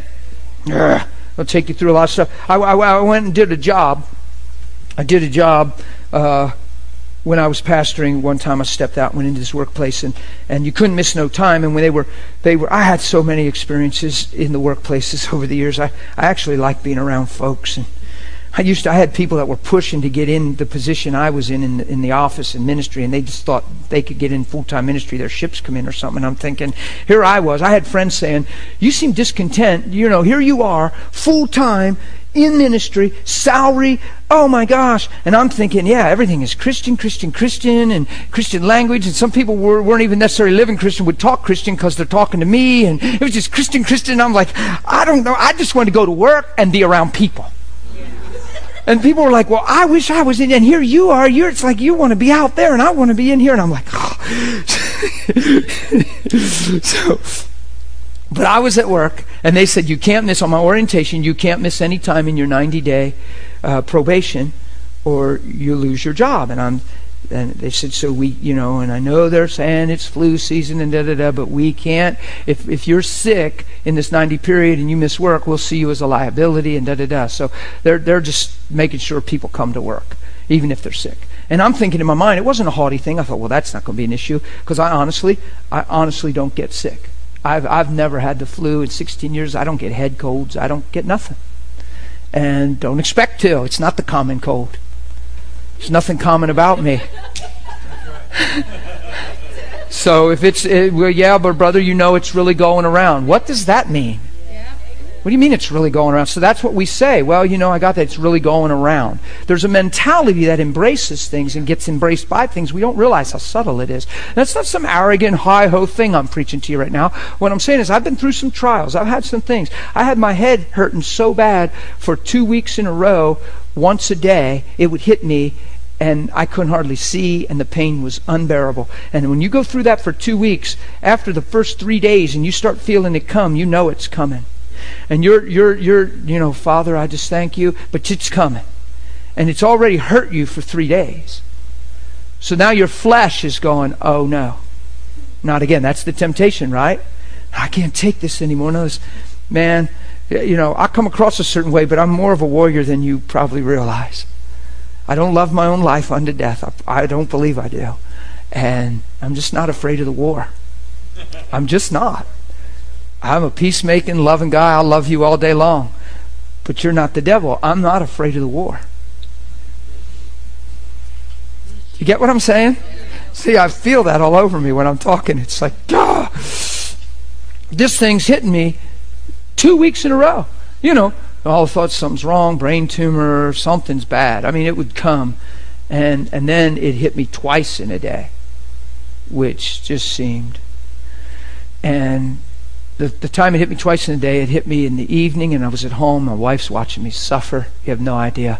Ugh. I'll take you through a lot of stuff. I, I, I went and did a job. I did a job. Uh, when I was pastoring, one time I stepped out, went into this workplace, and, and you couldn't miss no time. And when they were, they were, I had so many experiences in the workplaces over the years. I, I actually like being around folks, and I used to, I had people that were pushing to get in the position I was in in the, in the office and ministry, and they just thought they could get in full time ministry. Their ships come in or something. And I'm thinking, here I was. I had friends saying, "You seem discontent. You know, here you are, full time in ministry, salary. Oh my gosh. And I'm thinking, yeah, everything is Christian, Christian, Christian, and Christian language. And some people were, weren't even necessarily living Christian, would talk Christian because they're talking to me. And it was just Christian, Christian. I'm like, I don't know. I just want to go to work and be around people. And people were like, well, I wish I was in. And here you are. You're, it's like you want to be out there and I want to be in here. And I'm like, oh. so but I was at work, and they said, You can't miss on my orientation, you can't miss any time in your 90 day uh, probation, or you lose your job. And I'm, and they said, so we, you know, and I know they're saying it's flu season and da da da, but we can't. If if you're sick in this 90 period and you miss work, we'll see you as a liability and da da da. So they're they're just making sure people come to work, even if they're sick. And I'm thinking in my mind, it wasn't a haughty thing. I thought, well, that's not going to be an issue because I honestly, I honestly don't get sick. I've I've never had the flu in 16 years. I don't get head colds. I don't get nothing, and don't expect to. It's not the common cold. There's nothing common about me. so if it's, it, well, yeah, but brother, you know it's really going around. What does that mean? What do you mean it's really going around? So that's what we say. Well, you know, I got that. It's really going around. There's a mentality that embraces things and gets embraced by things. We don't realize how subtle it is. That's not some arrogant, high ho thing I'm preaching to you right now. What I'm saying is, I've been through some trials. I've had some things. I had my head hurting so bad for two weeks in a row, once a day, it would hit me and I couldn't hardly see, and the pain was unbearable. And when you go through that for two weeks, after the first three days, and you start feeling it come, you know it's coming. And you're, you're, you're, you know, Father, I just thank you, but it's coming. And it's already hurt you for three days. So now your flesh is going, oh no. Not again. That's the temptation, right? I can't take this anymore. No, this, man, you know, I come across a certain way, but I'm more of a warrior than you probably realize. I don't love my own life unto death. I, I don't believe I do. And I'm just not afraid of the war. I'm just not. I'm a peacemaking, loving guy. I'll love you all day long. But you're not the devil. I'm not afraid of the war. You get what I'm saying? See, I feel that all over me when I'm talking. It's like, ah, this thing's hitting me two weeks in a row. You know, all thought something's wrong, brain tumor, something's bad. I mean, it would come, and and then it hit me twice in a day, which just seemed. And the the time it hit me twice in a day, it hit me in the evening, and I was at home. My wife's watching me suffer. You have no idea.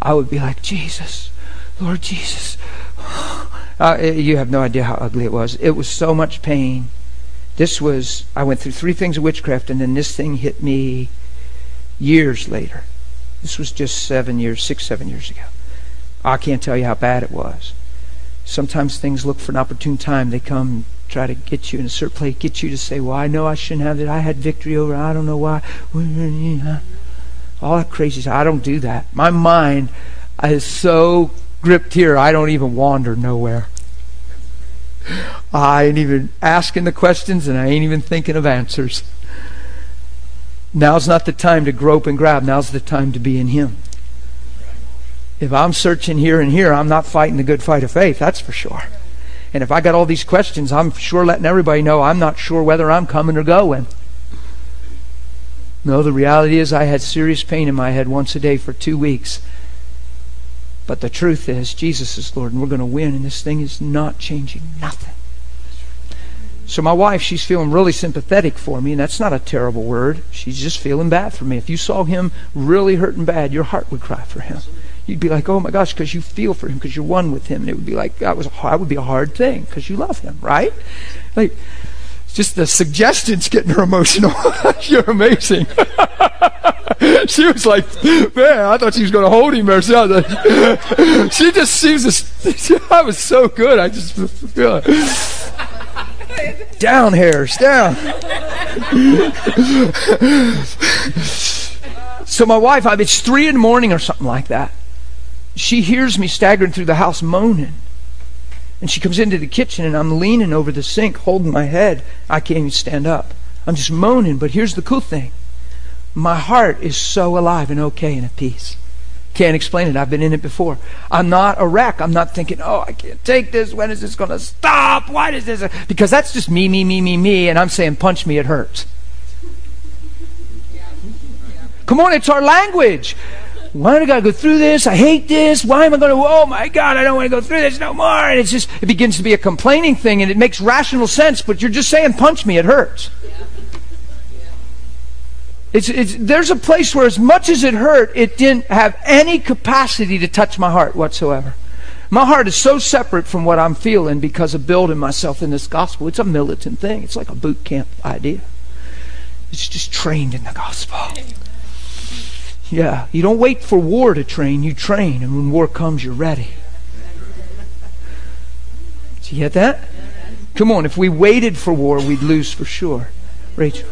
I would be like, Jesus, Lord Jesus. Uh, you have no idea how ugly it was. It was so much pain. This was, I went through three things of witchcraft, and then this thing hit me years later. This was just seven years, six, seven years ago. I can't tell you how bad it was. Sometimes things look for an opportune time. They come try to get you in a certain place, get you to say, Well, I know I shouldn't have it. I had victory over. I don't know why. All that crazy stuff. I don't do that. My mind is so gripped here, I don't even wander nowhere. I ain't even asking the questions and I ain't even thinking of answers. Now's not the time to grope and grab. Now's the time to be in Him. If I'm searching here and here, I'm not fighting the good fight of faith, that's for sure. And if I got all these questions, I'm sure letting everybody know I'm not sure whether I'm coming or going. No, the reality is I had serious pain in my head once a day for two weeks. But the truth is, Jesus is Lord, and we're going to win, and this thing is not changing nothing. So my wife, she's feeling really sympathetic for me, and that's not a terrible word. She's just feeling bad for me. If you saw him really hurting bad, your heart would cry for him. You'd be like, "Oh my gosh," because you feel for him, because you're one with him, and it would be like that was that would be a hard thing because you love him, right? Like, just the suggestions getting her emotional. you're amazing. she was like, man, I thought she was going to hold him or something. she just seems to, I was so good. I just feel down hairs, down. so my wife, I, it's three in the morning or something like that. She hears me staggering through the house moaning. And she comes into the kitchen and I'm leaning over the sink holding my head. I can't even stand up. I'm just moaning, but here's the cool thing. My heart is so alive and okay and at peace. Can't explain it. I've been in it before. I'm not a wreck. I'm not thinking, oh, I can't take this. When is this going to stop? Why does this? Because that's just me, me, me, me, me. And I'm saying, punch me, it hurts. Come on, it's our language. Why do I gotta go through this? I hate this. Why am I gonna, oh my God, I don't want to go through this no more. And it's just, it begins to be a complaining thing and it makes rational sense, but you're just saying, punch me, it hurts. It's, it's, there's a place where, as much as it hurt, it didn't have any capacity to touch my heart whatsoever. My heart is so separate from what I'm feeling because of building myself in this gospel. It's a militant thing, it's like a boot camp idea. It's just trained in the gospel. Yeah, you don't wait for war to train, you train, and when war comes, you're ready. Do you get that? Come on, if we waited for war, we'd lose for sure. Rachel.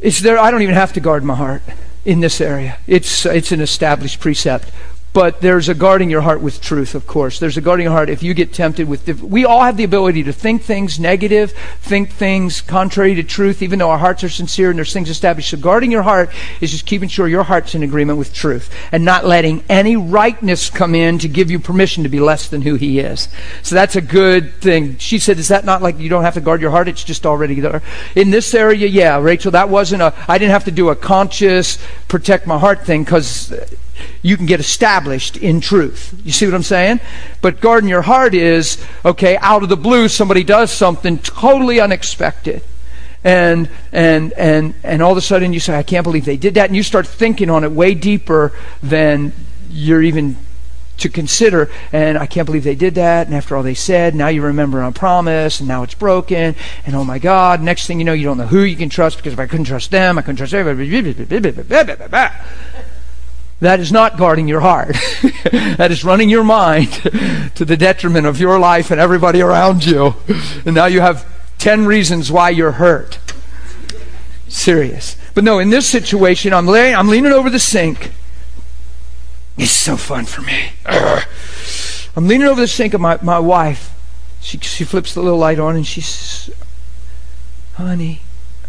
It's there. I don't even have to guard my heart in this area. It's it's an established precept. But there's a guarding your heart with truth, of course. There's a guarding your heart if you get tempted with. Diff- we all have the ability to think things negative, think things contrary to truth, even though our hearts are sincere and there's things established. So guarding your heart is just keeping sure your heart's in agreement with truth and not letting any rightness come in to give you permission to be less than who He is. So that's a good thing. She said, "Is that not like you don't have to guard your heart? It's just already there." In this area, yeah, Rachel, that wasn't a. I didn't have to do a conscious protect my heart thing because you can get established in truth. You see what I'm saying? But guarding your heart is, okay, out of the blue, somebody does something totally unexpected. And, and, and, and all of a sudden you say, I can't believe they did that. And you start thinking on it way deeper than you're even to consider. And I can't believe they did that. And after all they said, now you remember on promise, and now it's broken. And oh my God, next thing you know, you don't know who you can trust because if I couldn't trust them, I couldn't trust everybody. That is not guarding your heart. that is running your mind to the detriment of your life and everybody around you. And now you have 10 reasons why you're hurt. Serious. But no, in this situation, I'm, I'm leaning over the sink. It's so fun for me. I'm leaning over the sink and my, my wife, she, she flips the little light on and she's, honey,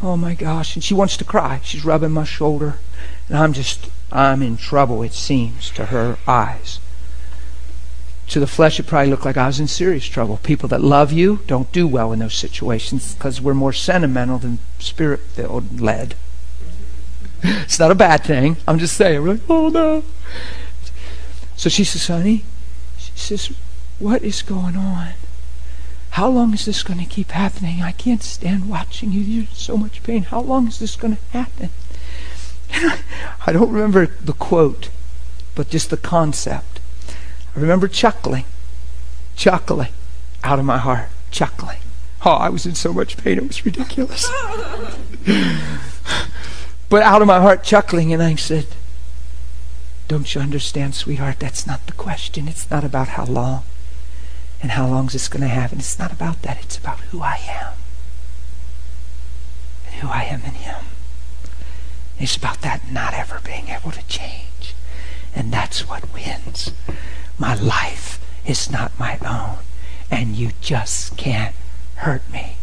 oh my gosh. And she wants to cry. She's rubbing my shoulder. And I'm just I'm in trouble, it seems, to her eyes. To the flesh, it probably looked like I was in serious trouble. People that love you don't do well in those situations because we're more sentimental than spirit filled, led. It's not a bad thing. I'm just saying. We're like, oh no. So she says, honey, she says, what is going on? How long is this going to keep happening? I can't stand watching you. You're in so much pain. How long is this going to happen? I don't remember the quote, but just the concept. I remember chuckling, chuckling out of my heart, chuckling. Oh, I was in so much pain, it was ridiculous. but out of my heart, chuckling, and I said, Don't you understand, sweetheart? That's not the question. It's not about how long and how long is this going to happen. It's not about that. It's about who I am and who I am in Him. It's about that not ever being able to change. And that's what wins. My life is not my own. And you just can't hurt me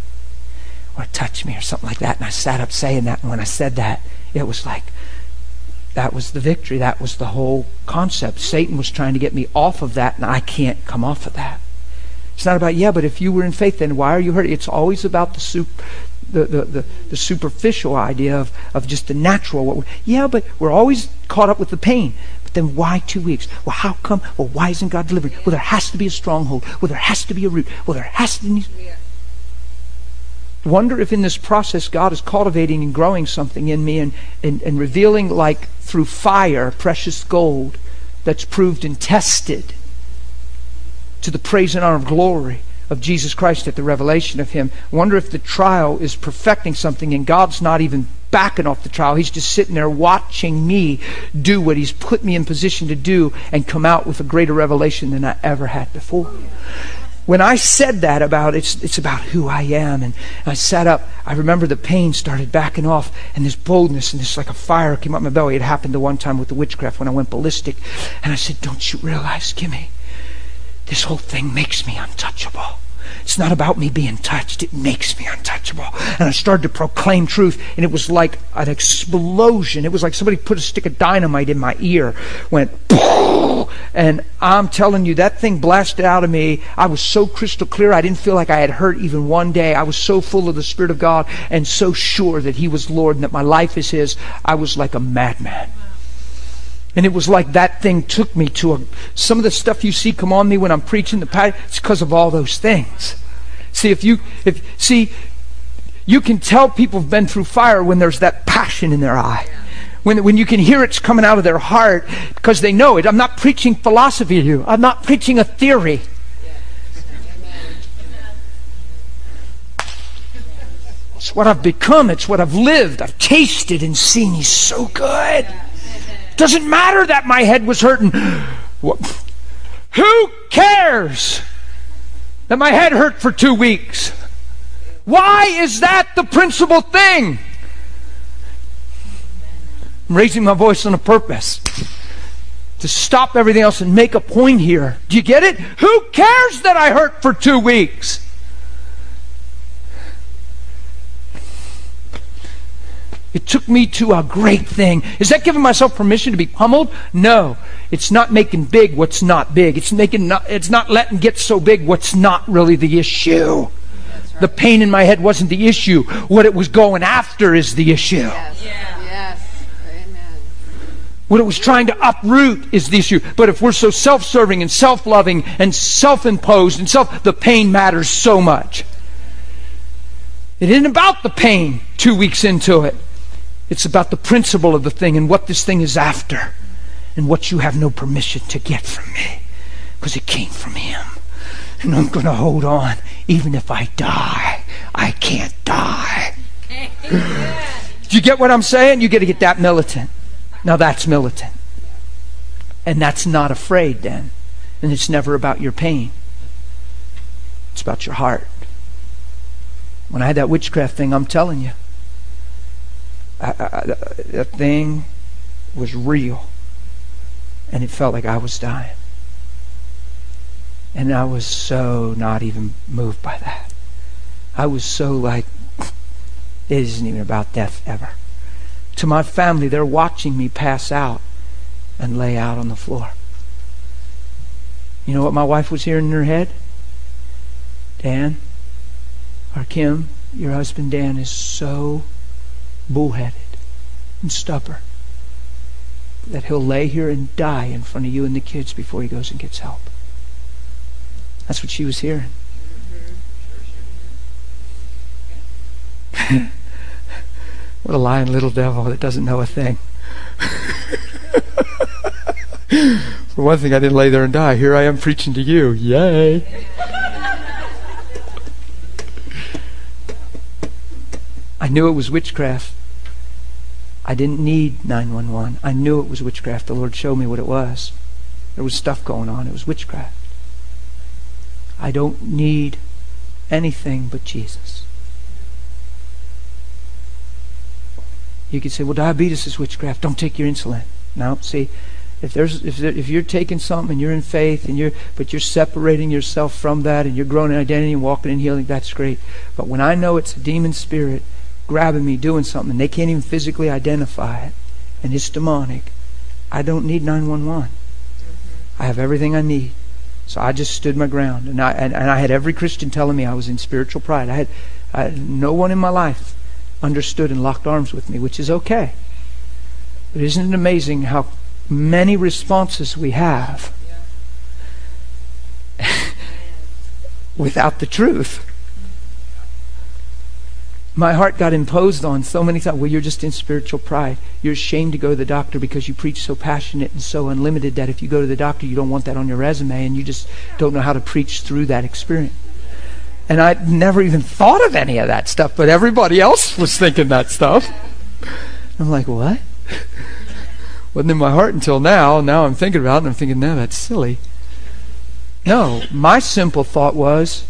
or touch me or something like that. And I sat up saying that. And when I said that, it was like, that was the victory. That was the whole concept. Satan was trying to get me off of that, and I can't come off of that. It's not about, yeah, but if you were in faith, then why are you hurt? It's always about the soup, the, the, the, the, superficial idea of, of just the natural. What yeah, but we're always caught up with the pain. But then why two weeks? Well, how come? Well, why isn't God delivering? Well, there has to be a stronghold. Well, there has to be a root. Well, there has to be. Wonder if in this process God is cultivating and growing something in me and, and, and revealing, like through fire, precious gold that's proved and tested to the praise and honor of glory of Jesus Christ at the revelation of Him. Wonder if the trial is perfecting something and God's not even backing off the trial. He's just sitting there watching me do what He's put me in position to do and come out with a greater revelation than I ever had before. When I said that about it's it's about who I am and I sat up, I remember the pain started backing off and this boldness and this like a fire came up my belly. It happened the one time with the witchcraft when I went ballistic. And I said, Don't you realize, Kimmy, this whole thing makes me untouchable. It's not about me being touched. It makes me untouchable. And I started to proclaim truth, and it was like an explosion. It was like somebody put a stick of dynamite in my ear, went, and I'm telling you, that thing blasted out of me. I was so crystal clear, I didn't feel like I had hurt even one day. I was so full of the Spirit of God and so sure that He was Lord and that my life is His. I was like a madman. And it was like that thing took me to a, some of the stuff you see come on me when I'm preaching the passion. It's because of all those things. See, if you, if, see, you can tell people have been through fire when there's that passion in their eye. When, when you can hear it's coming out of their heart because they know it. I'm not preaching philosophy to you. I'm not preaching a theory. It's what I've become. It's what I've lived. I've tasted and seen. He's so good. Doesn't matter that my head was hurting. Who cares that my head hurt for two weeks? Why is that the principal thing? I'm raising my voice on a purpose to stop everything else and make a point here. Do you get it? Who cares that I hurt for two weeks? It took me to a great thing. Is that giving myself permission to be pummeled? No. It's not making big what's not big. It's making not, it's not letting get so big what's not really the issue. Right. The pain in my head wasn't the issue. What it was going after is the issue. Yes. Yeah. Yes. Amen. What it was trying to uproot is the issue. But if we're so self-serving and self-loving and self-imposed and self, the pain matters so much. It isn't about the pain two weeks into it. It's about the principle of the thing and what this thing is after and what you have no permission to get from me because it came from him. And I'm going to hold on even if I die. I can't die. Do you get what I'm saying? You got to get that militant. Now that's militant. And that's not afraid then. And it's never about your pain. It's about your heart. When I had that witchcraft thing, I'm telling you, That thing was real. And it felt like I was dying. And I was so not even moved by that. I was so like, it isn't even about death ever. To my family, they're watching me pass out and lay out on the floor. You know what my wife was hearing in her head? Dan, or Kim, your husband Dan is so bullheaded and stubborn that he'll lay here and die in front of you and the kids before he goes and gets help. That's what she was hearing. what a lying little devil that doesn't know a thing. For one thing, I didn't lay there and die. Here I am preaching to you. Yay. Knew it was witchcraft. I didn't need 911. I knew it was witchcraft. The Lord showed me what it was. There was stuff going on. It was witchcraft. I don't need anything but Jesus. You could say, well, diabetes is witchcraft. Don't take your insulin. No, see, if there's if, there, if you're taking something and you're in faith and you're but you're separating yourself from that and you're growing in identity and walking in healing, that's great. But when I know it's a demon spirit grabbing me, doing something, and they can't even physically identify it, and it's demonic, I don't need 911. Mm-hmm. I have everything I need. So I just stood my ground, and I and, and I had every Christian telling me I was in spiritual pride. I had, I had no one in my life understood and locked arms with me, which is okay. But isn't it amazing how many responses we have without the truth? My heart got imposed on so many times. Well, you're just in spiritual pride. You're ashamed to go to the doctor because you preach so passionate and so unlimited that if you go to the doctor, you don't want that on your resume and you just don't know how to preach through that experience. And I never even thought of any of that stuff, but everybody else was thinking that stuff. I'm like, what? Wasn't in my heart until now. Now I'm thinking about it and I'm thinking, no, that's silly. No, my simple thought was,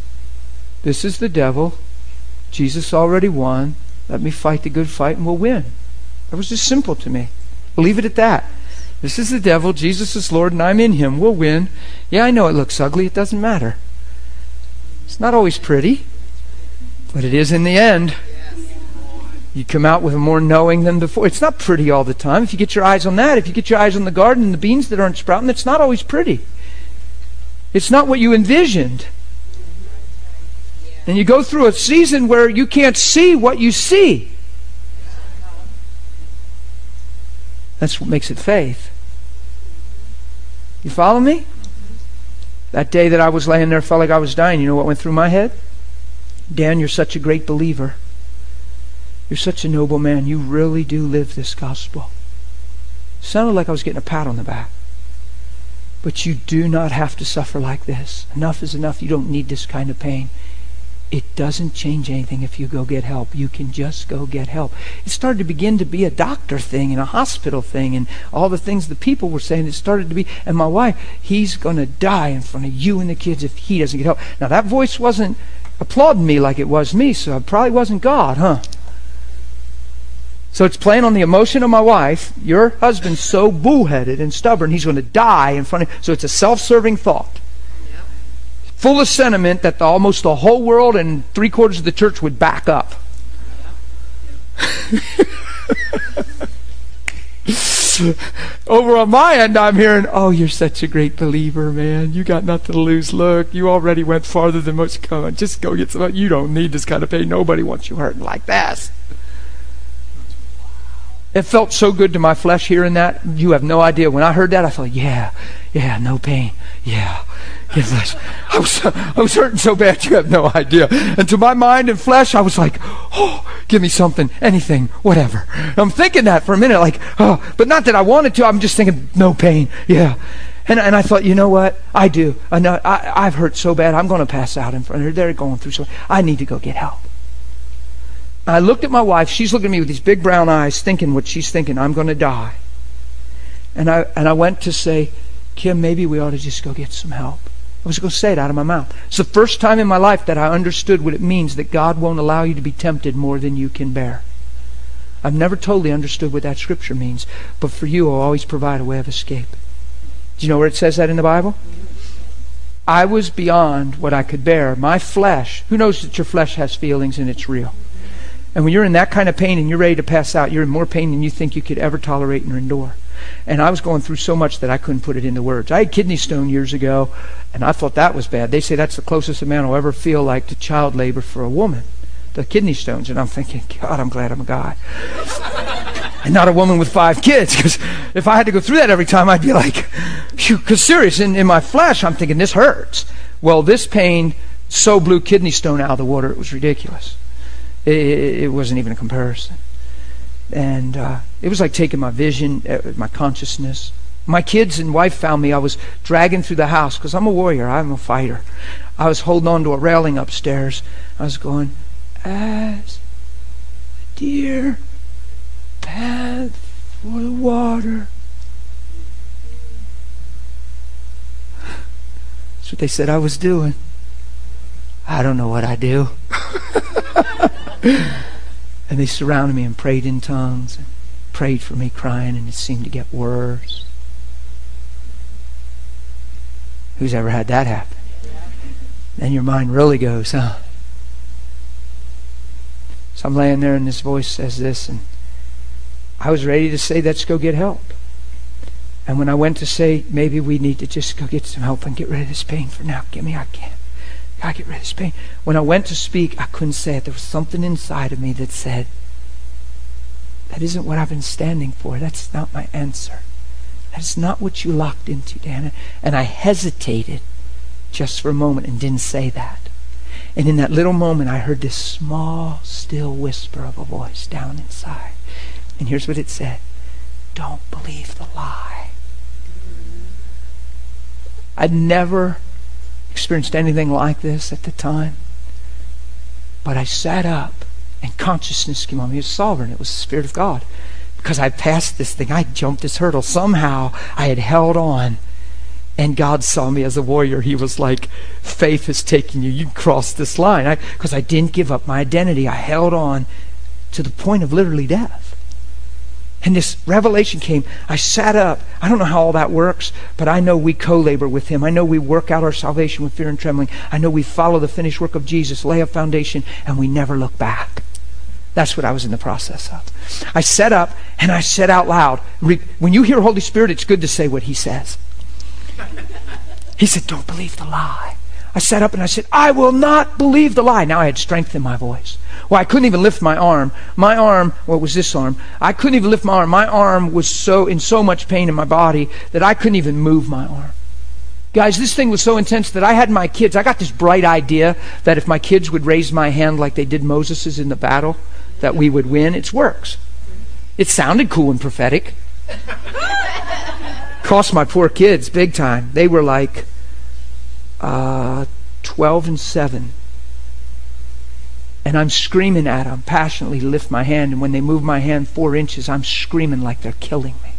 this is the devil Jesus already won. Let me fight the good fight and we'll win. That was just simple to me. Leave it at that. This is the devil. Jesus is Lord and I'm in him. We'll win. Yeah, I know it looks ugly. It doesn't matter. It's not always pretty, but it is in the end. You come out with a more knowing than before. It's not pretty all the time. If you get your eyes on that, if you get your eyes on the garden and the beans that aren't sprouting, it's not always pretty. It's not what you envisioned. And you go through a season where you can't see what you see. That's what makes it faith. You follow me? That day that I was laying there, felt like I was dying. You know what went through my head? Dan, you're such a great believer. You're such a noble man. You really do live this gospel. Sounded like I was getting a pat on the back. But you do not have to suffer like this. Enough is enough. You don't need this kind of pain. It doesn't change anything if you go get help. You can just go get help. It started to begin to be a doctor thing and a hospital thing and all the things the people were saying. It started to be, and my wife, he's going to die in front of you and the kids if he doesn't get help. Now, that voice wasn't applauding me like it was me, so it probably wasn't God, huh? So it's playing on the emotion of my wife. Your husband's so bullheaded and stubborn, he's going to die in front of. So it's a self-serving thought full of sentiment that the, almost the whole world and three quarters of the church would back up. Over on my end, I'm hearing, "Oh, you're such a great believer, man. You got nothing to lose. Look, you already went farther than most. Come on, just go get some. You don't need this kind of pain. Nobody wants you hurting like this." It felt so good to my flesh hearing that. You have no idea. When I heard that, I thought, "Yeah, yeah, no pain. Yeah, flesh. I was, I was hurting so bad, you have no idea. And to my mind and flesh, I was like, oh, give me something, anything, whatever. And I'm thinking that for a minute, like, oh, but not that I wanted to. I'm just thinking, no pain, yeah. And, and I thought, you know what? I do. I know, I, I've hurt so bad, I'm going to pass out in front of her. They're going through so I need to go get help. I looked at my wife. She's looking at me with these big brown eyes, thinking what she's thinking. I'm going to die. And I, and I went to say, Kim, maybe we ought to just go get some help. I was going to say it out of my mouth. It's the first time in my life that I understood what it means that God won't allow you to be tempted more than you can bear. I've never totally understood what that scripture means, but for you, I'll always provide a way of escape. Do you know where it says that in the Bible? I was beyond what I could bear. My flesh, who knows that your flesh has feelings and it's real? And when you're in that kind of pain and you're ready to pass out, you're in more pain than you think you could ever tolerate and endure. And I was going through so much that I couldn't put it into words. I had kidney stone years ago, and I thought that was bad. They say that's the closest amount I'll ever feel like to child labor for a woman, the kidney stones. And I'm thinking, God, I'm glad I'm a guy. and not a woman with five kids, because if I had to go through that every time, I'd be like, because serious, in, in my flesh, I'm thinking, this hurts. Well, this pain so blew kidney stone out of the water, it was ridiculous. It, it, it wasn't even a comparison. And uh, it was like taking my vision, uh, my consciousness. My kids and wife found me. I was dragging through the house because I'm a warrior. I'm a fighter. I was holding on to a railing upstairs. I was going, as a deer path for the water. That's what they said I was doing. I don't know what I do. And they surrounded me and prayed in tongues and prayed for me crying, and it seemed to get worse. Who's ever had that happen? Then your mind really goes, huh? So I'm laying there, and this voice says this, and I was ready to say, let's go get help. And when I went to say, maybe we need to just go get some help and get rid of this pain for now, give me, I can't. I get rid of this pain. When I went to speak, I couldn't say it. There was something inside of me that said, that isn't what I've been standing for. That's not my answer. That's not what you locked into, Dana. And I hesitated just for a moment and didn't say that. And in that little moment, I heard this small, still whisper of a voice down inside. And here's what it said Don't believe the lie. I'd never experienced anything like this at the time. But I sat up and consciousness came on me. It was sovereign. It was the Spirit of God. Because I passed this thing. I jumped this hurdle. Somehow I had held on. And God saw me as a warrior. He was like, faith is taking you. You crossed this line. Because I, I didn't give up my identity. I held on to the point of literally death. And this revelation came. I sat up. I don't know how all that works, but I know we co labor with Him. I know we work out our salvation with fear and trembling. I know we follow the finished work of Jesus, lay a foundation, and we never look back. That's what I was in the process of. I sat up and I said out loud. When you hear Holy Spirit, it's good to say what He says. He said, Don't believe the lie. I sat up and I said, I will not believe the lie. Now I had strength in my voice. Well, I couldn't even lift my arm. My arm, what was this arm? I couldn't even lift my arm. My arm was so in so much pain in my body that I couldn't even move my arm. Guys, this thing was so intense that I had my kids. I got this bright idea that if my kids would raise my hand like they did Moses's in the battle, that we would win. It works. It sounded cool and prophetic. Cost my poor kids big time. They were like uh, 12 and 7 And I'm screaming at them, passionately lift my hand. And when they move my hand four inches, I'm screaming like they're killing me.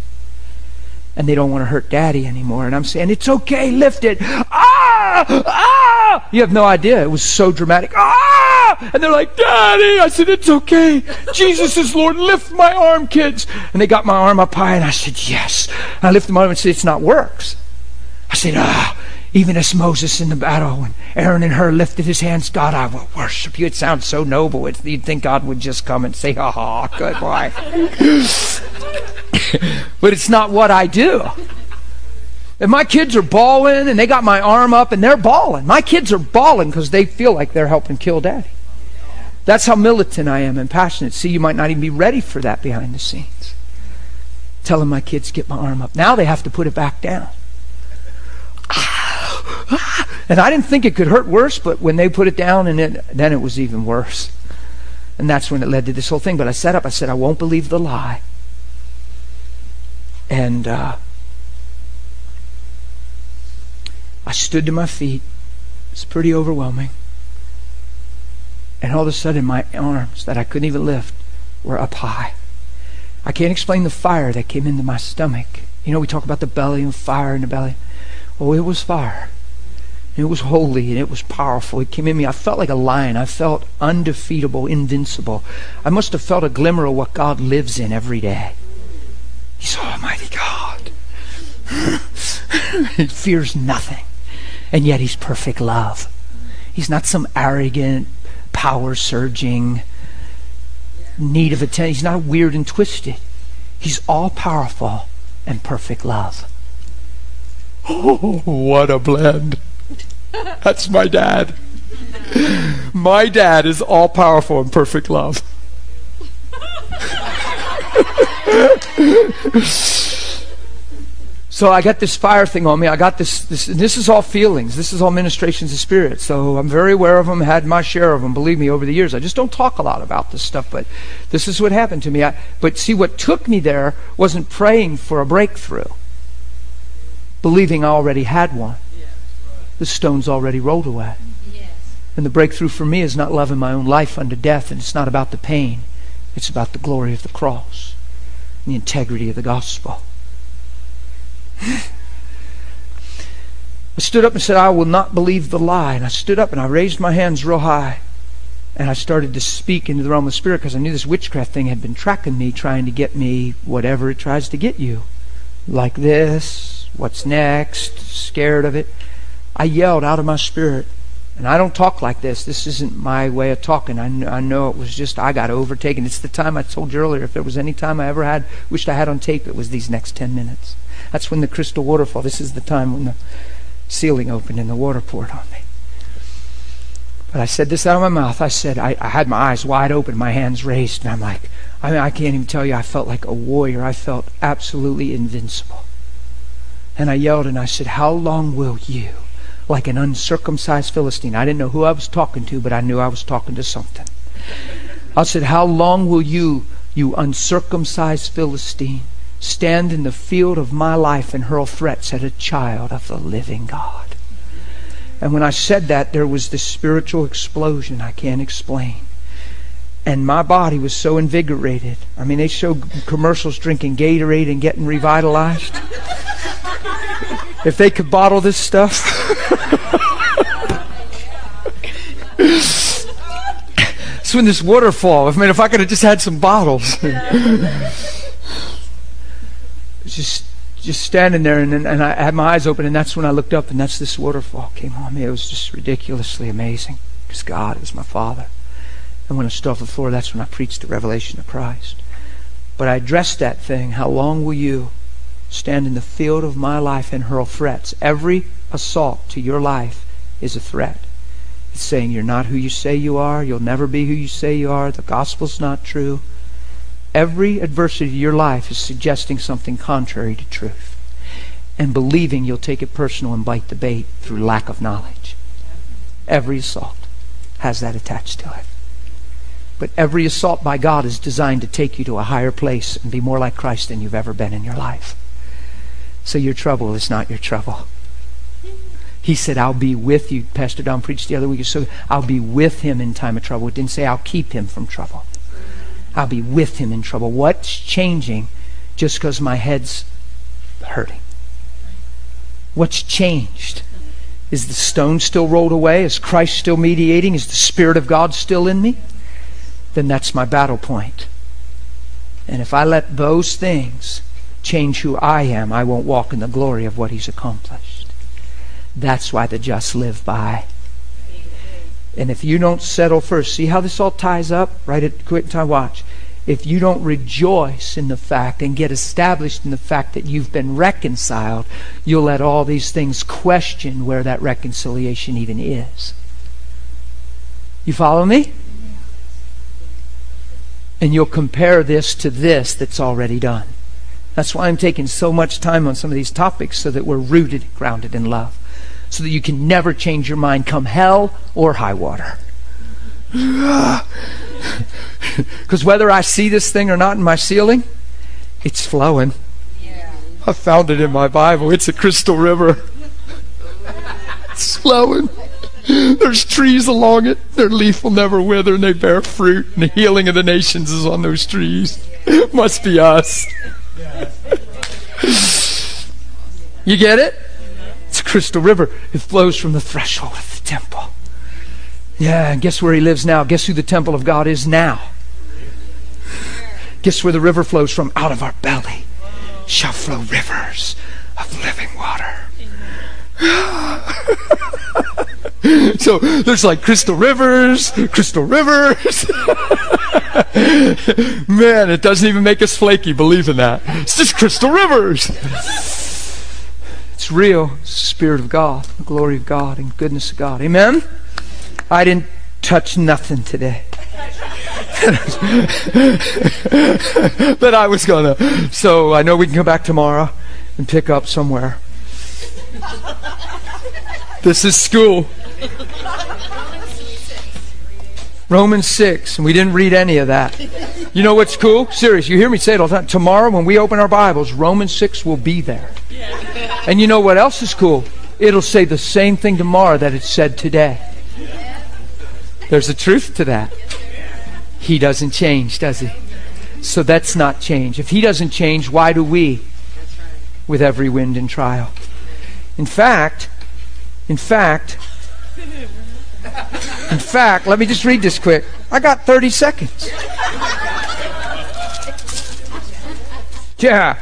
And they don't want to hurt daddy anymore. And I'm saying, it's okay, lift it. Ah! Ah! You have no idea. It was so dramatic. Ah! And they're like, Daddy! I said, it's okay. Jesus is Lord. Lift my arm, kids. And they got my arm up high, and I said, yes. And I lifted my arm and said, it's not works. I said, ah, even as Moses in the battle, when Aaron and Hur lifted his hands, God, I will worship you. It sounds so noble. It's, you'd think God would just come and say, ha ha, good boy. but it's not what I do. If my kids are bawling and they got my arm up and they're bawling, my kids are bawling because they feel like they're helping kill daddy. That's how militant I am and passionate. See, you might not even be ready for that behind the scenes. Telling my kids, get my arm up. Now they have to put it back down. And I didn't think it could hurt worse, but when they put it down, and it, then it was even worse. And that's when it led to this whole thing. But I sat up, I said, I won't believe the lie. And uh, I stood to my feet. It's pretty overwhelming. And all of a sudden, my arms that I couldn't even lift were up high. I can't explain the fire that came into my stomach. You know, we talk about the belly and fire in the belly. Oh, it was fire. It was holy and it was powerful. It came in me. I felt like a lion. I felt undefeatable, invincible. I must have felt a glimmer of what God lives in every day. He's Almighty God. he fears nothing. And yet He's perfect love. He's not some arrogant, power surging, need of attention. He's not weird and twisted. He's all powerful and perfect love. Oh, what a blend. That's my dad. My dad is all powerful and perfect love. so I got this fire thing on me. I got this, this. This is all feelings. This is all ministrations of spirit. So I'm very aware of them. Had my share of them. Believe me, over the years, I just don't talk a lot about this stuff. But this is what happened to me. I, but see, what took me there wasn't praying for a breakthrough believing I already had one. The stone's already rolled away. And the breakthrough for me is not loving my own life unto death, and it's not about the pain. It's about the glory of the cross and the integrity of the gospel. I stood up and said, I will not believe the lie. And I stood up and I raised my hands real high. And I started to speak into the realm of the spirit because I knew this witchcraft thing had been tracking me, trying to get me whatever it tries to get you. Like this, What's next? Scared of it. I yelled out of my spirit. And I don't talk like this. This isn't my way of talking. I, kn- I know it was just, I got overtaken. It's the time I told you earlier. If there was any time I ever had, wished I had on tape, it was these next 10 minutes. That's when the crystal waterfall, this is the time when the ceiling opened and the water poured on me. But I said this out of my mouth. I said, I, I had my eyes wide open, my hands raised, and I'm like, I mean, I can't even tell you, I felt like a warrior. I felt absolutely invincible. And I yelled and I said, How long will you? Like an uncircumcised Philistine. I didn't know who I was talking to, but I knew I was talking to something. I said, How long will you, you uncircumcised Philistine, stand in the field of my life and hurl threats at a child of the living God? And when I said that, there was this spiritual explosion I can't explain. And my body was so invigorated. I mean, they show commercials drinking Gatorade and getting revitalized if they could bottle this stuff. Swim this waterfall. I mean, if I could have just had some bottles. just just standing there, and, and I had my eyes open, and that's when I looked up, and that's this waterfall came on me. It was just ridiculously amazing because God is my Father. And when I stood off the floor, that's when I preached the revelation of Christ. But I addressed that thing. How long will you stand in the field of my life and hurl threats. Every assault to your life is a threat. It's saying you're not who you say you are, you'll never be who you say you are, the gospel's not true. Every adversity to your life is suggesting something contrary to truth. And believing you'll take it personal and bite the bait through lack of knowledge. Every assault has that attached to it. But every assault by God is designed to take you to a higher place and be more like Christ than you've ever been in your life. So your trouble is not your trouble. He said, I'll be with you. Pastor Don preached the other week. So I'll be with him in time of trouble. It didn't say I'll keep him from trouble. I'll be with him in trouble. What's changing just because my head's hurting? What's changed? Is the stone still rolled away? Is Christ still mediating? Is the Spirit of God still in me? Then that's my battle point. And if I let those things change who I am, I won't walk in the glory of what He's accomplished. That's why the just live by. And if you don't settle first, see how this all ties up? Right at quit time watch if you don't rejoice in the fact and get established in the fact that you've been reconciled, you'll let all these things question where that reconciliation even is. You follow me? And you'll compare this to this that's already done. That's why I'm taking so much time on some of these topics so that we're rooted, grounded in love. So that you can never change your mind come hell or high water. Because whether I see this thing or not in my ceiling, it's flowing. I found it in my Bible. It's a crystal river. It's flowing. There's trees along it. Their leaf will never wither and they bear fruit. And the healing of the nations is on those trees. Must be us. You get it? It's a crystal river. It flows from the threshold of the temple. Yeah, and guess where he lives now? Guess who the temple of God is now? Guess where the river flows from? Out of our belly shall flow rivers of living water. so there's like crystal rivers, crystal rivers. Man, it doesn't even make us flaky believing that. It's just crystal rivers. It's real. It's the Spirit of God, the glory of God, and goodness of God. Amen? I didn't touch nothing today. but I was gonna. So I know we can come back tomorrow and pick up somewhere. This is school. Romans 6, and we didn't read any of that. You know what's cool? Serious, you hear me say it all the time. Tomorrow, when we open our Bibles, Romans 6 will be there. And you know what else is cool? It'll say the same thing tomorrow that it said today. There's a truth to that. He doesn't change, does he? So that's not change. If he doesn't change, why do we? With every wind and trial. In fact, in fact, in fact, let me just read this quick. I got 30 seconds. Yeah.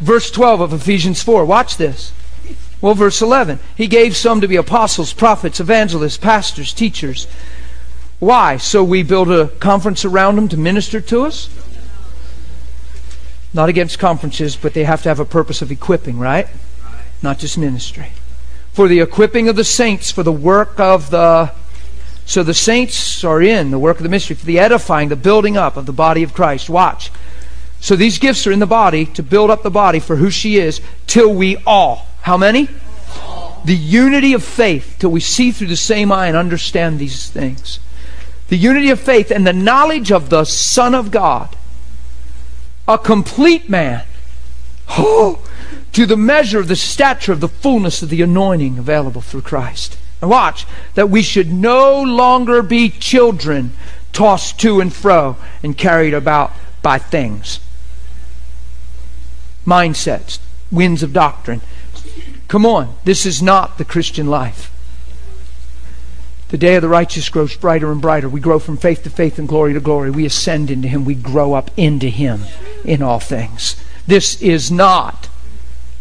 Verse 12 of Ephesians 4. Watch this. Well, verse 11. He gave some to be apostles, prophets, evangelists, pastors, teachers. Why? So we build a conference around them to minister to us? Not against conferences, but they have to have a purpose of equipping, right? Not just ministry. For the equipping of the saints, for the work of the. So the saints are in the work of the ministry, for the edifying, the building up of the body of Christ. Watch. So these gifts are in the body to build up the body for who she is, till we all how many? The unity of faith, till we see through the same eye and understand these things. The unity of faith and the knowledge of the Son of God, a complete man. Oh, to the measure of the stature of the fullness of the anointing available through Christ. And watch, that we should no longer be children tossed to and fro and carried about by things. Mindsets, winds of doctrine Come on, this is not the Christian life. The day of the righteous grows brighter and brighter. We grow from faith to faith and glory to glory. We ascend into Him. We grow up into Him in all things. This is not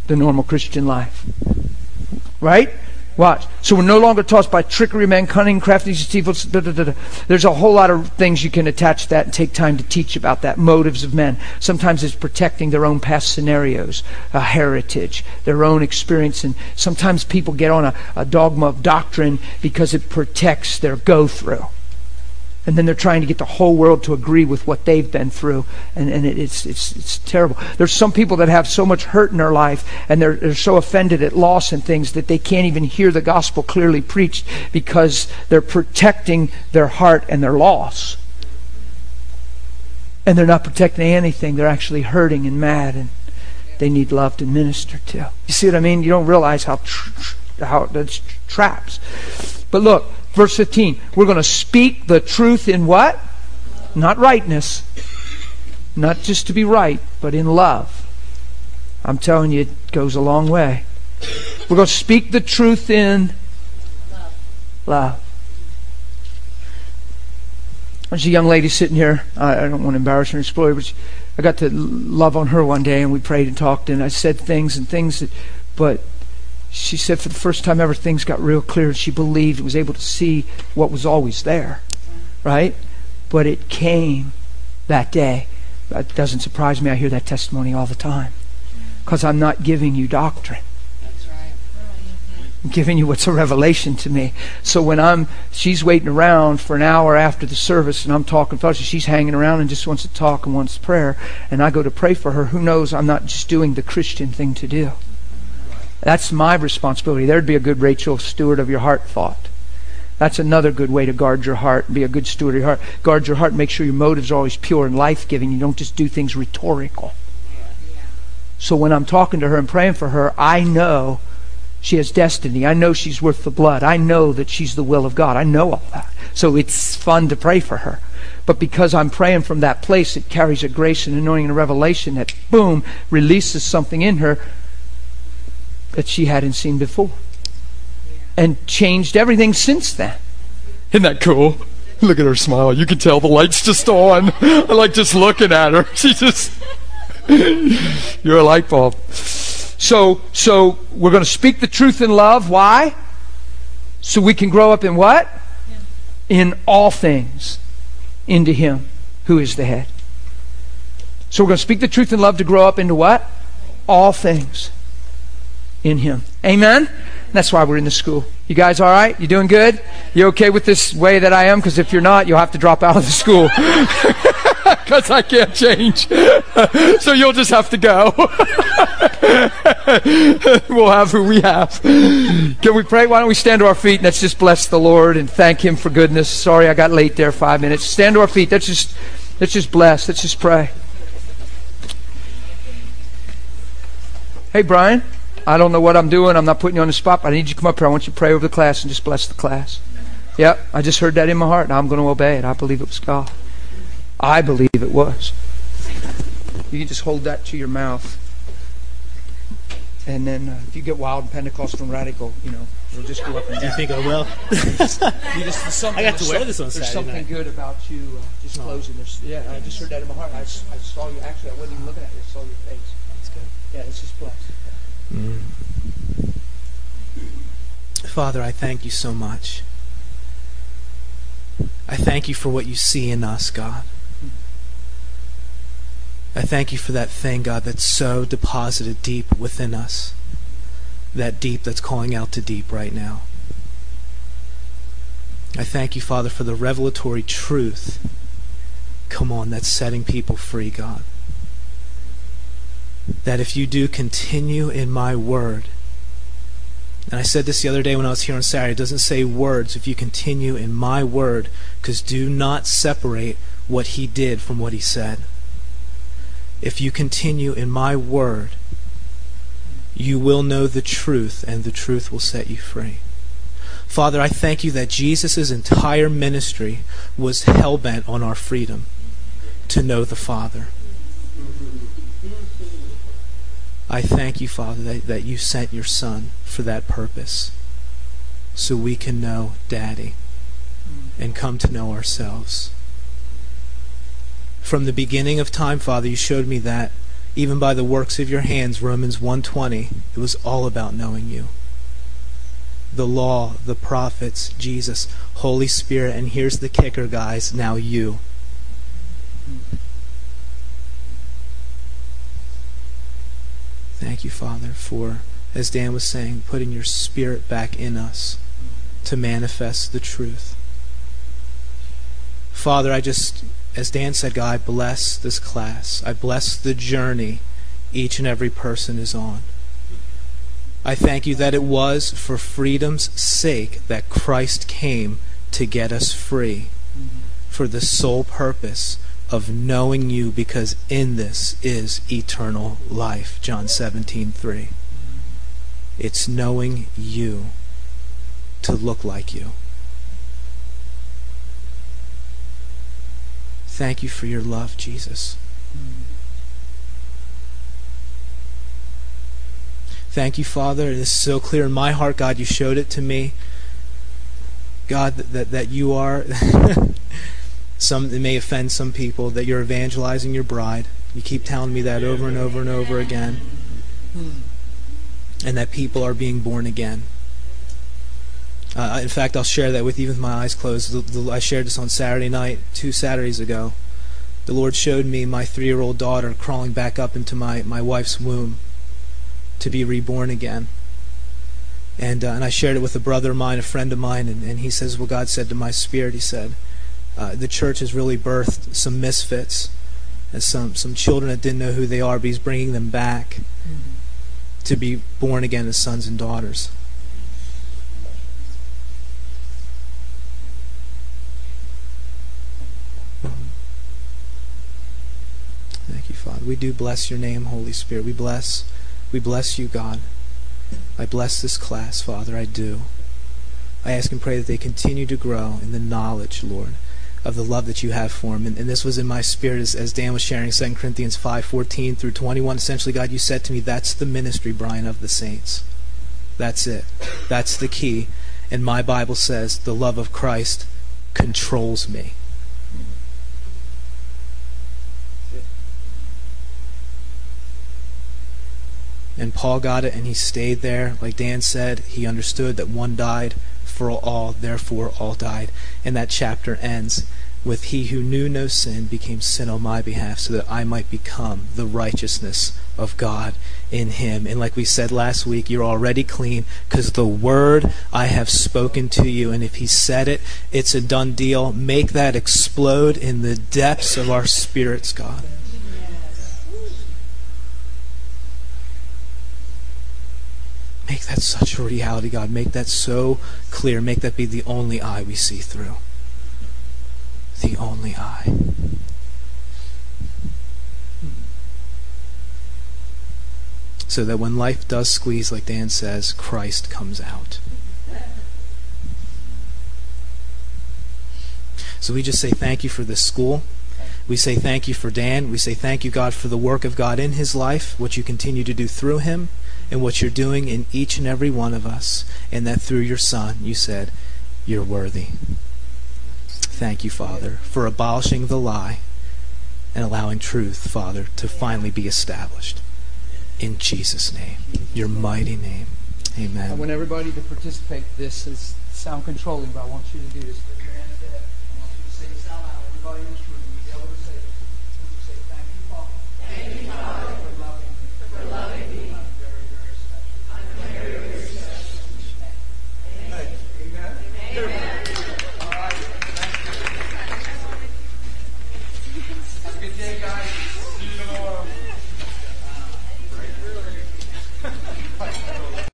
the normal Christian life. Right? Watch. So we're no longer tossed by trickery, man, cunning, craftiness, deceitfulness. Da, da, da, There's a whole lot of things you can attach to that and take time to teach about that. Motives of men. Sometimes it's protecting their own past scenarios, a heritage, their own experience. And sometimes people get on a, a dogma of doctrine because it protects their go through and then they're trying to get the whole world to agree with what they've been through. And, and it, it's, it's, it's terrible. There's some people that have so much hurt in their life and they're, they're so offended at loss and things that they can't even hear the gospel clearly preached because they're protecting their heart and their loss. And they're not protecting anything. They're actually hurting and mad and they need loved and ministered to. You see what i mean? You don't realize how tr- how that's traps. But look, verse 15. We're going to speak the truth in what? Not rightness. Not just to be right, but in love. I'm telling you, it goes a long way. We're going to speak the truth in love. There's a young lady sitting here. I, don't want to embarrass her and spoil her, but I got to love on her one day, and we prayed and talked, and I said things and things that, but she said for the first time ever, things got real clear. She believed and was able to see what was always there, right? But it came that day. That doesn't surprise me. I hear that testimony all the time because I'm not giving you doctrine. I'm giving you what's a revelation to me. So when I'm, she's waiting around for an hour after the service and I'm talking fellowship, she's hanging around and just wants to talk and wants prayer. And I go to pray for her. Who knows I'm not just doing the Christian thing to do. That's my responsibility. There'd be a good Rachel steward of your heart thought. That's another good way to guard your heart be a good steward of your heart. Guard your heart make sure your motives are always pure and life giving. You don't just do things rhetorical. So when I'm talking to her and praying for her, I know she has destiny. I know she's worth the blood. I know that she's the will of God. I know all that. So it's fun to pray for her. But because I'm praying from that place, it carries a grace and anointing and a revelation that, boom, releases something in her that she hadn't seen before. And changed everything since then. Isn't that cool? Look at her smile. You can tell the light's just on. I like just looking at her. She just. You're a light bulb. So, so we're going to speak the truth in love. Why? So we can grow up in what? In all things into Him who is the head. So we're going to speak the truth in love to grow up into what? All things in Him. Amen? That's why we're in the school. You guys all right? You doing good? You okay with this way that I am? Because if you're not, you'll have to drop out of the school. Because I can't change. so you'll just have to go. we'll have who we have. Can we pray? Why don't we stand to our feet and let's just bless the Lord and thank Him for goodness. Sorry I got late there five minutes. Stand to our feet. Let's just let's just bless. Let's just pray. Hey Brian. I don't know what I'm doing. I'm not putting you on the spot, but I need you to come up here. I want you to pray over the class and just bless the class. Yep, I just heard that in my heart, and I'm going to obey it. I believe it was God. I believe it was. You can just hold that to your mouth. And then uh, if you get wild and Pentecostal and radical, you know, it'll just go up and down. Do you think I will? just, I got to wear this on Saturday There's something night. good about you uh, just Oh. closing. There's, yeah, I just heard that in my heart. I saw you. Actually, I wasn't even looking at you. I saw your face. That's good. Yeah, it's just blessed. Mm. Father, I thank you so much. I thank you for what you see in us, God. I thank you for that thing, God, that's so deposited deep within us. That deep that's calling out to deep right now. I thank you, Father, for the revelatory truth. Come on, that's setting people free, God. That if you do continue in my word, and I said this the other day when I was here on Saturday. It doesn't say words if you continue in my word, because do not separate what he did from what he said. If you continue in my word, you will know the truth, and the truth will set you free. Father, I thank you that Jesus' entire ministry was hell bent on our freedom to know the Father. I thank you, Father, that, that you sent your Son for that purpose, so we can know Daddy and come to know ourselves. From the beginning of time, Father, you showed me that even by the works of your hands, Romans 1:20, it was all about knowing you. The law, the prophets, Jesus, Holy Spirit, and here's the kicker, guys, now you. Thank you, Father, for, as Dan was saying, putting your spirit back in us to manifest the truth. Father, I just, as Dan said, God, I bless this class. I bless the journey each and every person is on. I thank you that it was for freedom's sake that Christ came to get us free for the sole purpose of knowing you because in this is eternal life. John 17:3. It's knowing you to look like you. Thank you for your love, Jesus. Thank you, Father. This is so clear in my heart, God. You showed it to me. God, that, that you are, some it may offend some people, that you're evangelizing your bride. You keep telling me that over and over and over again. And that people are being born again. Uh, in fact, I'll share that with you with my eyes closed. The, the, I shared this on Saturday night, two Saturdays ago. The Lord showed me my three year old daughter crawling back up into my, my wife's womb to be reborn again. And, uh, and I shared it with a brother of mine, a friend of mine, and, and he says, Well, God said to my spirit, He said, uh, the church has really birthed some misfits and some, some children that didn't know who they are, but He's bringing them back mm-hmm. to be born again as sons and daughters. Thank you, Father. We do bless your name, Holy Spirit. We bless, we bless you, God. I bless this class, Father. I do. I ask and pray that they continue to grow in the knowledge, Lord, of the love that you have for him. And, and this was in my spirit as, as Dan was sharing 2 Corinthians 5 14 through 21. Essentially, God, you said to me, that's the ministry, Brian, of the saints. That's it. That's the key. And my Bible says the love of Christ controls me. And Paul got it and he stayed there. Like Dan said, he understood that one died for all, therefore all died. And that chapter ends with He who knew no sin became sin on my behalf so that I might become the righteousness of God in Him. And like we said last week, you're already clean because the word I have spoken to you. And if He said it, it's a done deal. Make that explode in the depths of our spirits, God. Make that such a reality, God. Make that so clear. Make that be the only eye we see through. The only eye. So that when life does squeeze, like Dan says, Christ comes out. So we just say thank you for this school. We say thank you for Dan. We say thank you, God, for the work of God in his life, what you continue to do through him and what you're doing in each and every one of us, and that through your Son, you said, You're worthy. Thank you, Father, for abolishing the lie and allowing truth, Father, to finally be established. In Jesus' name, your mighty name. Amen. I want everybody to participate. This is sound controlling, but I want you to do this.